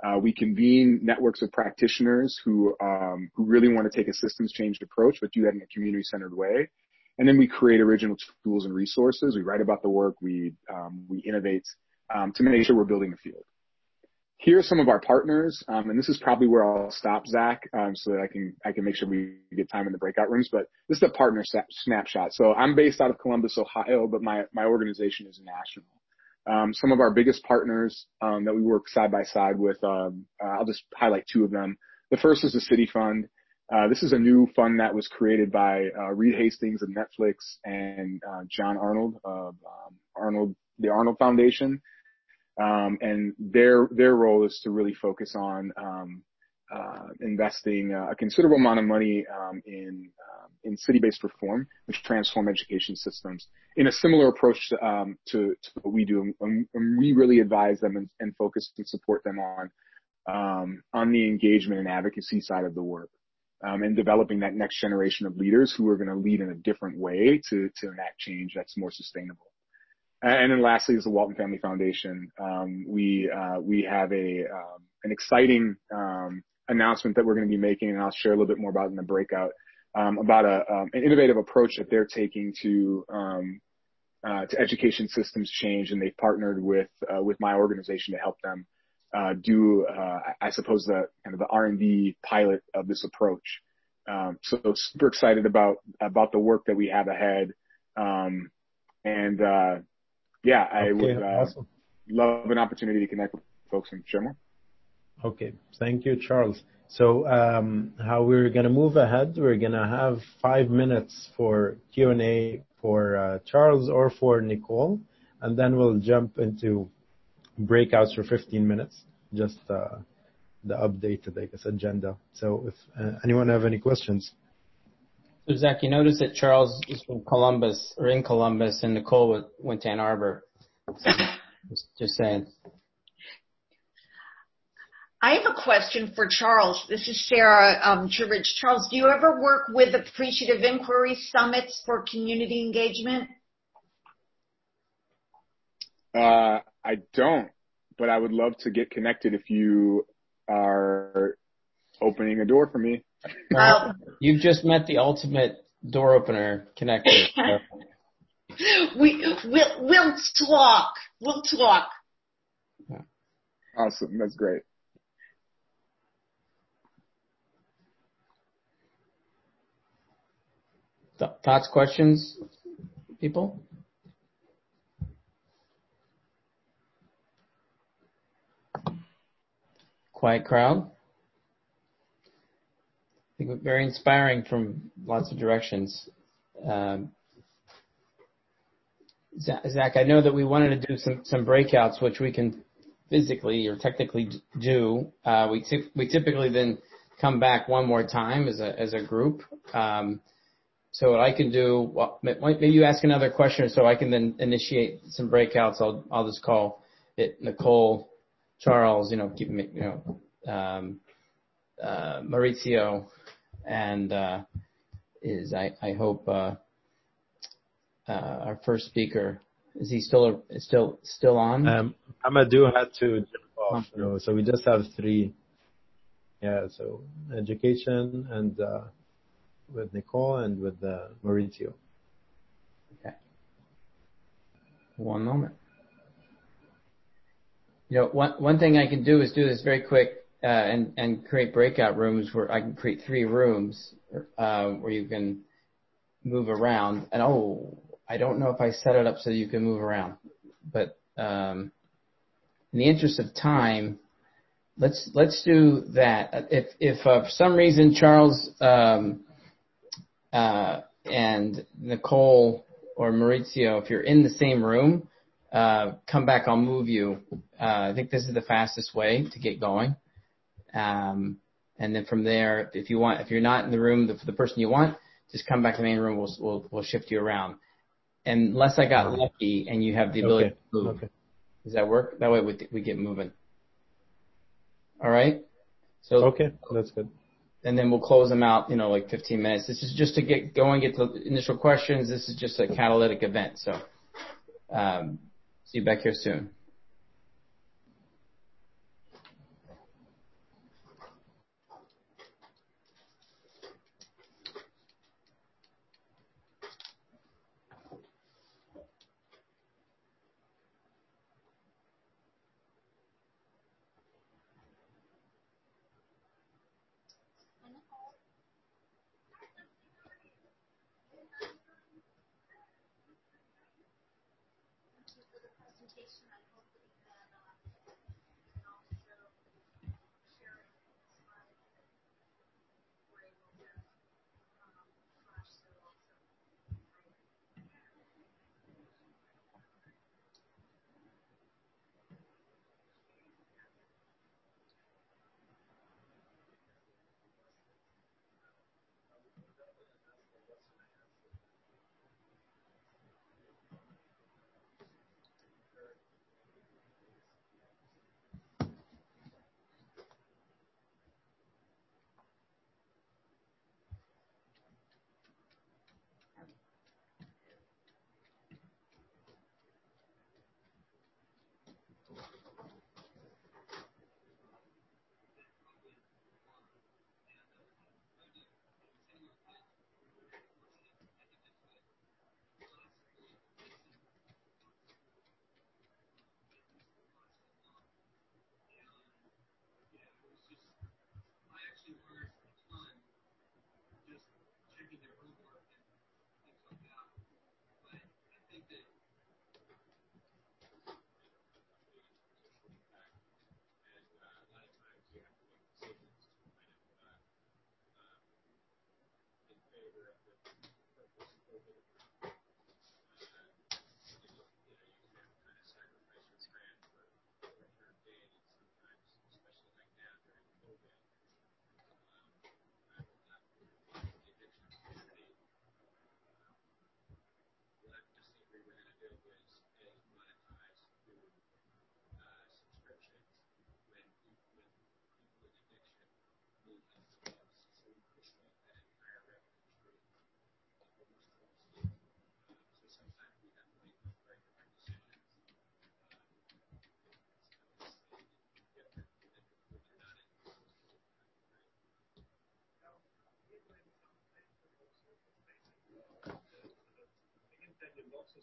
Uh, we convene networks of practitioners who um, who really want to take a systems changed approach, but do that in a community centered way. And then we create original tools and resources. We write about the work. We, um, we innovate um, to make sure we're building the field. Here are some of our partners, um, and this is probably where I'll stop, Zach, um, so that I can I can make sure we get time in the breakout rooms. But this is a partner snapshot. So I'm based out of Columbus, Ohio, but my my organization is national. Um, some of our biggest partners um, that we work side by side with, um, uh, I'll just highlight two of them. The first is the City Fund. Uh, this is a new fund that was created by uh, Reed Hastings of Netflix and uh, John Arnold of um, Arnold, the Arnold Foundation. Um, and their their role is to really focus on um, uh, investing uh, a considerable amount of money um, in um, in city-based reform, which transform education systems in a similar approach to, um, to, to, what we do. And, and, we really advise them and, and focus and support them on um, on the engagement and advocacy side of the work. Um, and developing that next generation of leaders who are going to lead in a different way to, to enact change that's more sustainable. And then lastly is the Walton Family Foundation. Um, we uh, we have a um, an exciting um, announcement that we're going to be making, and I'll share a little bit more about in the breakout um, about a um, an innovative approach that they're taking to um, uh, to education systems change, and they've partnered with uh, with my organization to help them do, uh, I suppose, the kind of the R and D pilot of this approach. so super excited about about the work that we have ahead, and uh, yeah, I would uh, love an opportunity to connect with folks and share more. Okay. Thank you, Charles. So, um, how we're gonna move ahead, we're gonna have five minutes for Q&A for uh, Charles or for Nicole, and then we'll jump into breakouts for 15 minutes, just uh, the updated, I guess, agenda. So if uh, anyone have any questions. So Zach, you notice that Charles is from Columbus or in Columbus, and Nicole went to Ann Arbor. Just, just saying. I have a question for Charles. This is Sarah um, Charles, do you ever work with appreciative inquiry summits for community engagement? Uh, I don't, but I would love to get connected if you are opening a door for me. Well, you've just met the ultimate door opener connector. we we'll we'll talk. We'll talk. Awesome. That's great. Th- thoughts, questions, people? Quiet crowd. I think very inspiring from lots of directions. Um, Zach, I know that we wanted to do some, some breakouts, which we can physically or technically do. Uh, we, t- we typically then come back one more time as a, as a group. Um, so what I can do, well, maybe you ask another question so I can then initiate some breakouts. I'll, I'll just call it Nicole, Charles, you know, keep you know, um, uh, Maurizio, and uh, is I, I hope uh, uh, our first speaker is he still still still on? Um, Amadou had to jump off, you know, so we just have three. Yeah, so education and uh, with Nicole and with uh, Maurizio. Okay. One moment. You know, one one thing I can do is do this very quick uh, and and create breakout rooms where I can create three rooms uh, where you can move around. And oh, I don't know if I set it up so you can move around, but um, in the interest of time, let's let's do that. If if uh, for some reason Charles um, uh, and Nicole or Maurizio, if you're in the same room, come back. I'll move you. Uh, I think this is the fastest way to get going. Um, and then from there, if you want, if you're not in the room for the person you want, just come back to the main room. We'll we'll, we'll shift you around. Unless I got lucky and you have the ability okay. to move. Okay. Does that work? That way we we get moving. All right. So okay, that's good. And then we'll close them out. You know, like 15 minutes. This is just to get going, get the initial questions. This is just a catalytic event. So, um, see you back here soon.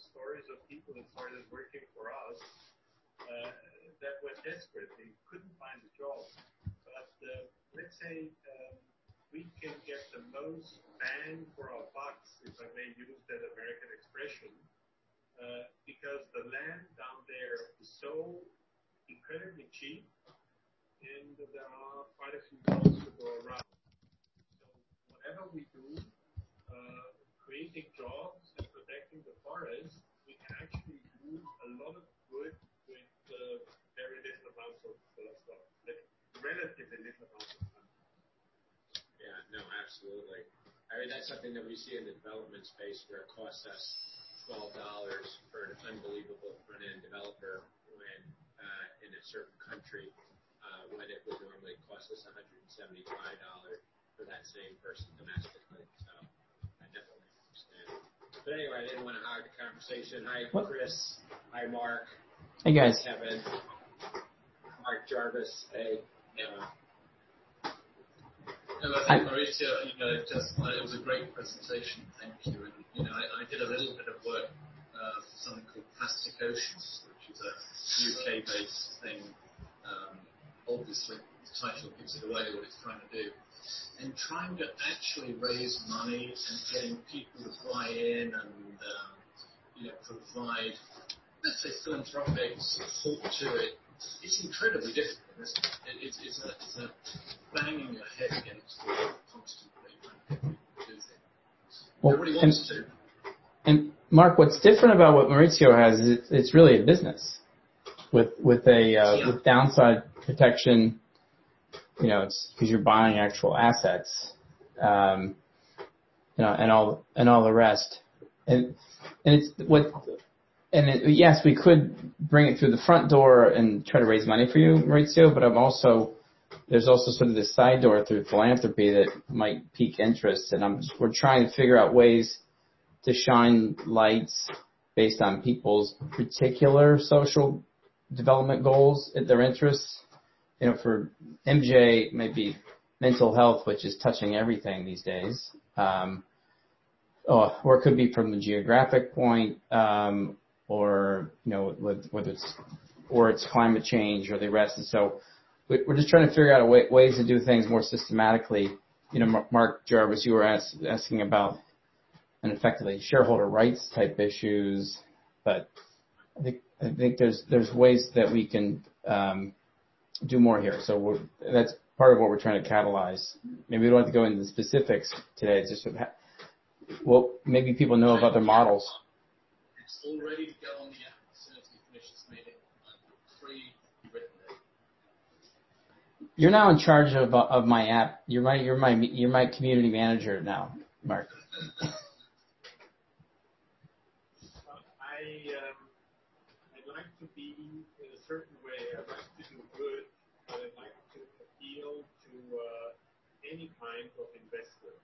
stories of people that started working for us uh, that were desperate. They couldn't find a job, but uh, Let's say um, we can get the most bang for our bucks, if I may use that American expression, uh, because the land down there is so incredibly cheap, and there are quite a few jobs to go around. So whatever we do, uh, creating jobs and protecting the forest, we can actually do a lot of good with very little amounts of stuff, relatively little amounts of money. Yeah. No, absolutely. I mean, that's something that we see in the development space where it costs us $12 for an unbelievable front-end developer when uh, in a certain country, uh, when it would normally cost us $175 for that same person domestically. So I definitely understand. But anyway, I didn't want to hog the conversation. Hi, Chris. Hi, Mark. Hey, guys. Kevin. Mark Jarvis. Hey. I think, Maurizio, uh, it was a great presentation. Thank you. You know, I did a little bit of work uh, for something called Plastic Oceans, which is a U.K.-based thing. Um, obviously, the title gives it away what it's trying to do. And trying to actually raise money and getting people to buy in and um, you know, provide, let's say, philanthropic support to it's incredibly difficult, isn't it? It's a banging your head against the wall constantly trying to get people to do things. Nobody wants to. Mark, what's different about what Maurizio has is it's really a business with with a with downside protection, You know, it's because you're buying actual assets, um, you know, and all and all the rest. And yes, we could bring it through the front door and try to raise money for you, Maurizio, but I'm also, there's also sort of this side door through philanthropy that might pique interest, and I'm, just, we're trying to figure out ways to shine lights based on people's particular social development goals and their interests. You know, for MJ, maybe mental health, which is touching everything these days. Um, oh, or it could be from the geographic point, or you know, whether it's or it's climate change or the rest. So We're just trying to figure out ways to do things more systematically. You know, Mark Jarvis, you were asking about an effectively shareholder rights type issues. But I think there's there's ways that we can um, do more here. So that's part of what we're trying to catalyze. Maybe we don't have to go into the specifics today. Just well maybe people know of other models. It's all ready to go on the app as soon as we finish this meeting. Pre-written it. You're now in charge of uh, my app. You're my community manager now, Mark. I um, I'd like to be in a certain way. I'd like to do good, but I'd like to appeal to uh, any kind of investor.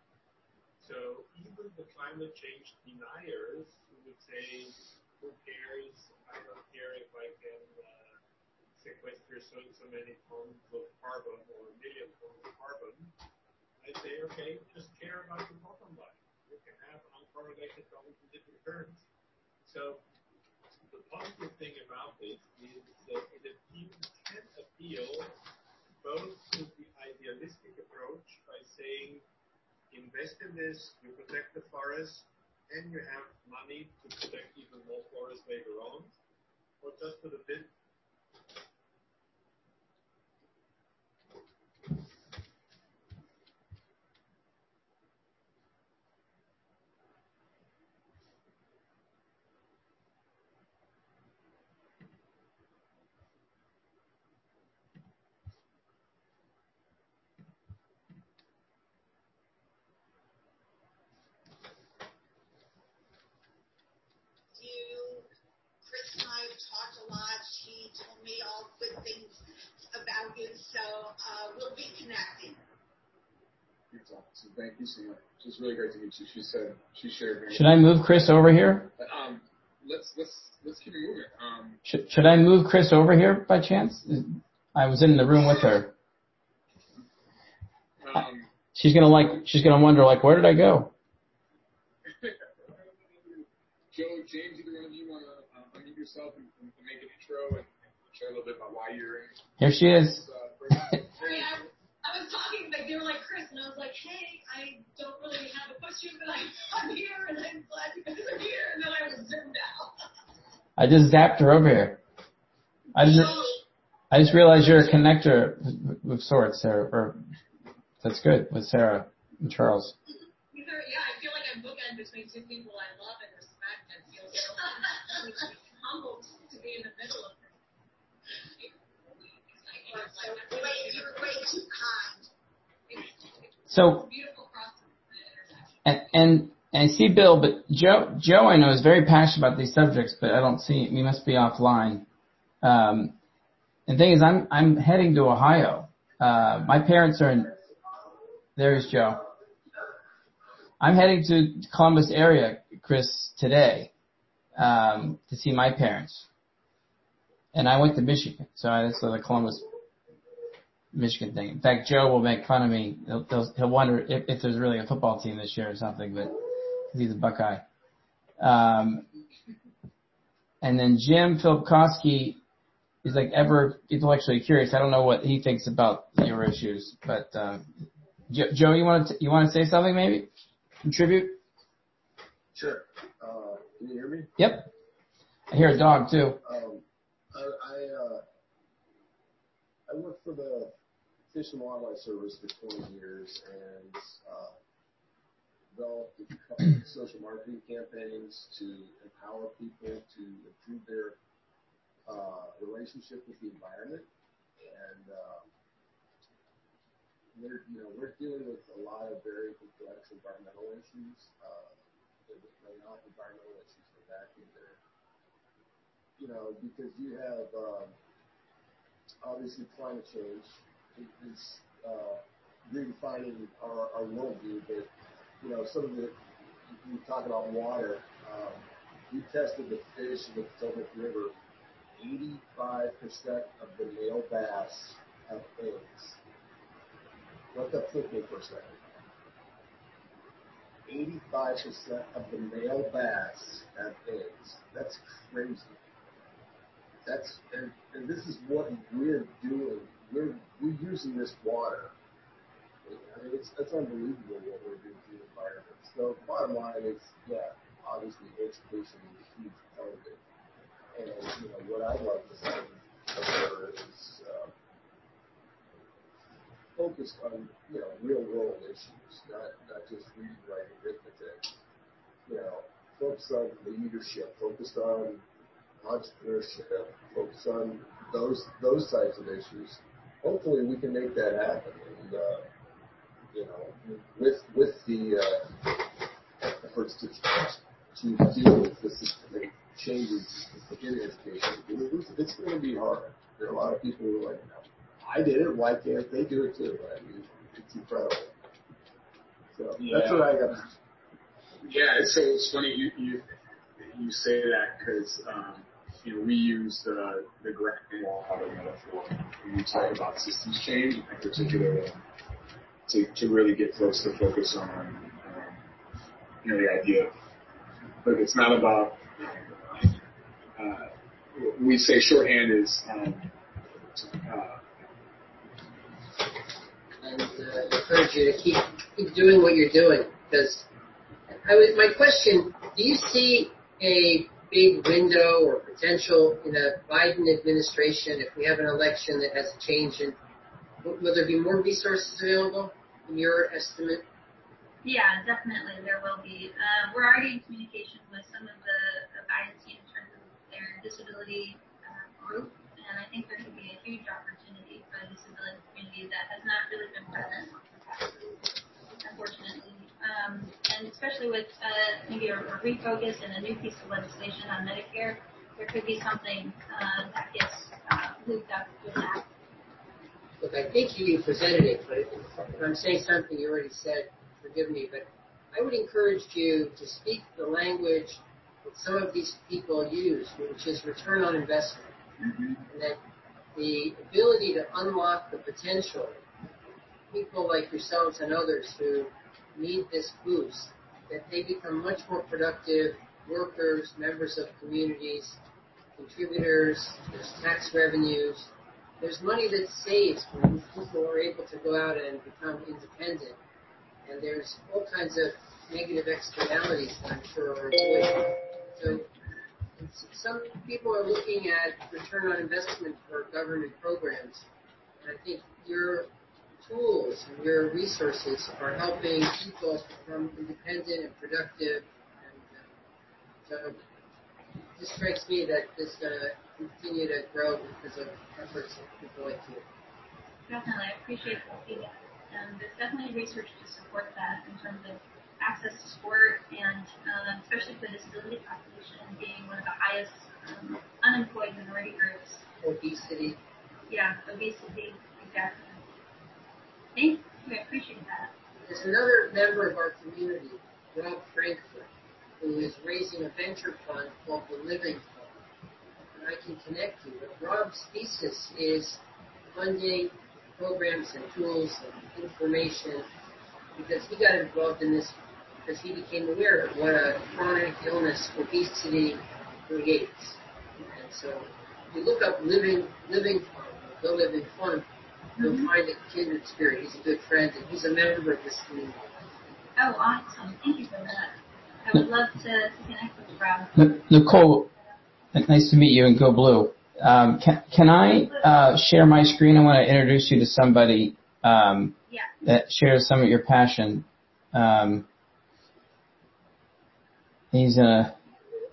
So even the climate change deniers who would say, "Who cares? I don't care if I can uh, sequester so and so many tons of carbon or 1 million tons of carbon." I say, "Okay, just care about the bottom line. You can have uncorrelated double-digit returns." So the positive thing about this is that it can appeal both to the idealistic approach by saying, invest in this, you protect the forest, and you have money to protect even more forest later on. Or just to the bit You, Chris and I have talked a lot. She told me all the good things about you. We'll be connecting. Thank you so much. It's really great to meet you. She said she shared very. Should I move Chris over here? Uh, um, let's let's let's keep it moving. Um, should I move Chris over here by chance? I was in the room with her. Um, she's going to like. She's gonna wonder, like, "Where did I go? Joe, James, either one of you want to uh, unmute yourself and, and make an intro and share a little bit about why you're in? Here she is. Uh, I, was talking, like they were like Chris, and I was like, hey, I don't really have a question, but I'm, I'm here, and I'm glad you guys are here, and then I was zoomed out. I just zapped her over here. I just, I just realized you're a connector of sorts, Sarah, or that's good with Sarah and Charles. Yeah, I feel like I'm bookend between two people I love and respect and feel so humbled to be in the middle of this. You're way too kind. So, and, and and I see Bill, but Joe, Joe, I know is very passionate about these subjects, but I don't see. We must be offline. Um, and the thing is, I'm I'm heading to Ohio. Uh, my parents are in. There's Joe. I'm heading to Columbus area, Chris, today um, to see my parents. And I went to Michigan, so I that's the Columbus, Michigan thing. In fact, Joe will make fun of me. He'll, he'll wonder if, if there's really a football team this year or something, but he's a Buckeye. Um, and then Jim Filipkowski is like ever intellectually curious. I don't know what he thinks about your issues, but uh, Joe, you want to you want to say something maybe? Contribute? Sure. Uh, can you hear me? Yep. I hear a dog too. Um, I I, uh, I worked for the Fish and Wildlife Service for 20 years and uh, developed a couple of social marketing campaigns to empower people to improve their uh, relationship with the environment. And um, we're, you know, we're dealing with a lot of very complex environmental issues. Uh, they're not environmental issues, they're back in there. You know, because you have um, obviously climate change is uh, redefining our, our worldview, but you know, some of the, you talk about water, um, we tested the fish in the Potomac River. 85% of the male bass have eggs. For a second. 85% of the male bass have eggs. That's crazy. That's and, and this is what we're doing. We're we're using this water. I mean, it's it's unbelievable what we're doing to the environment. So bottom line is, yeah, obviously education is a huge part of it. And you know what I love to occur is uh, focused on you know real world issues, not not just reading, writing, arithmetic. You know, focused on leadership, focused on entrepreneurship, focused on those those types of issues. Hopefully, we can make that happen. And uh, you know, with with the uh, efforts to to deal with the systemic changes in education, it's going to be hard. There are a lot of people who are like, I did it. Why can't they do it too? I mean, it's incredible. So yeah. that's what I got. Yeah, so it's funny you you, you say that because um, you know we use the the grand wall metaphor when we talk about systems change, in particular to to really get folks to focus on um, you know the idea. Of, it's not about uh, we say shorthand is um, uh, and uh, encourage you to keep keep doing what you're doing. Because I was, my question: Do you see a big window or potential in a Biden administration if we have an election that has a change in? Will there be more resources available in your estimate? Yeah, definitely there will be. Uh, we're already in communication with some of the, the Biden team in terms of their disability uh, group, and I think there could be a huge opportunity for the disability community that has not really been present, unfortunately. Um, and especially with uh, maybe a, a refocus and a new piece of legislation on Medicare, there could be something uh, that gets uh, looped up with that. Look, I think you presented it, but if I'm saying something you already said, forgive me, but I would encourage you to speak the language that some of these people use, which is return on investment. Mm-hmm. And that the ability to unlock the potential, people like yourselves and others who need this boost, that they become much more productive workers, members of communities, contributors, there's tax revenues. There's money that's saved when people are able to go out and become independent. And there's all kinds of negative externalities that I'm sure are avoided. So some people are looking at return on investment for government programs. And I think your tools and your resources are helping people become independent and productive. And uh, so it strikes me that this is going to continue to grow because of efforts of people like you. Definitely, I appreciate the feedback. And there's definitely research to support that in terms of access to sport and uh, especially for the disability population being one of the highest um, unemployed minority groups. Obesity. Yeah, obesity, exactly. Appreciate that. There's another member of our community, Rob Frankfurt, who is raising a venture fund called the Living Fund. And I can connect you. But Rob's thesis is funding programs and tools and information because he got involved in this because he became aware of what a chronic illness obesity creates. And so you look up Living Living Fund, The Living Fund, you'll find a kindred spirit. He's a good friend and he's a member of this community. Oh, awesome. Thank you for that. I would love to, to connect with Rob. Nicole, nice to meet you and go blue. Um, can, can I uh, share my screen? I want to introduce you to somebody um, Yeah. that shares some of your passion. Um, he's a,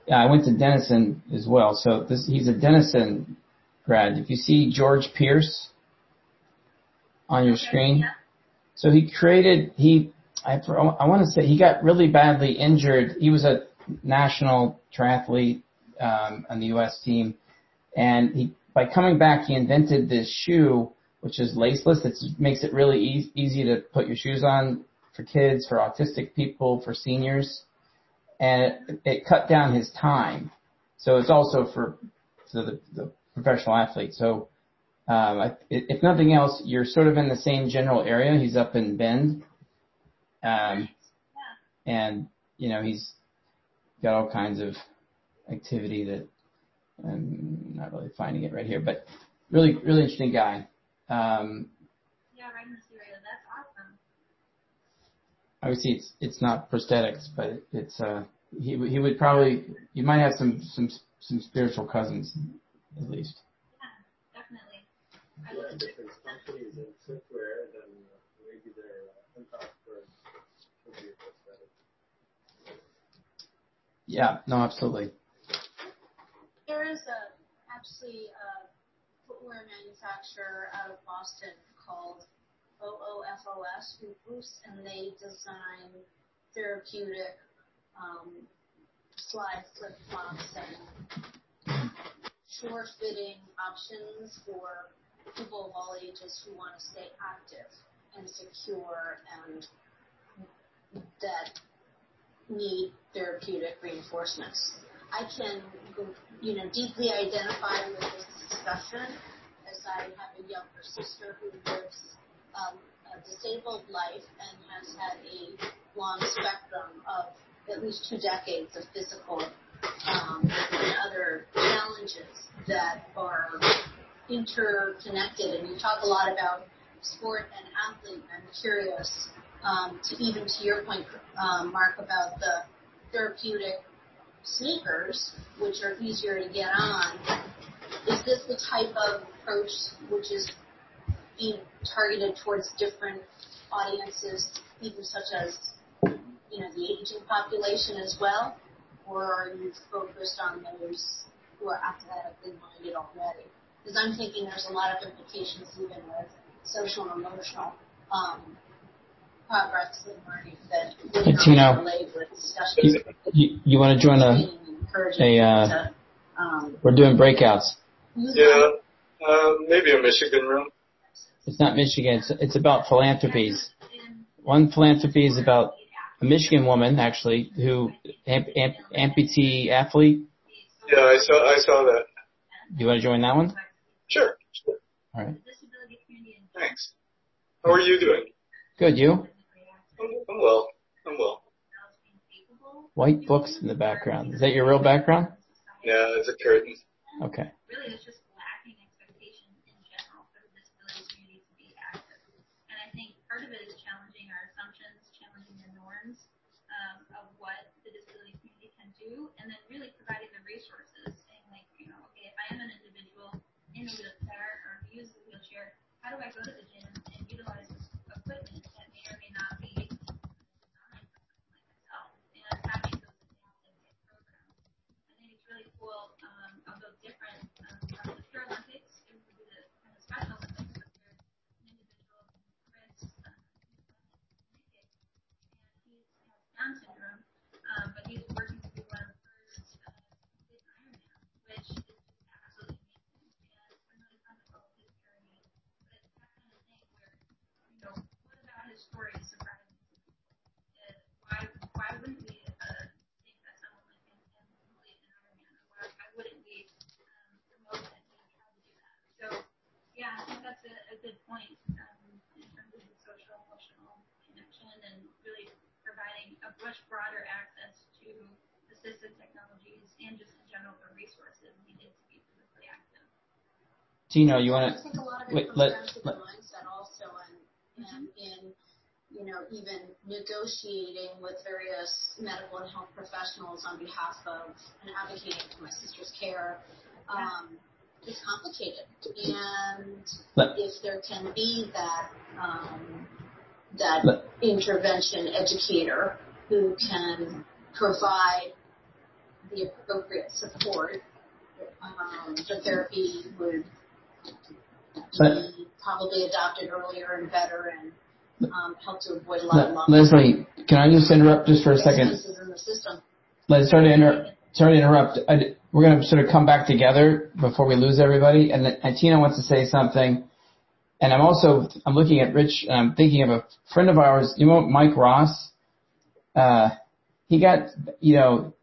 yeah, I went to Denison as well, so this, he's a Denison grad. If you see George Pierce on your screen, so he created, he, I, I want to say he got really badly injured. He was a national triathlete um, on the U.S. team, and he by coming back, he invented this shoe which is laceless. It makes it really e- easy to put your shoes on for kids, for autistic people, for seniors, and it, it cut down his time. So it's also for, for the, the professional athlete. So um, if nothing else, you're sort of in the same general area. He's up in Bend, um, and you know he's got all kinds of activity that I'm not really finding it right here, but really, really interesting guy. Um, Yeah, right in this area. That's awesome. obviously, it's it's not prosthetics, but it's uh he he would probably you might have some some some spiritual cousins at least. Yeah, companies in then maybe their impact be prosthetic. Yeah, no, absolutely. There is a actually a footwear manufacturer out of Boston called OOFOS who boosts and they design therapeutic um, slide flip flops and short fitting options for who want to stay active and secure and that need therapeutic reinforcements. I can, you know, deeply identify with this discussion as I have a younger sister who lives um, a disabled life and has had a long spectrum of at least two decades of physical um, and other challenges that are interconnected. And you talk a lot about sport and athlete. I'm curious um, to even to your point, um, Mark, about the therapeutic sneakers, which are easier to get on. Is this the type of approach which is being targeted towards different audiences, even such as you know the aging population as well, or are you focused on those who are athletically minded already? Because I'm thinking there's a lot of implications even with social and emotional um, progress in learning that would not Tino, relate with discussions. You, you, you want to join a a uh, to um, we're doing breakouts. Yeah, um, maybe a Michigan room. It's not Michigan. It's, it's about philanthropies. One philanthropy is about a Michigan woman actually who amp, amp, amputee athlete. Yeah, I saw I saw that. You want to join that one? Sure, sure. All right. Thanks. How are you doing? Good. You? I'm, I'm well. I'm well. White books in the background. Is that your real background? No, it's a curtain. Okay. How do I go to the point um, in terms of social emotional connection and really providing a much broader access to assistive technologies and just in general the resources needed to be physically active. Tino, you want I think a lot of to it wait? comes Let, down to the mindset also and, and in, you know, even negotiating with various medical and health professionals on behalf of and advocating for my sister's care. Um, it's complicated. And Let- if there can be that, um, that Let- intervention educator who can provide the appropriate support, um, the therapy would be probably adopted earlier and better and um, help to avoid a lot of Leslie, can I just interrupt just for a second? expenses in the system. Let's sorry to inter- sorry to interrupt. I, we're going to sort of come back together before we lose everybody. And, and Tina wants to say something. And I'm also I'm looking at Rich. And I'm thinking of a friend of ours. You know Mike Ross. Uh, he got you know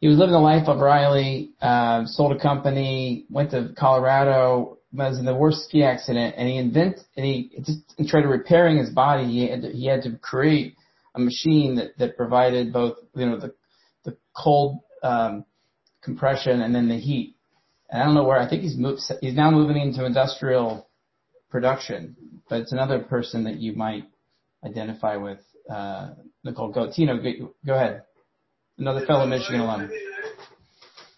he was living the life of Riley. Uh, sold a company. Went to Colorado. Was in the worst ski accident. And he invent and he just tried repairing his body. He had to, he had to create a machine that that provided both you know the the cold um, compression and then the heat. And I don't know where. I think he's moved. He's now moving into industrial production. But it's another person that you might identify with. Uh, Nicole, go. Tino, go, go ahead. Another fellow Michigan I, I alum. mean, I,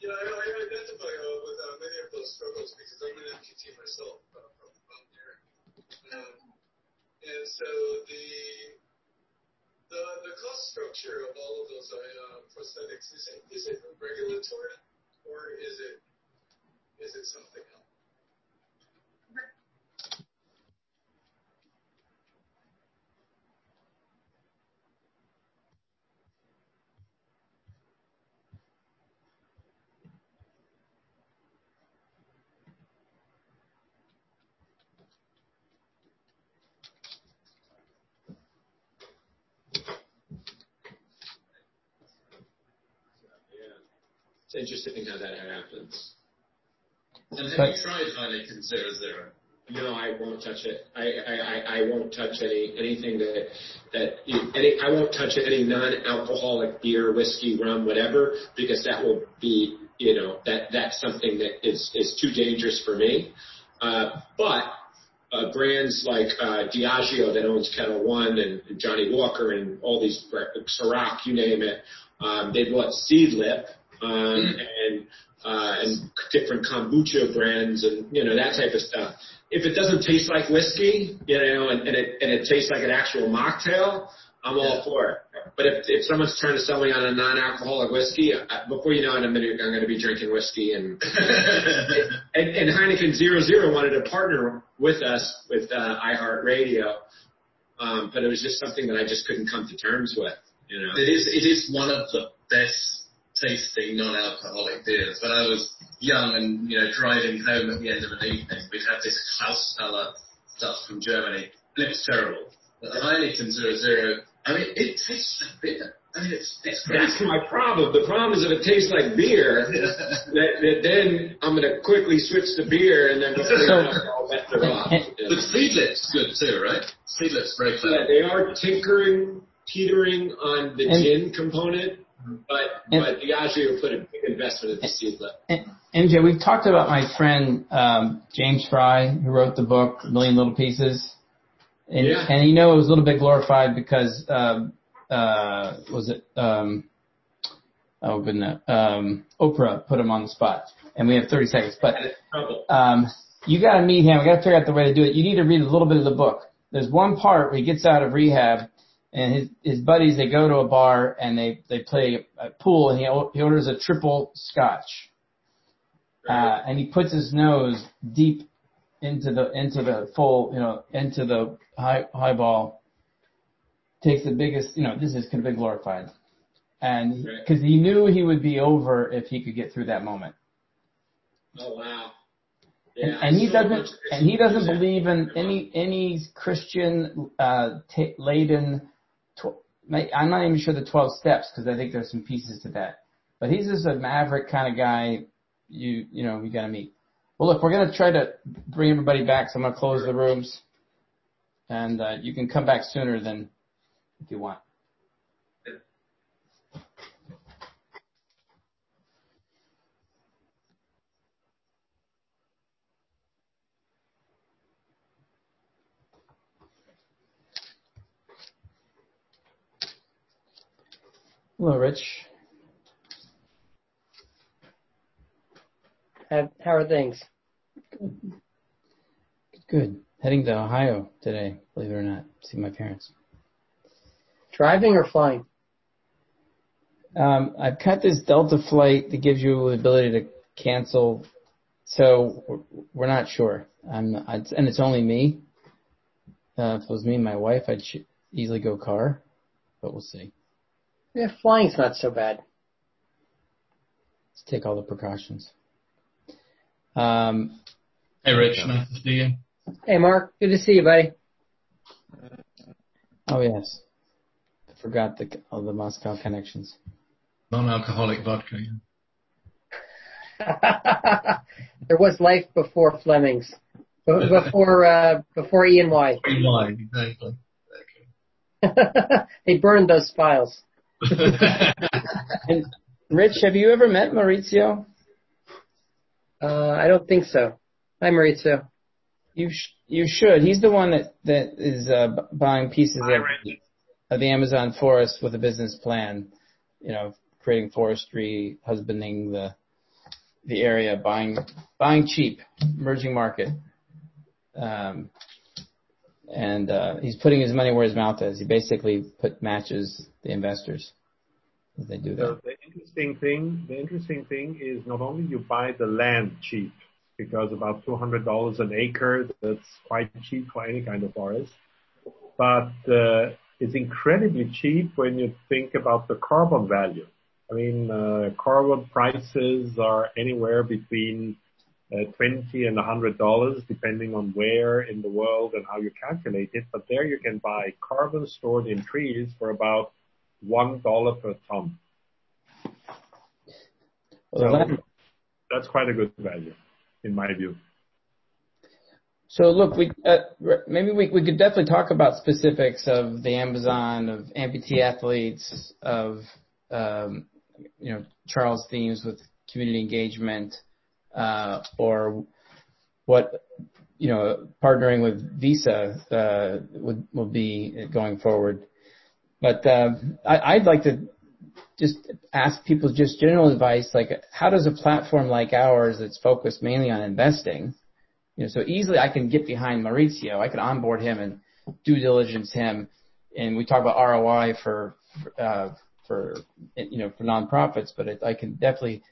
you know, I, I identify uh, with uh, many of those struggles because I'm an amputee myself uh, from, from there. Um, and so structure of all of those uh, prosthetics is it, is it regulatory or is it is it something else? Interesting how that happens. And have you tried Heineken Zero Zero? No, I won't touch it. I, I, I, I won't touch any anything that that any I won't touch any non-alcoholic beer, whiskey, rum, whatever, because that will be you know that that's something that is is too dangerous for me. Uh, but uh, brands like uh, Diageo that owns Ketel One and Johnnie Walker and all these Ciroc, you name it, um, they bought Seedlip um, and uh, and different kombucha brands and you know that type of stuff. If it doesn't taste like whiskey, you know, and, and it and it tastes like an actual mocktail, I'm all for it. But if if someone's trying to sell me on a non-alcoholic whiskey, I, before you know it, I'm gonna I'm gonna be drinking whiskey and and, and Heineken Zero Zero wanted to partner with us with uh, iHeartRadio, um, but it was just something that I just couldn't come to terms with. You know, It is, it is one of the best tasting non-alcoholic beers. When I was young and, you know, driving home at the end of an evening, we'd have this Clausthaler stuff from Germany, and it was terrible. But the Heineken Zero Zero, I mean, it tastes like beer. I mean, it's, it's great. That's my problem. The problem is if it tastes like beer, that, that then I'm going to quickly switch to beer and then before you know it, all bets are off. But Seedlip's good too, right? Seedlip's very Yeah, they are tinkering, teetering on the And- gin component, but but Diageo put a big investment in the seed lab. MJ, we've talked about my friend um, James Frey, who wrote the book A Million Little Pieces, and Yeah. and you know it was a little bit glorified because um, uh, was it um, oh goodness um, Oprah put him on the spot, and we have 30 seconds, but um, you got to meet him. We got to figure out the way to do it. You need to read a little bit of the book. There's one part where he gets out of rehab, and his his buddies they go to a bar and they they play a pool, and he he orders a triple scotch, uh, and he puts his nose deep into the into the full you know into the high highball. Takes the biggest you know this is big glorified, and because he knew he would be over if he could get through that moment. Oh wow. And, Yeah, and he I saw a doesn't, and he doesn't believe in any any Christian uh, ta laden. Tw- I'm not even sure the twelve steps because I think there's some pieces to that. But he's just a maverick kind of guy. You you know you got to meet. Well, look, we're gonna try to bring everybody back, so I'm gonna close the rooms, and uh, you can come back sooner than if you want. Hello, Rich. How, how are things? Good. Good. Heading to Ohio today, believe it or not, see my parents. Driving or flying? Um, I've got this Delta flight that gives you the ability to cancel, so we're- we're not sure. I'm, I'd, and it's only me. Uh, if it was me and my wife, I'd sh- easily go car, but we'll see. Yeah, flying's not so bad. Let's take all the precautions. Um, Hey, Rich, nice to see you. Hey, Mark. Good to see you, buddy. oh yes, I forgot the all the Moscow connections. Non-alcoholic vodka. yeah. there was life before Fleming's. Before uh, before E and Y. Why, exactly. they burned those files. And Rich, have you ever met Maurizio? Uh, I don't think so. Hi, Maurizio. You sh- you should. He's the one that that is uh, b- buying pieces of, of the Amazon forest with a business plan. You know, creating forestry, husbanding the the area, buying buying cheap, emerging market. Um, and uh, he's putting his money where his mouth is. He basically put matches the investors. as They do So that. the interesting thing, the interesting thing is not only you buy the land cheap, because about $200 an acre, that's quite cheap for any kind of forest, but uh, it's incredibly cheap when you think about the carbon value. I mean, uh, carbon prices are anywhere between 20 and 100 dollars, depending on where in the world and how you calculate it. But there you can buy carbon stored in trees for about one dollar per ton. Well, So that's quite a good value, in my view. So look, we uh, maybe we we could definitely talk about specifics of the Amazon, of amputee athletes, of um, you know Charles' themes with community engagement, uh, or what you know partnering with Visa uh, would will be going forward. But uh, I, I'd like to just ask people just general advice, like how does a platform like ours that's focused mainly on investing you know, so easily I can get behind Maurizio. I can onboard him and due diligence him. And we talk about ROI for, uh, for, you know, for nonprofits, but I can definitely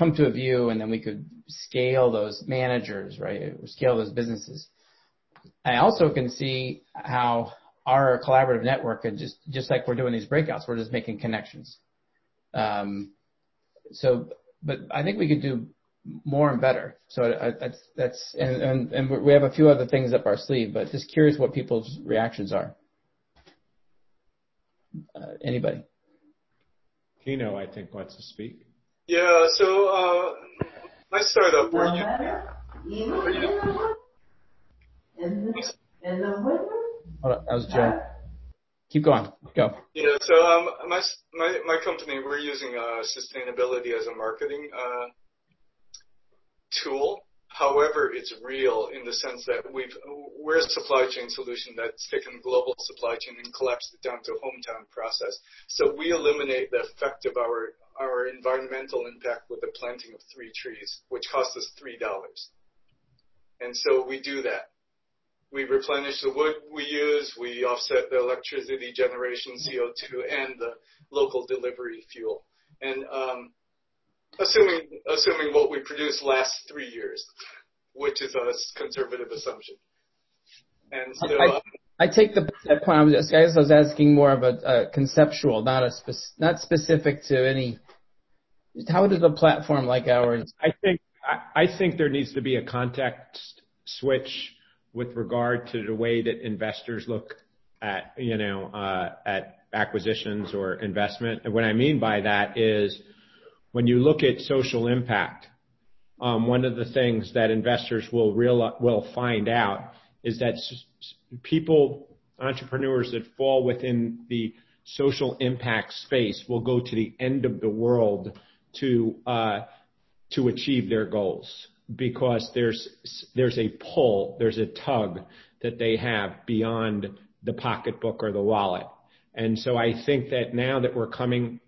come to a view and then we could scale those managers, right? Or scale those businesses. I also can see how our collaborative network and just, just like we're doing these breakouts, we're just making connections. Um, so, but I think we could do more and better. So I, that's that's and, and and we have a few other things up our sleeve, but just curious what people's reactions are. Uh, anybody? Kino, I think, wants to speak. Yeah, so uh, my startup where you, where you Hold on, that was Joe. Keep going. Go. Yeah. So um, my my my company we're using uh, sustainability as a marketing uh, tool. However, it's real in the sense that we've we're a supply chain solution that's taken global supply chain and collapsed it down to a hometown process. So we eliminate the effect of our our environmental impact with the planting of three trees, which costs us three dollars. And so we do that. We replenish the wood we use, we offset the electricity generation, CO2, and the local delivery fuel. And um, assuming assuming what we produce lasts three years, which is a conservative assumption. And so. I, I take the that point. I was I guess I was asking more of a, a conceptual, not a spec, not specific to any. How does a platform like ours? I think I, I think there needs to be a context switch with regard to the way that investors look at you know uh, at acquisitions or investment. And what I mean by that is when you look at social impact, um, one of the things that investors will real will find out is that people, entrepreneurs that fall within the social impact space will go to the end of the world to uh, to achieve their goals because there's there's a pull, there's a tug that they have beyond the pocketbook or the wallet. And so I think that now that we're coming,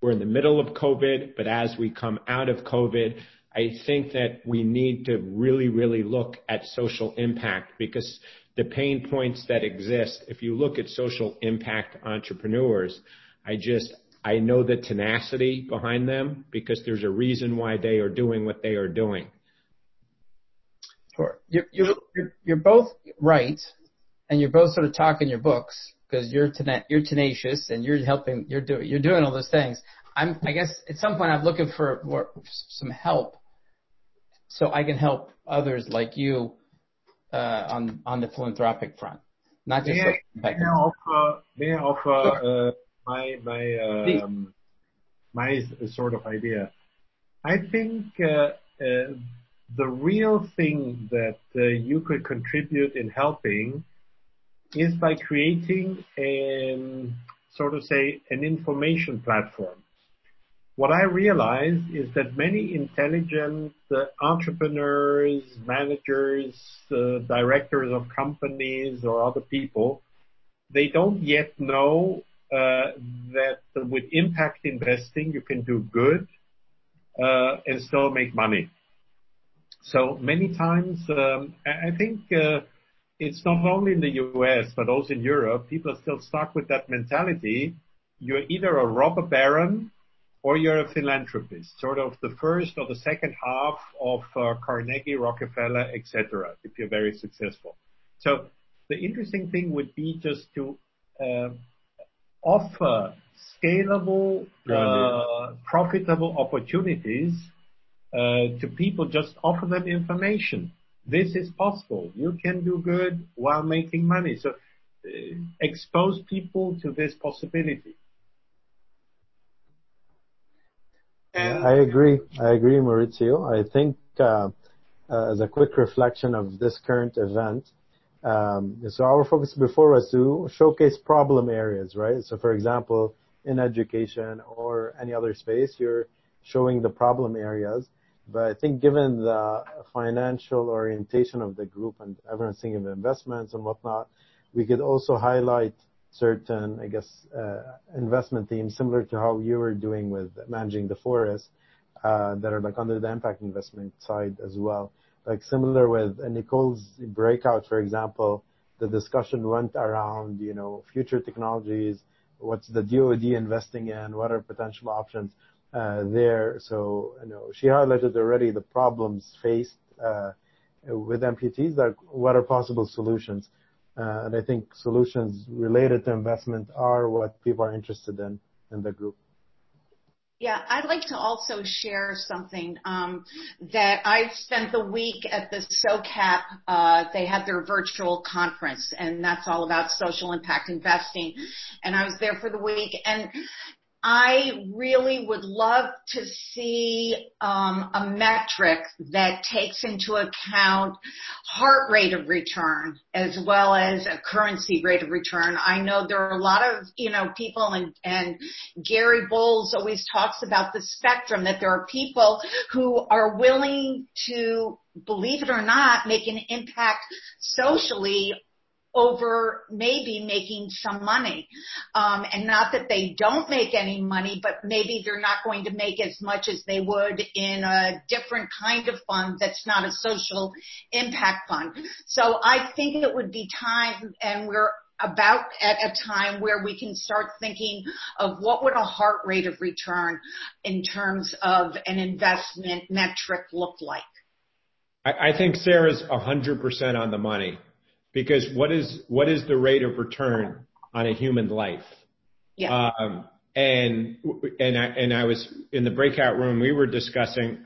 we're in the middle of COVID, but as we come out of COVID, I think that we need to really, really look at social impact because the pain points that exist, if you look at social impact entrepreneurs, I know the tenacity behind them because there's a reason why they are doing what they are doing. Sure. You're, you're, you're, you're both right, and you're both sort of talking your books because you're tena- you're tenacious and you're helping, you're doing you're doing all those things. I'm, I guess at some point I'm looking for more, some help so I can help others like you uh, on on the philanthropic front, not just. May, I, may I offer, may I offer uh, my my um, my sort of idea? I think uh, uh, the real thing that uh, you could contribute in helping is by creating a sort of say an information platform what I realized is that many intelligent uh, entrepreneurs, managers, uh, directors of companies or other people, they don't yet know that with impact investing you can do good uh, and still make money. So many times, um, I think uh, it's not only in the US but also in Europe, people are still stuck with that mentality. You're either a robber baron or you're a philanthropist, sort of the first or the second half of uh, Carnegie, Rockefeller, etc. If you're very successful. So the interesting thing would be just to uh, offer scalable, uh, profitable opportunities uh, to people. Just offer them information. This is possible. You can do good while making money. So uh, expose people to this possibility. Yeah, I agree. I agree, Maurizio. I think uh, uh, as a quick reflection of this current event, um, so our focus before was to showcase problem areas, right? So, for example, in education or any other space, you're showing the problem areas. But I think given the financial orientation of the group and everyone's thinking of investments and whatnot, we could also highlight certain, I guess, uh, investment themes similar to how you were doing with managing the forest, uh, that are like under the impact investment side as well. Like similar with Nicole's breakout, for example, the discussion went around, you know, future technologies, what's the DoD investing in, what are potential options uh, there. So, you know, she highlighted already the problems faced with amputees, like what are possible solutions. Uh, and I think solutions related to investment are what people are interested in in the group. Yeah, I'd like to also share something um, that I spent the week at the SOCAP. Uh, they had their virtual conference, and that's all about social impact investing. And I was there for the week, and I really would love to see um, a metric that takes into account heart rate of return as well as a currency rate of return. I know there are a lot of you know people, and, and Gary Bowles always talks about the spectrum that there are people who are willing to, believe it or not, make an impact socially over maybe making some money. Um, and not that they don't make any money, but maybe they're not going to make as much as they would in a different kind of fund that's not a social impact fund. So I think it would be time, and we're about at a time where we can start thinking of what would a heart rate of return in terms of an investment metric look like. I, I think Sarah's 100% on the money because what is what is the rate of return on a human life? Yeah. Um, and and I and I was in the breakout room. We were discussing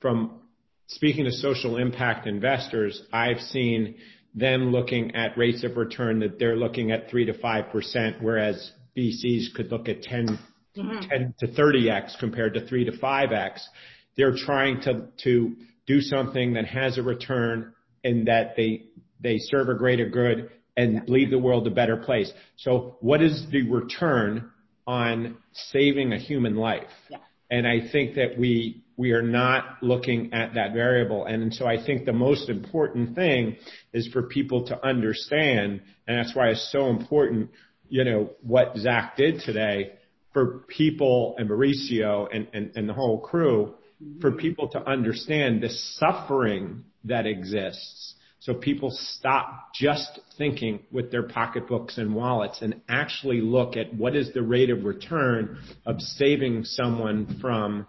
from speaking to social impact investors. I've seen them looking at rates of return that they're looking at three to five percent, whereas VCs could look at 10, mm-hmm. 10 to 30x compared to three to five x. They're trying to to do something that has a return and that they they serve a greater good and leave the world a better place. So what is the return on saving a human life? Yeah. And I think that we we are not looking at that variable. And so I think the most important thing is for people to understand, and that's why it's so important, you know, what Zach did today for people and Maurizio and, and, and the whole crew, for mm-hmm. people to understand the suffering that exists so people stop just thinking with their pocketbooks and wallets and actually look at what is the rate of return of saving someone from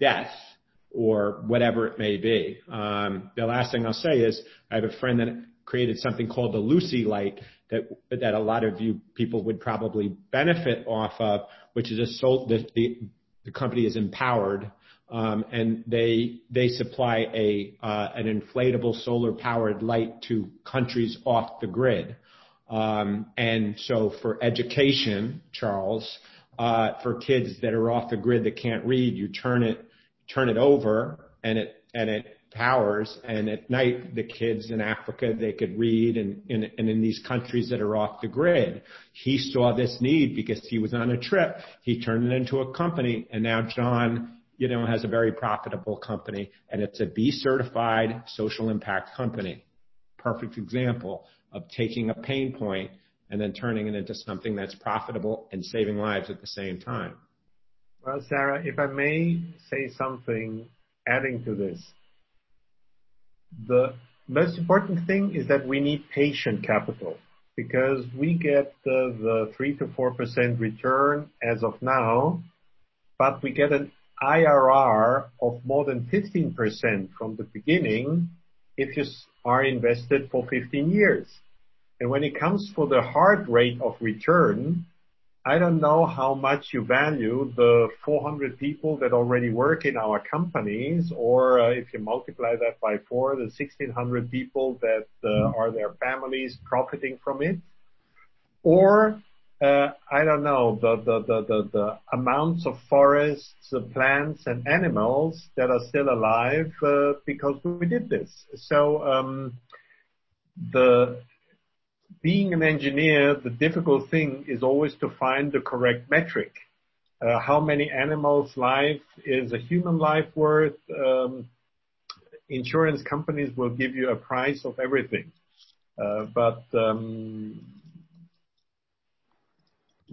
death or whatever it may be. Um, the last thing I'll say is I have a friend that created something called the Luci Light that that a lot of you people would probably benefit off of, which is the, company is empowered they they supply a uh, an inflatable solar powered light to countries off the grid. Um, and so for education, Charles, uh, for kids that are off the grid that can't read, you turn it turn it over and it and it powers and at night the kids in Africa they could read and, and, and in these countries that are off the grid. He saw this need because he was on a trip. He turned it into a company and now John has a very profitable company, and it's a B certified social impact company. Perfect example of taking a pain point and then turning it into something that's profitable and saving lives at the same time. Well, Sarah, if I may say something adding to this. The most important thing is that we need patient capital because we get the, the 3 to 4% return as of now, but we get an IRR of more than 15% from the beginning if you are invested for 15 years. And When it comes for the hard rate of return, I don't know how much you value the 400 people that already work in our companies, or uh, if you multiply that by four, the 1,600 people that uh, are their families profiting from it. Uh, I don't know, the amounts of forests, plants, and animals that are still alive uh, because we did this. So, um, Being an engineer, the difficult thing is always to find the correct metric. Uh, how many animals' life is a human life worth? Um, insurance companies will give you a price of everything.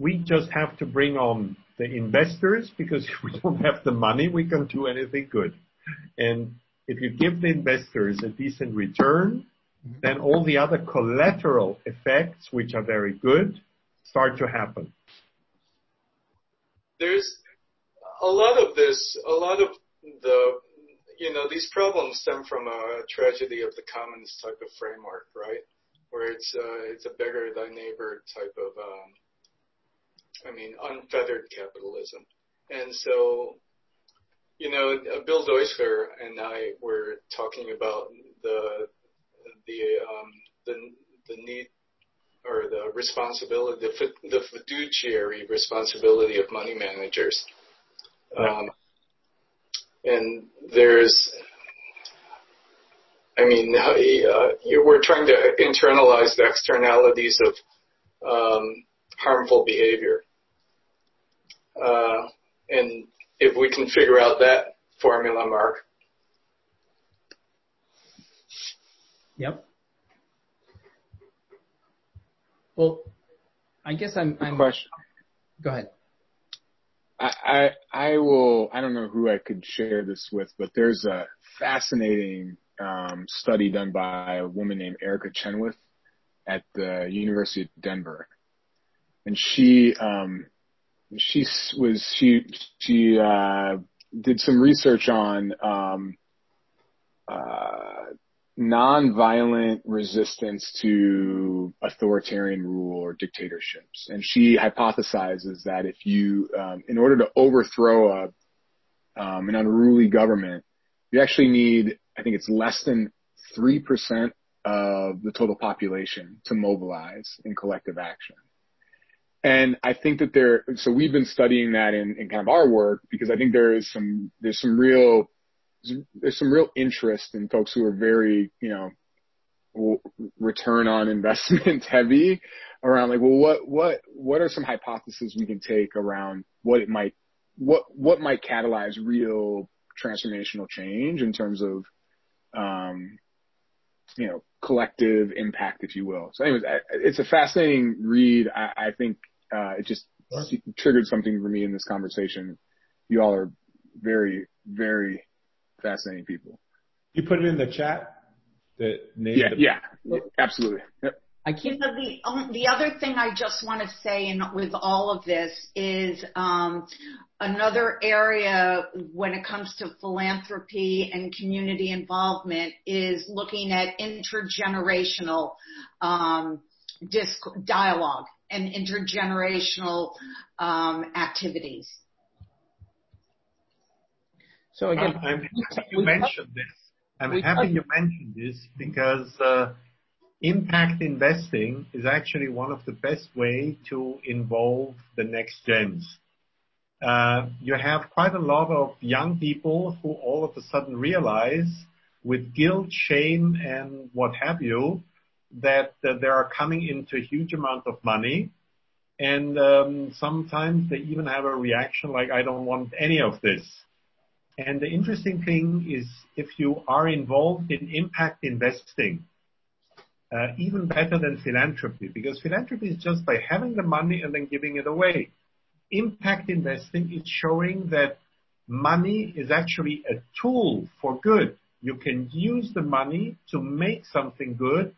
We just have to bring on the investors because if we don't have the money, we can't do anything good. And if you give the investors a decent return, then all the other collateral effects, which are very good, start to happen. There's a lot of this, a lot of the, you know, these problems stem from a tragedy of the commons type of framework, right? Where it's, uh, it's a beggar thy neighbor type of, um, I mean, unfeathered capitalism. And so, you know, Bill Deusler and I were talking about the the um, the the need or the responsibility, the, fiduciary responsibility of money managers. Um, and there's, I mean, uh, we're trying to internalize the externalities of um, harmful behavior. Uh, and if we can figure out that formula, Mark. Yep. Well, I guess I'm. I'm Question. Go ahead. I, I I will. I don't know who I could share this with, but there's a fascinating um, study done by a woman named Erica Chenoweth at the University of Denver, and she um, she was she she uh, did some research on um, uh, nonviolent resistance to authoritarian rule or dictatorships, and she hypothesizes that if you, um, in order to overthrow a um, an unruly government, you actually need, I think it's less than three percent of the total population to mobilize in collective action. And I think that there, so we've been studying that in, in kind of our work because I think there is some, there's some real, there's some real interest in folks who are very, you know, return on investment heavy around like, well, what, what, what are some hypotheses we can take around what it might, what, what might catalyze real transformational change in terms of, um, you know, collective impact, if you will. So anyways, it's a fascinating read. I, I think uh, it just triggered something for me in this conversation. You all are very, very fascinating people. You put it in the chat. The name. Yeah, yeah, yeah, absolutely. Yep. I keep you know, the um, the other thing I just want to say, and with all of this, is um, another area when it comes to philanthropy and community involvement is looking at intergenerational um, disc- dialogue and intergenerational um, activities. So again, I'm, I'm happy you mentioned this. I'm happy you mentioned this because uh, impact investing is actually one of the best way to involve the next gens. Uh, you have quite a lot of young people who all of a sudden realize with guilt, shame, and what have you, that, that they are coming into a huge amount of money. And um, sometimes they even have a reaction like, I don't want any of this. And the interesting thing is if you are involved in impact investing, uh, even better than philanthropy, because philanthropy is just by having the money and then giving it away. Impact investing is showing that money is actually a tool for good. You can use the money to make something good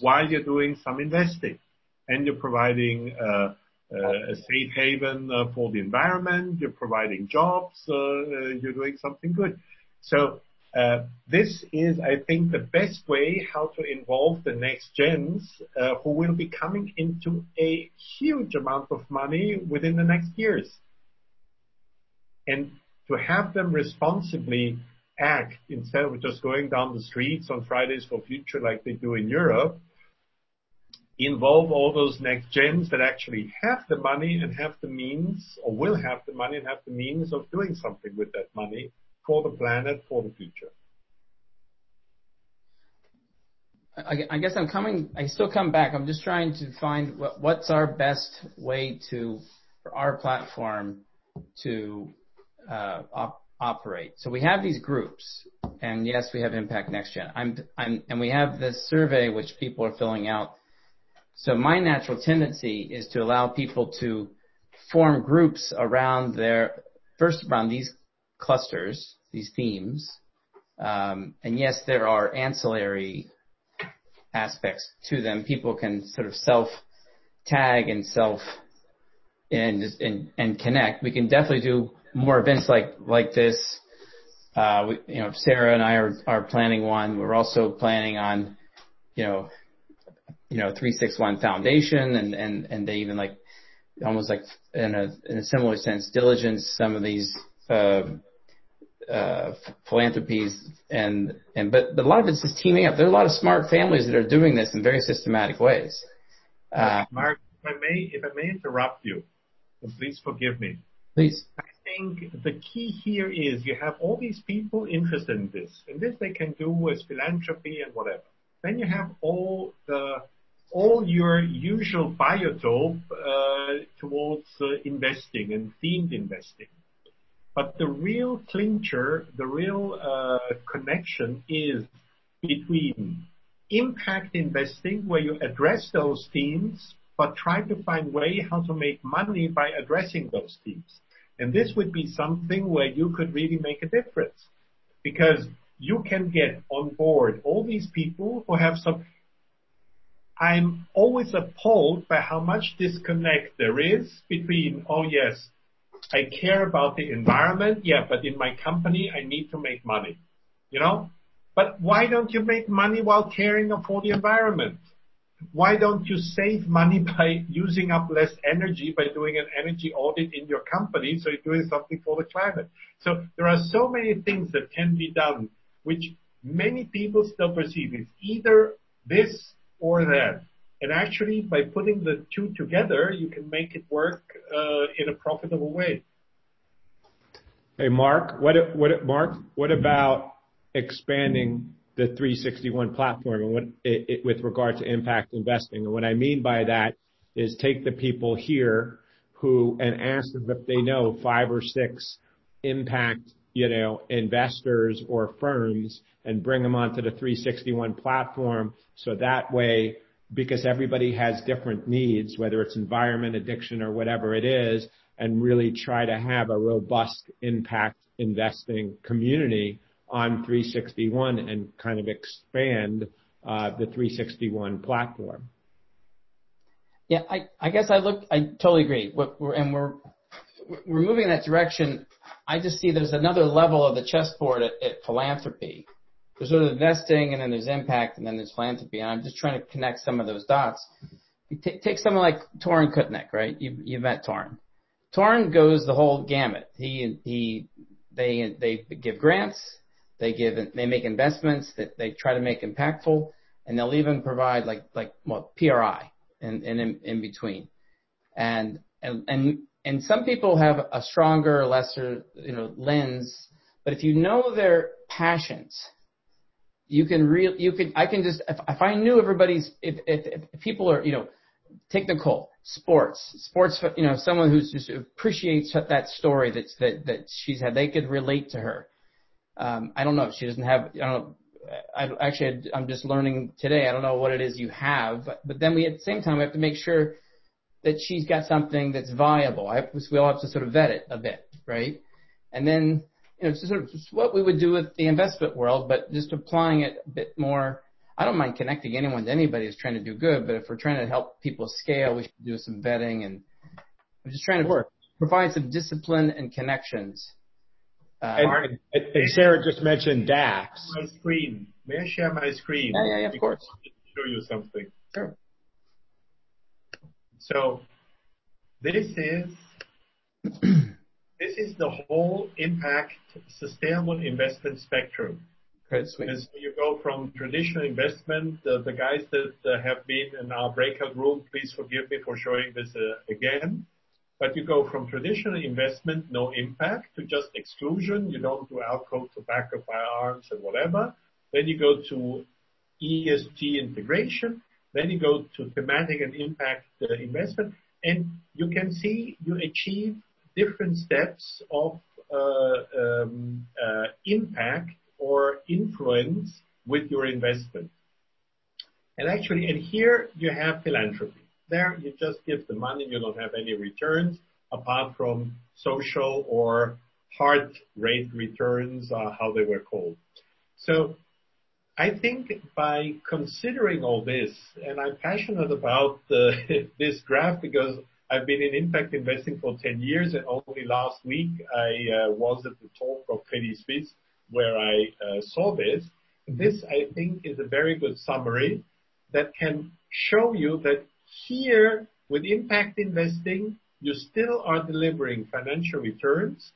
while you're doing some investing. And you're providing uh, uh, a safe haven uh, for the environment, you're providing jobs, you're doing something good. So this is, I think, the best way how to involve the next gens who will be coming into a huge amount of money within the next years. And to have them responsibly act instead of just going down the streets on Fridays for Future like they do in Europe, involve all those next gens that actually have the money and have the means or will have the money and have the means of doing something with that money for the planet, for the future. I, guess I'm coming, I still come back. I'm just trying to find what, what's our best way to, for our platform to uh, operate. So we have these groups, and yes, we have Impact Next Gen. I'm, I'm, and we have this survey which people are filling out. So my natural tendency is to allow people to form groups around their, first around these clusters, these themes. Um, and yes, there are ancillary aspects to them. People can sort of self tag and self and, and, and connect. We can definitely do more events like like this. Uh, we, you know, Sarah and I are are planning one. We're also planning on, you know, you know, three six one foundation, and and and they even like almost like in a in a similar sense diligence some of these uh, uh, philanthropies and and but, but a lot of it's just teaming up. There are a lot of smart families that are doing this in very systematic ways, Uh, Mark, if I may, if I may interrupt you, please forgive me. Please. I think the key here is you have all these people interested in this, and this they can do with philanthropy and whatever. Then you have all the all your usual biotope uh, towards uh, investing and themed investing. But the real clincher, the real uh, connection is between impact investing, where you address those themes, but try to find way how to make money by addressing those themes. And this would be something where you could really make a difference because you can get on board all these people who have some. I'm always appalled by how much disconnect there is between, oh yes, I care about the environment, yeah, but in my company I need to make money. You know? But why don't you make money while caring for the environment? Why don't you save money by using up less energy by doing an energy audit in your company so you're doing something for the climate? So there are so many things that can be done which many people still perceive it's either this or that. And actually, by putting the two together, you can make it work uh, in a profitable way. Hey, Mark, what, what, Mark, what about expanding the 361 platform and what it, it, with regard to impact investing? And what I mean by that is take the people here who and ask them if they know five or six impact you know, investors or firms and bring them onto the 361 platform. So that way, because everybody has different needs, whether it's environment, addiction, or whatever it is, and really try to have a robust impact investing community on 361 and kind of expand uh, the 361 platform. Yeah, I, I guess I look, I totally agree. We're, and we're, we're moving in that direction I just see there's another level of the chessboard at, philanthropy. There's sort of investing and then there's impact and then there's philanthropy. And I'm just trying to connect some of those dots. Take someone like Torin Kutnick, right? You, you met Torin. Torin goes the whole gamut. He, he, they, they give grants. They give, they make investments that they try to make impactful and they'll even provide like, like, well, PRI in, between. And, and, and and some people have a stronger or lesser, you know, lens. But if you know their passions, you can I can just, if, I knew everybody's, if, people are, you know, take Nicole, sports, sports, you know, someone who's just appreciates that story that she's had, they could relate to her. Um, I don't know. If she doesn't have, I don't know. I actually, I'm just learning today. I don't know what it is you have, but, but then we at the same time we have to make sure that she's got something that's viable. I, we all have to sort of vet it a bit, right? And then, you know, it's sort of what we would do with the investment world, but just applying it a bit more. I don't mind connecting anyone to anybody who's trying to do good, but if we're trying to help people scale, we should do some vetting and I'm just trying to work, provide some discipline and connections. Uh, and, and, Sarah just mentioned DAX. My screen. May I share my screen? Yeah, yeah, yeah of course. Show you something. Sure. So this is this is the whole impact sustainable investment spectrum. Great, sweet. As you go from traditional investment, the, the guys that uh, have been in our breakout room, please forgive me for showing this uh, again. But you go from traditional investment, no impact, to just exclusion. You don't do alcohol, tobacco, firearms, and whatever. Then you go to ESG integration. Then you go to thematic and impact uh, investment, and you can see you achieve different steps of uh, um, uh, impact or influence with your investment. And actually, and here you have philanthropy. There you just give the money, you don't have any returns apart from social or heart rate returns, uh, how they were called. So I think by considering all this, and I'm passionate about this graph because I've been in impact investing for 10 years, and only last week I uh, was at the talk of Credit Suisse where I uh, saw this. This, I think, is a very good summary that can show you that here with impact investing, you still are delivering financial returns,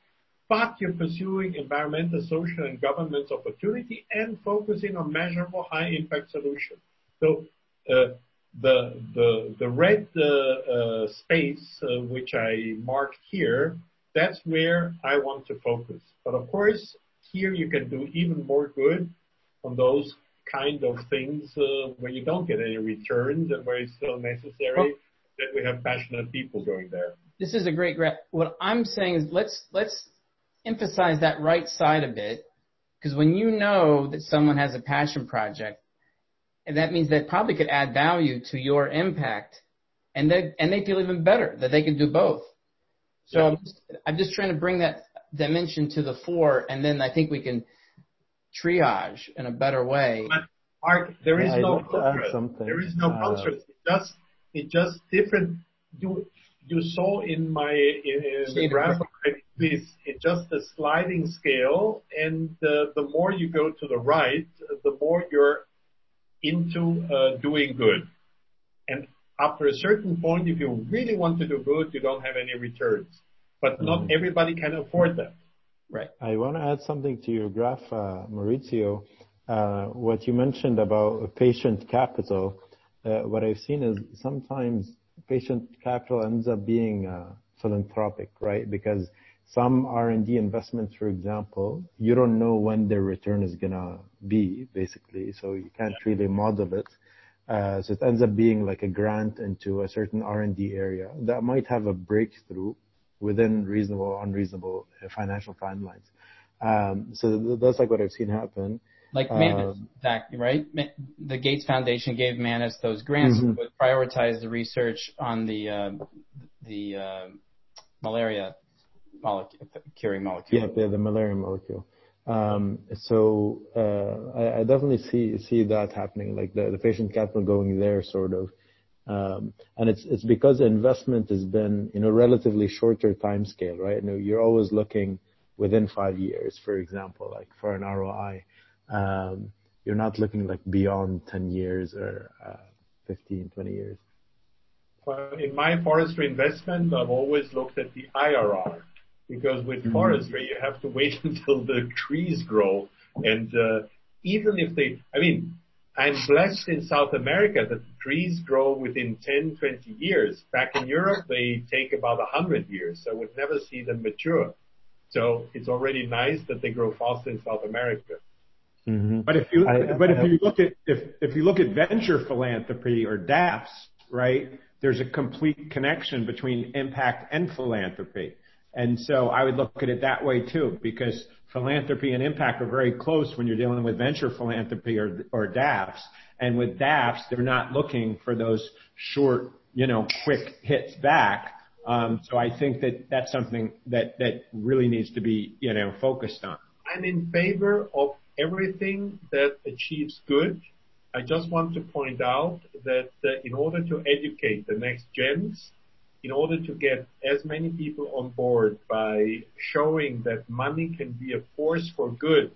but you're pursuing environmental, social, and governance opportunity and focusing on measurable high impact solutions. So, uh, the the the red uh, uh, space which I marked here, that's where I want to focus. But of course, here you can do even more good on those kind of things uh, where you don't get any returns and where it's still necessary that we have passionate people going there. This is a great graph. What I'm saying is let's let's emphasize that right side a bit because when you know that someone has a passion project, and that means that probably could add value to your impact, and they and they feel even better that they can do both. So yeah. I'm, just, I'm just trying to bring that dimension to the fore, and then I think we can triage in a better way. But Mark, there is yeah, no like There is no uh, It just it just different. You you saw in my in, in the graph this it's just a sliding scale, and uh, the more you go to the right, the more you're into uh, doing good. And after a certain point, if you really want to do good, you don't have any returns. But mm-hmm. not everybody can afford that. Right. I want to add something to your graph, uh, Maurizio. Uh, what you mentioned about patient capital, uh, what I've seen is sometimes patient capital ends up being uh, philanthropic, right? Because some R&D investments, for example, you don't know when their return is gonna be, basically, so you can't really model it. Uh, so it ends up being like a grant into a certain R&D area that might have a breakthrough within reasonable or unreasonable financial timelines. Um, so that's like what I've seen happen. Like Manus, um, Zach, right? The Gates Foundation gave Manus those grants mm-hmm. to prioritize the research on the uh, the uh, malaria molecule, curing molecule. Yeah, the, malaria molecule. Um, so uh, I, I, definitely see see that happening, like the, the patient capital going there, sort of. Um, and it's it's because investment has been in a relatively shorter time scale, right? You're always looking within five years, for example, like for an ROI. Um, you're not looking like beyond 10 years or uh, 15, 20 years. In my forestry investment, I've always looked at the IRR because with mm-hmm. forestry, you have to wait until the trees grow. And uh, even if they, I mean, I'm blessed in South America that the trees grow within 10, 20 years. Back in Europe, they take about 100 years, so we'd never see them mature. So it's already nice that they grow faster in South America. Mm-hmm. But if you I, but I, if you look at if if you look at venture philanthropy or DAFs, right? There's a complete connection between impact and philanthropy. And so I would look at it that way too, because philanthropy and impact are very close when you're dealing with venture philanthropy or. And with DAFs, they're not looking for those short, you know, quick hits back. Um, so I think that that's something that, that really needs to be, you know, focused on. I'm in favor of everything that achieves good. I just want to point out that uh, in order to educate the next gens, in order to get as many people on board by showing that money can be a force for good.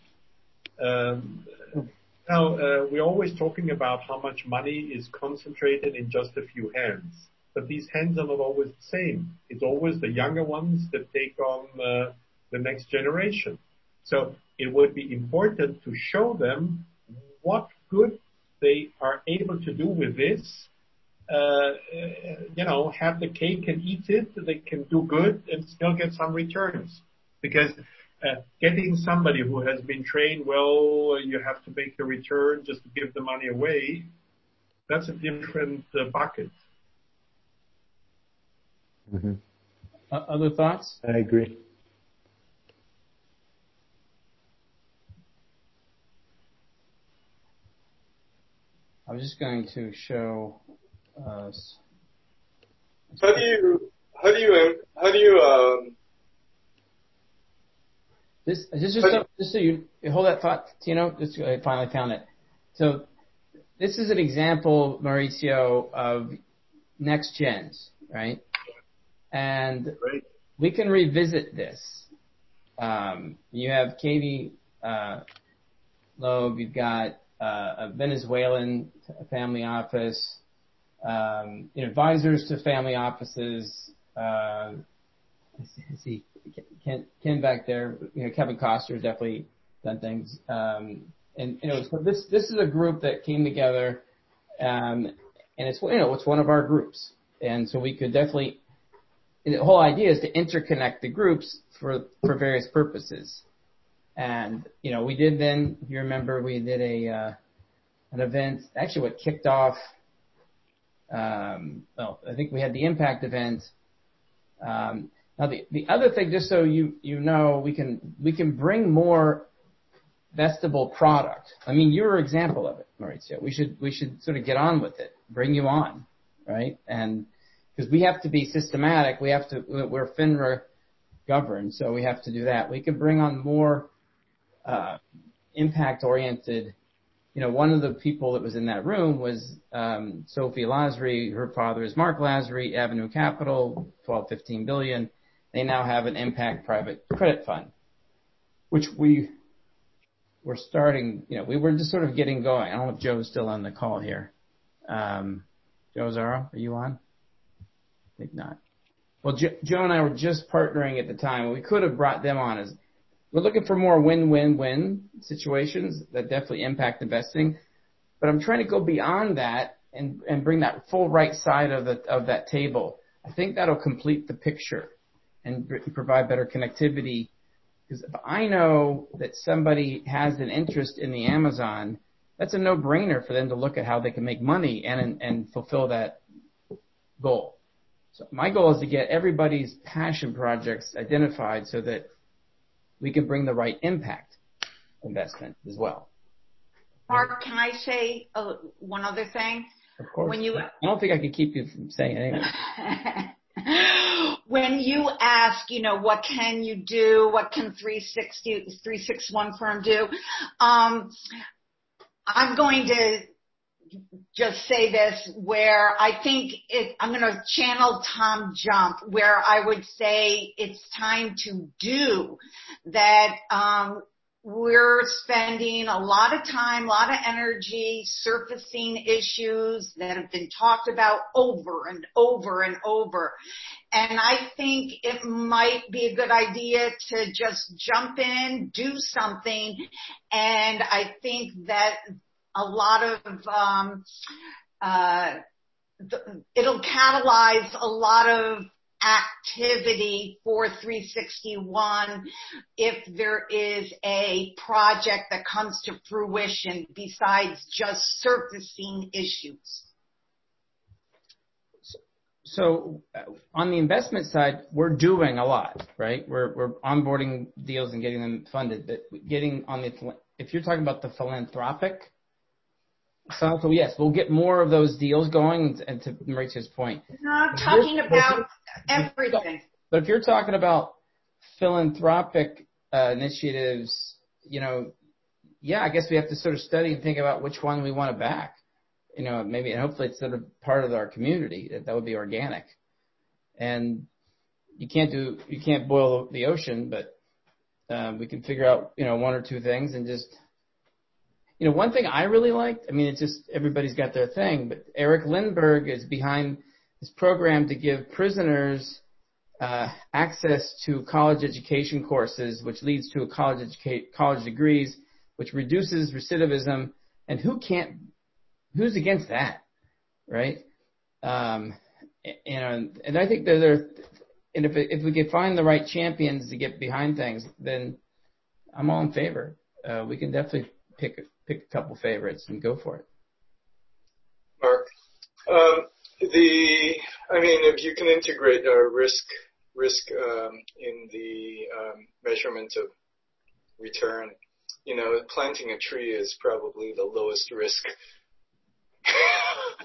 Um, now, uh, we're always talking about how much money is concentrated in just a few hands, but these hands are not always the same. It's always the younger ones that take on uh, the next generation. So it would be important to show them what good they are able to do with this have the cake and eat it. They can do good and still get some returns. Because uh, getting somebody who has been trained well, you have to make a return just to give the money away. That's a different uh, bucket. Mm-hmm. Other thoughts? I agree. I was just going to show uh, how do you how do you how do you um this this just so, just so you hold that thought, Tino. Just I finally found it. So this is an example, Maurizio, of next gens, right? And we can revisit this. Um, you have Katie uh, Loeb, you've got uh, a Venezuelan family office, um, advisors to family offices. Uh, I see Ken, Ken back there. You know, Kevin Costner definitely done things. Um, and you know, so this this is a group that came together, um, and it's you know it's one of our groups, and so we could definitely. The whole idea is to interconnect the groups for for various purposes, and you know we did then. If you remember, we did a uh, an event. Actually, what kicked off. Um, well, I think we had the impact event. Um, now the the other thing, just so you you know, we can we can bring more vestibule product. I mean, you're an example of it, Maurizio. We should we should sort of get on with it, bring you on, right? And because we have to be systematic, we have to we're FINRA governed, so we have to do that. We can bring on more uh, impact oriented. You know, one of the people that was in that room was um, Sophie Lasry. Her father is Mark Lasry, Avenue Capital, 12, 15 billion. They now have an impact private credit fund, which we we're starting, you know, we were just sort of getting going. I don't know if Joe's still on the call here. Um, Joe Zaro, are you on? I think not. Well, Joe and I were just partnering at the time. We could have brought them on as we're looking for more win-win-win situations that definitely impact investing. But I'm trying to go beyond that and, and bring that full right side of the of that table. I think that'll complete the picture and provide better connectivity because if I know that somebody has an interest in the Amazon, that's a no-brainer for them to look at how they can make money and and fulfill that goal. So my goal is to get everybody's passion projects identified so that we can bring the right impact investment as well. Mark, can I say uh, one other thing? Of course. When you, I don't think I can keep you from saying anything. when you ask, you know, what can you do? What can 360, 361 firm do? Um, I'm going to just say this where I think it, I'm going to channel Tom Jump where I would say it's time to do that. Um, we're spending a lot of time, a lot of energy surfacing issues that have been talked about over and over and over. And I think it might be a good idea to just jump in, do something. And I think that a lot of, um, uh, it'll catalyze a lot of activity for 361 if there is a project that comes to fruition besides just surfacing issues. So on the investment side, we're doing a lot, right? We're we're onboarding deals and getting them funded. But getting on the if you're talking about the philanthropic so, so yes, we'll get more of those deals going. And to Maurizio's point, no, I'm talking about everything. But if you're talking about philanthropic uh, initiatives, you know, yeah, I guess we have to sort of study and think about which one we want to back. You know, maybe and hopefully it's sort of part of our community. That that would be organic. And you can't do you can't boil the ocean, but um, we can figure out you know one or two things and just you know, one thing I really liked, I mean, it's just everybody's got their thing, but Eric Lindbergh is behind this program to give prisoners uh, access to college education courses, which leads to a college college degrees, which reduces recidivism. And who can't, who's against that, right? Um, know, and I think that there, and if if we can find the right champions to get behind things, then I'm all in favor. Uh, we can definitely pick pick a couple favorites and go for it. Mark, um, the I mean, if you can integrate a risk risk um, in the um, measurement of return, you know, planting a tree is probably the lowest risk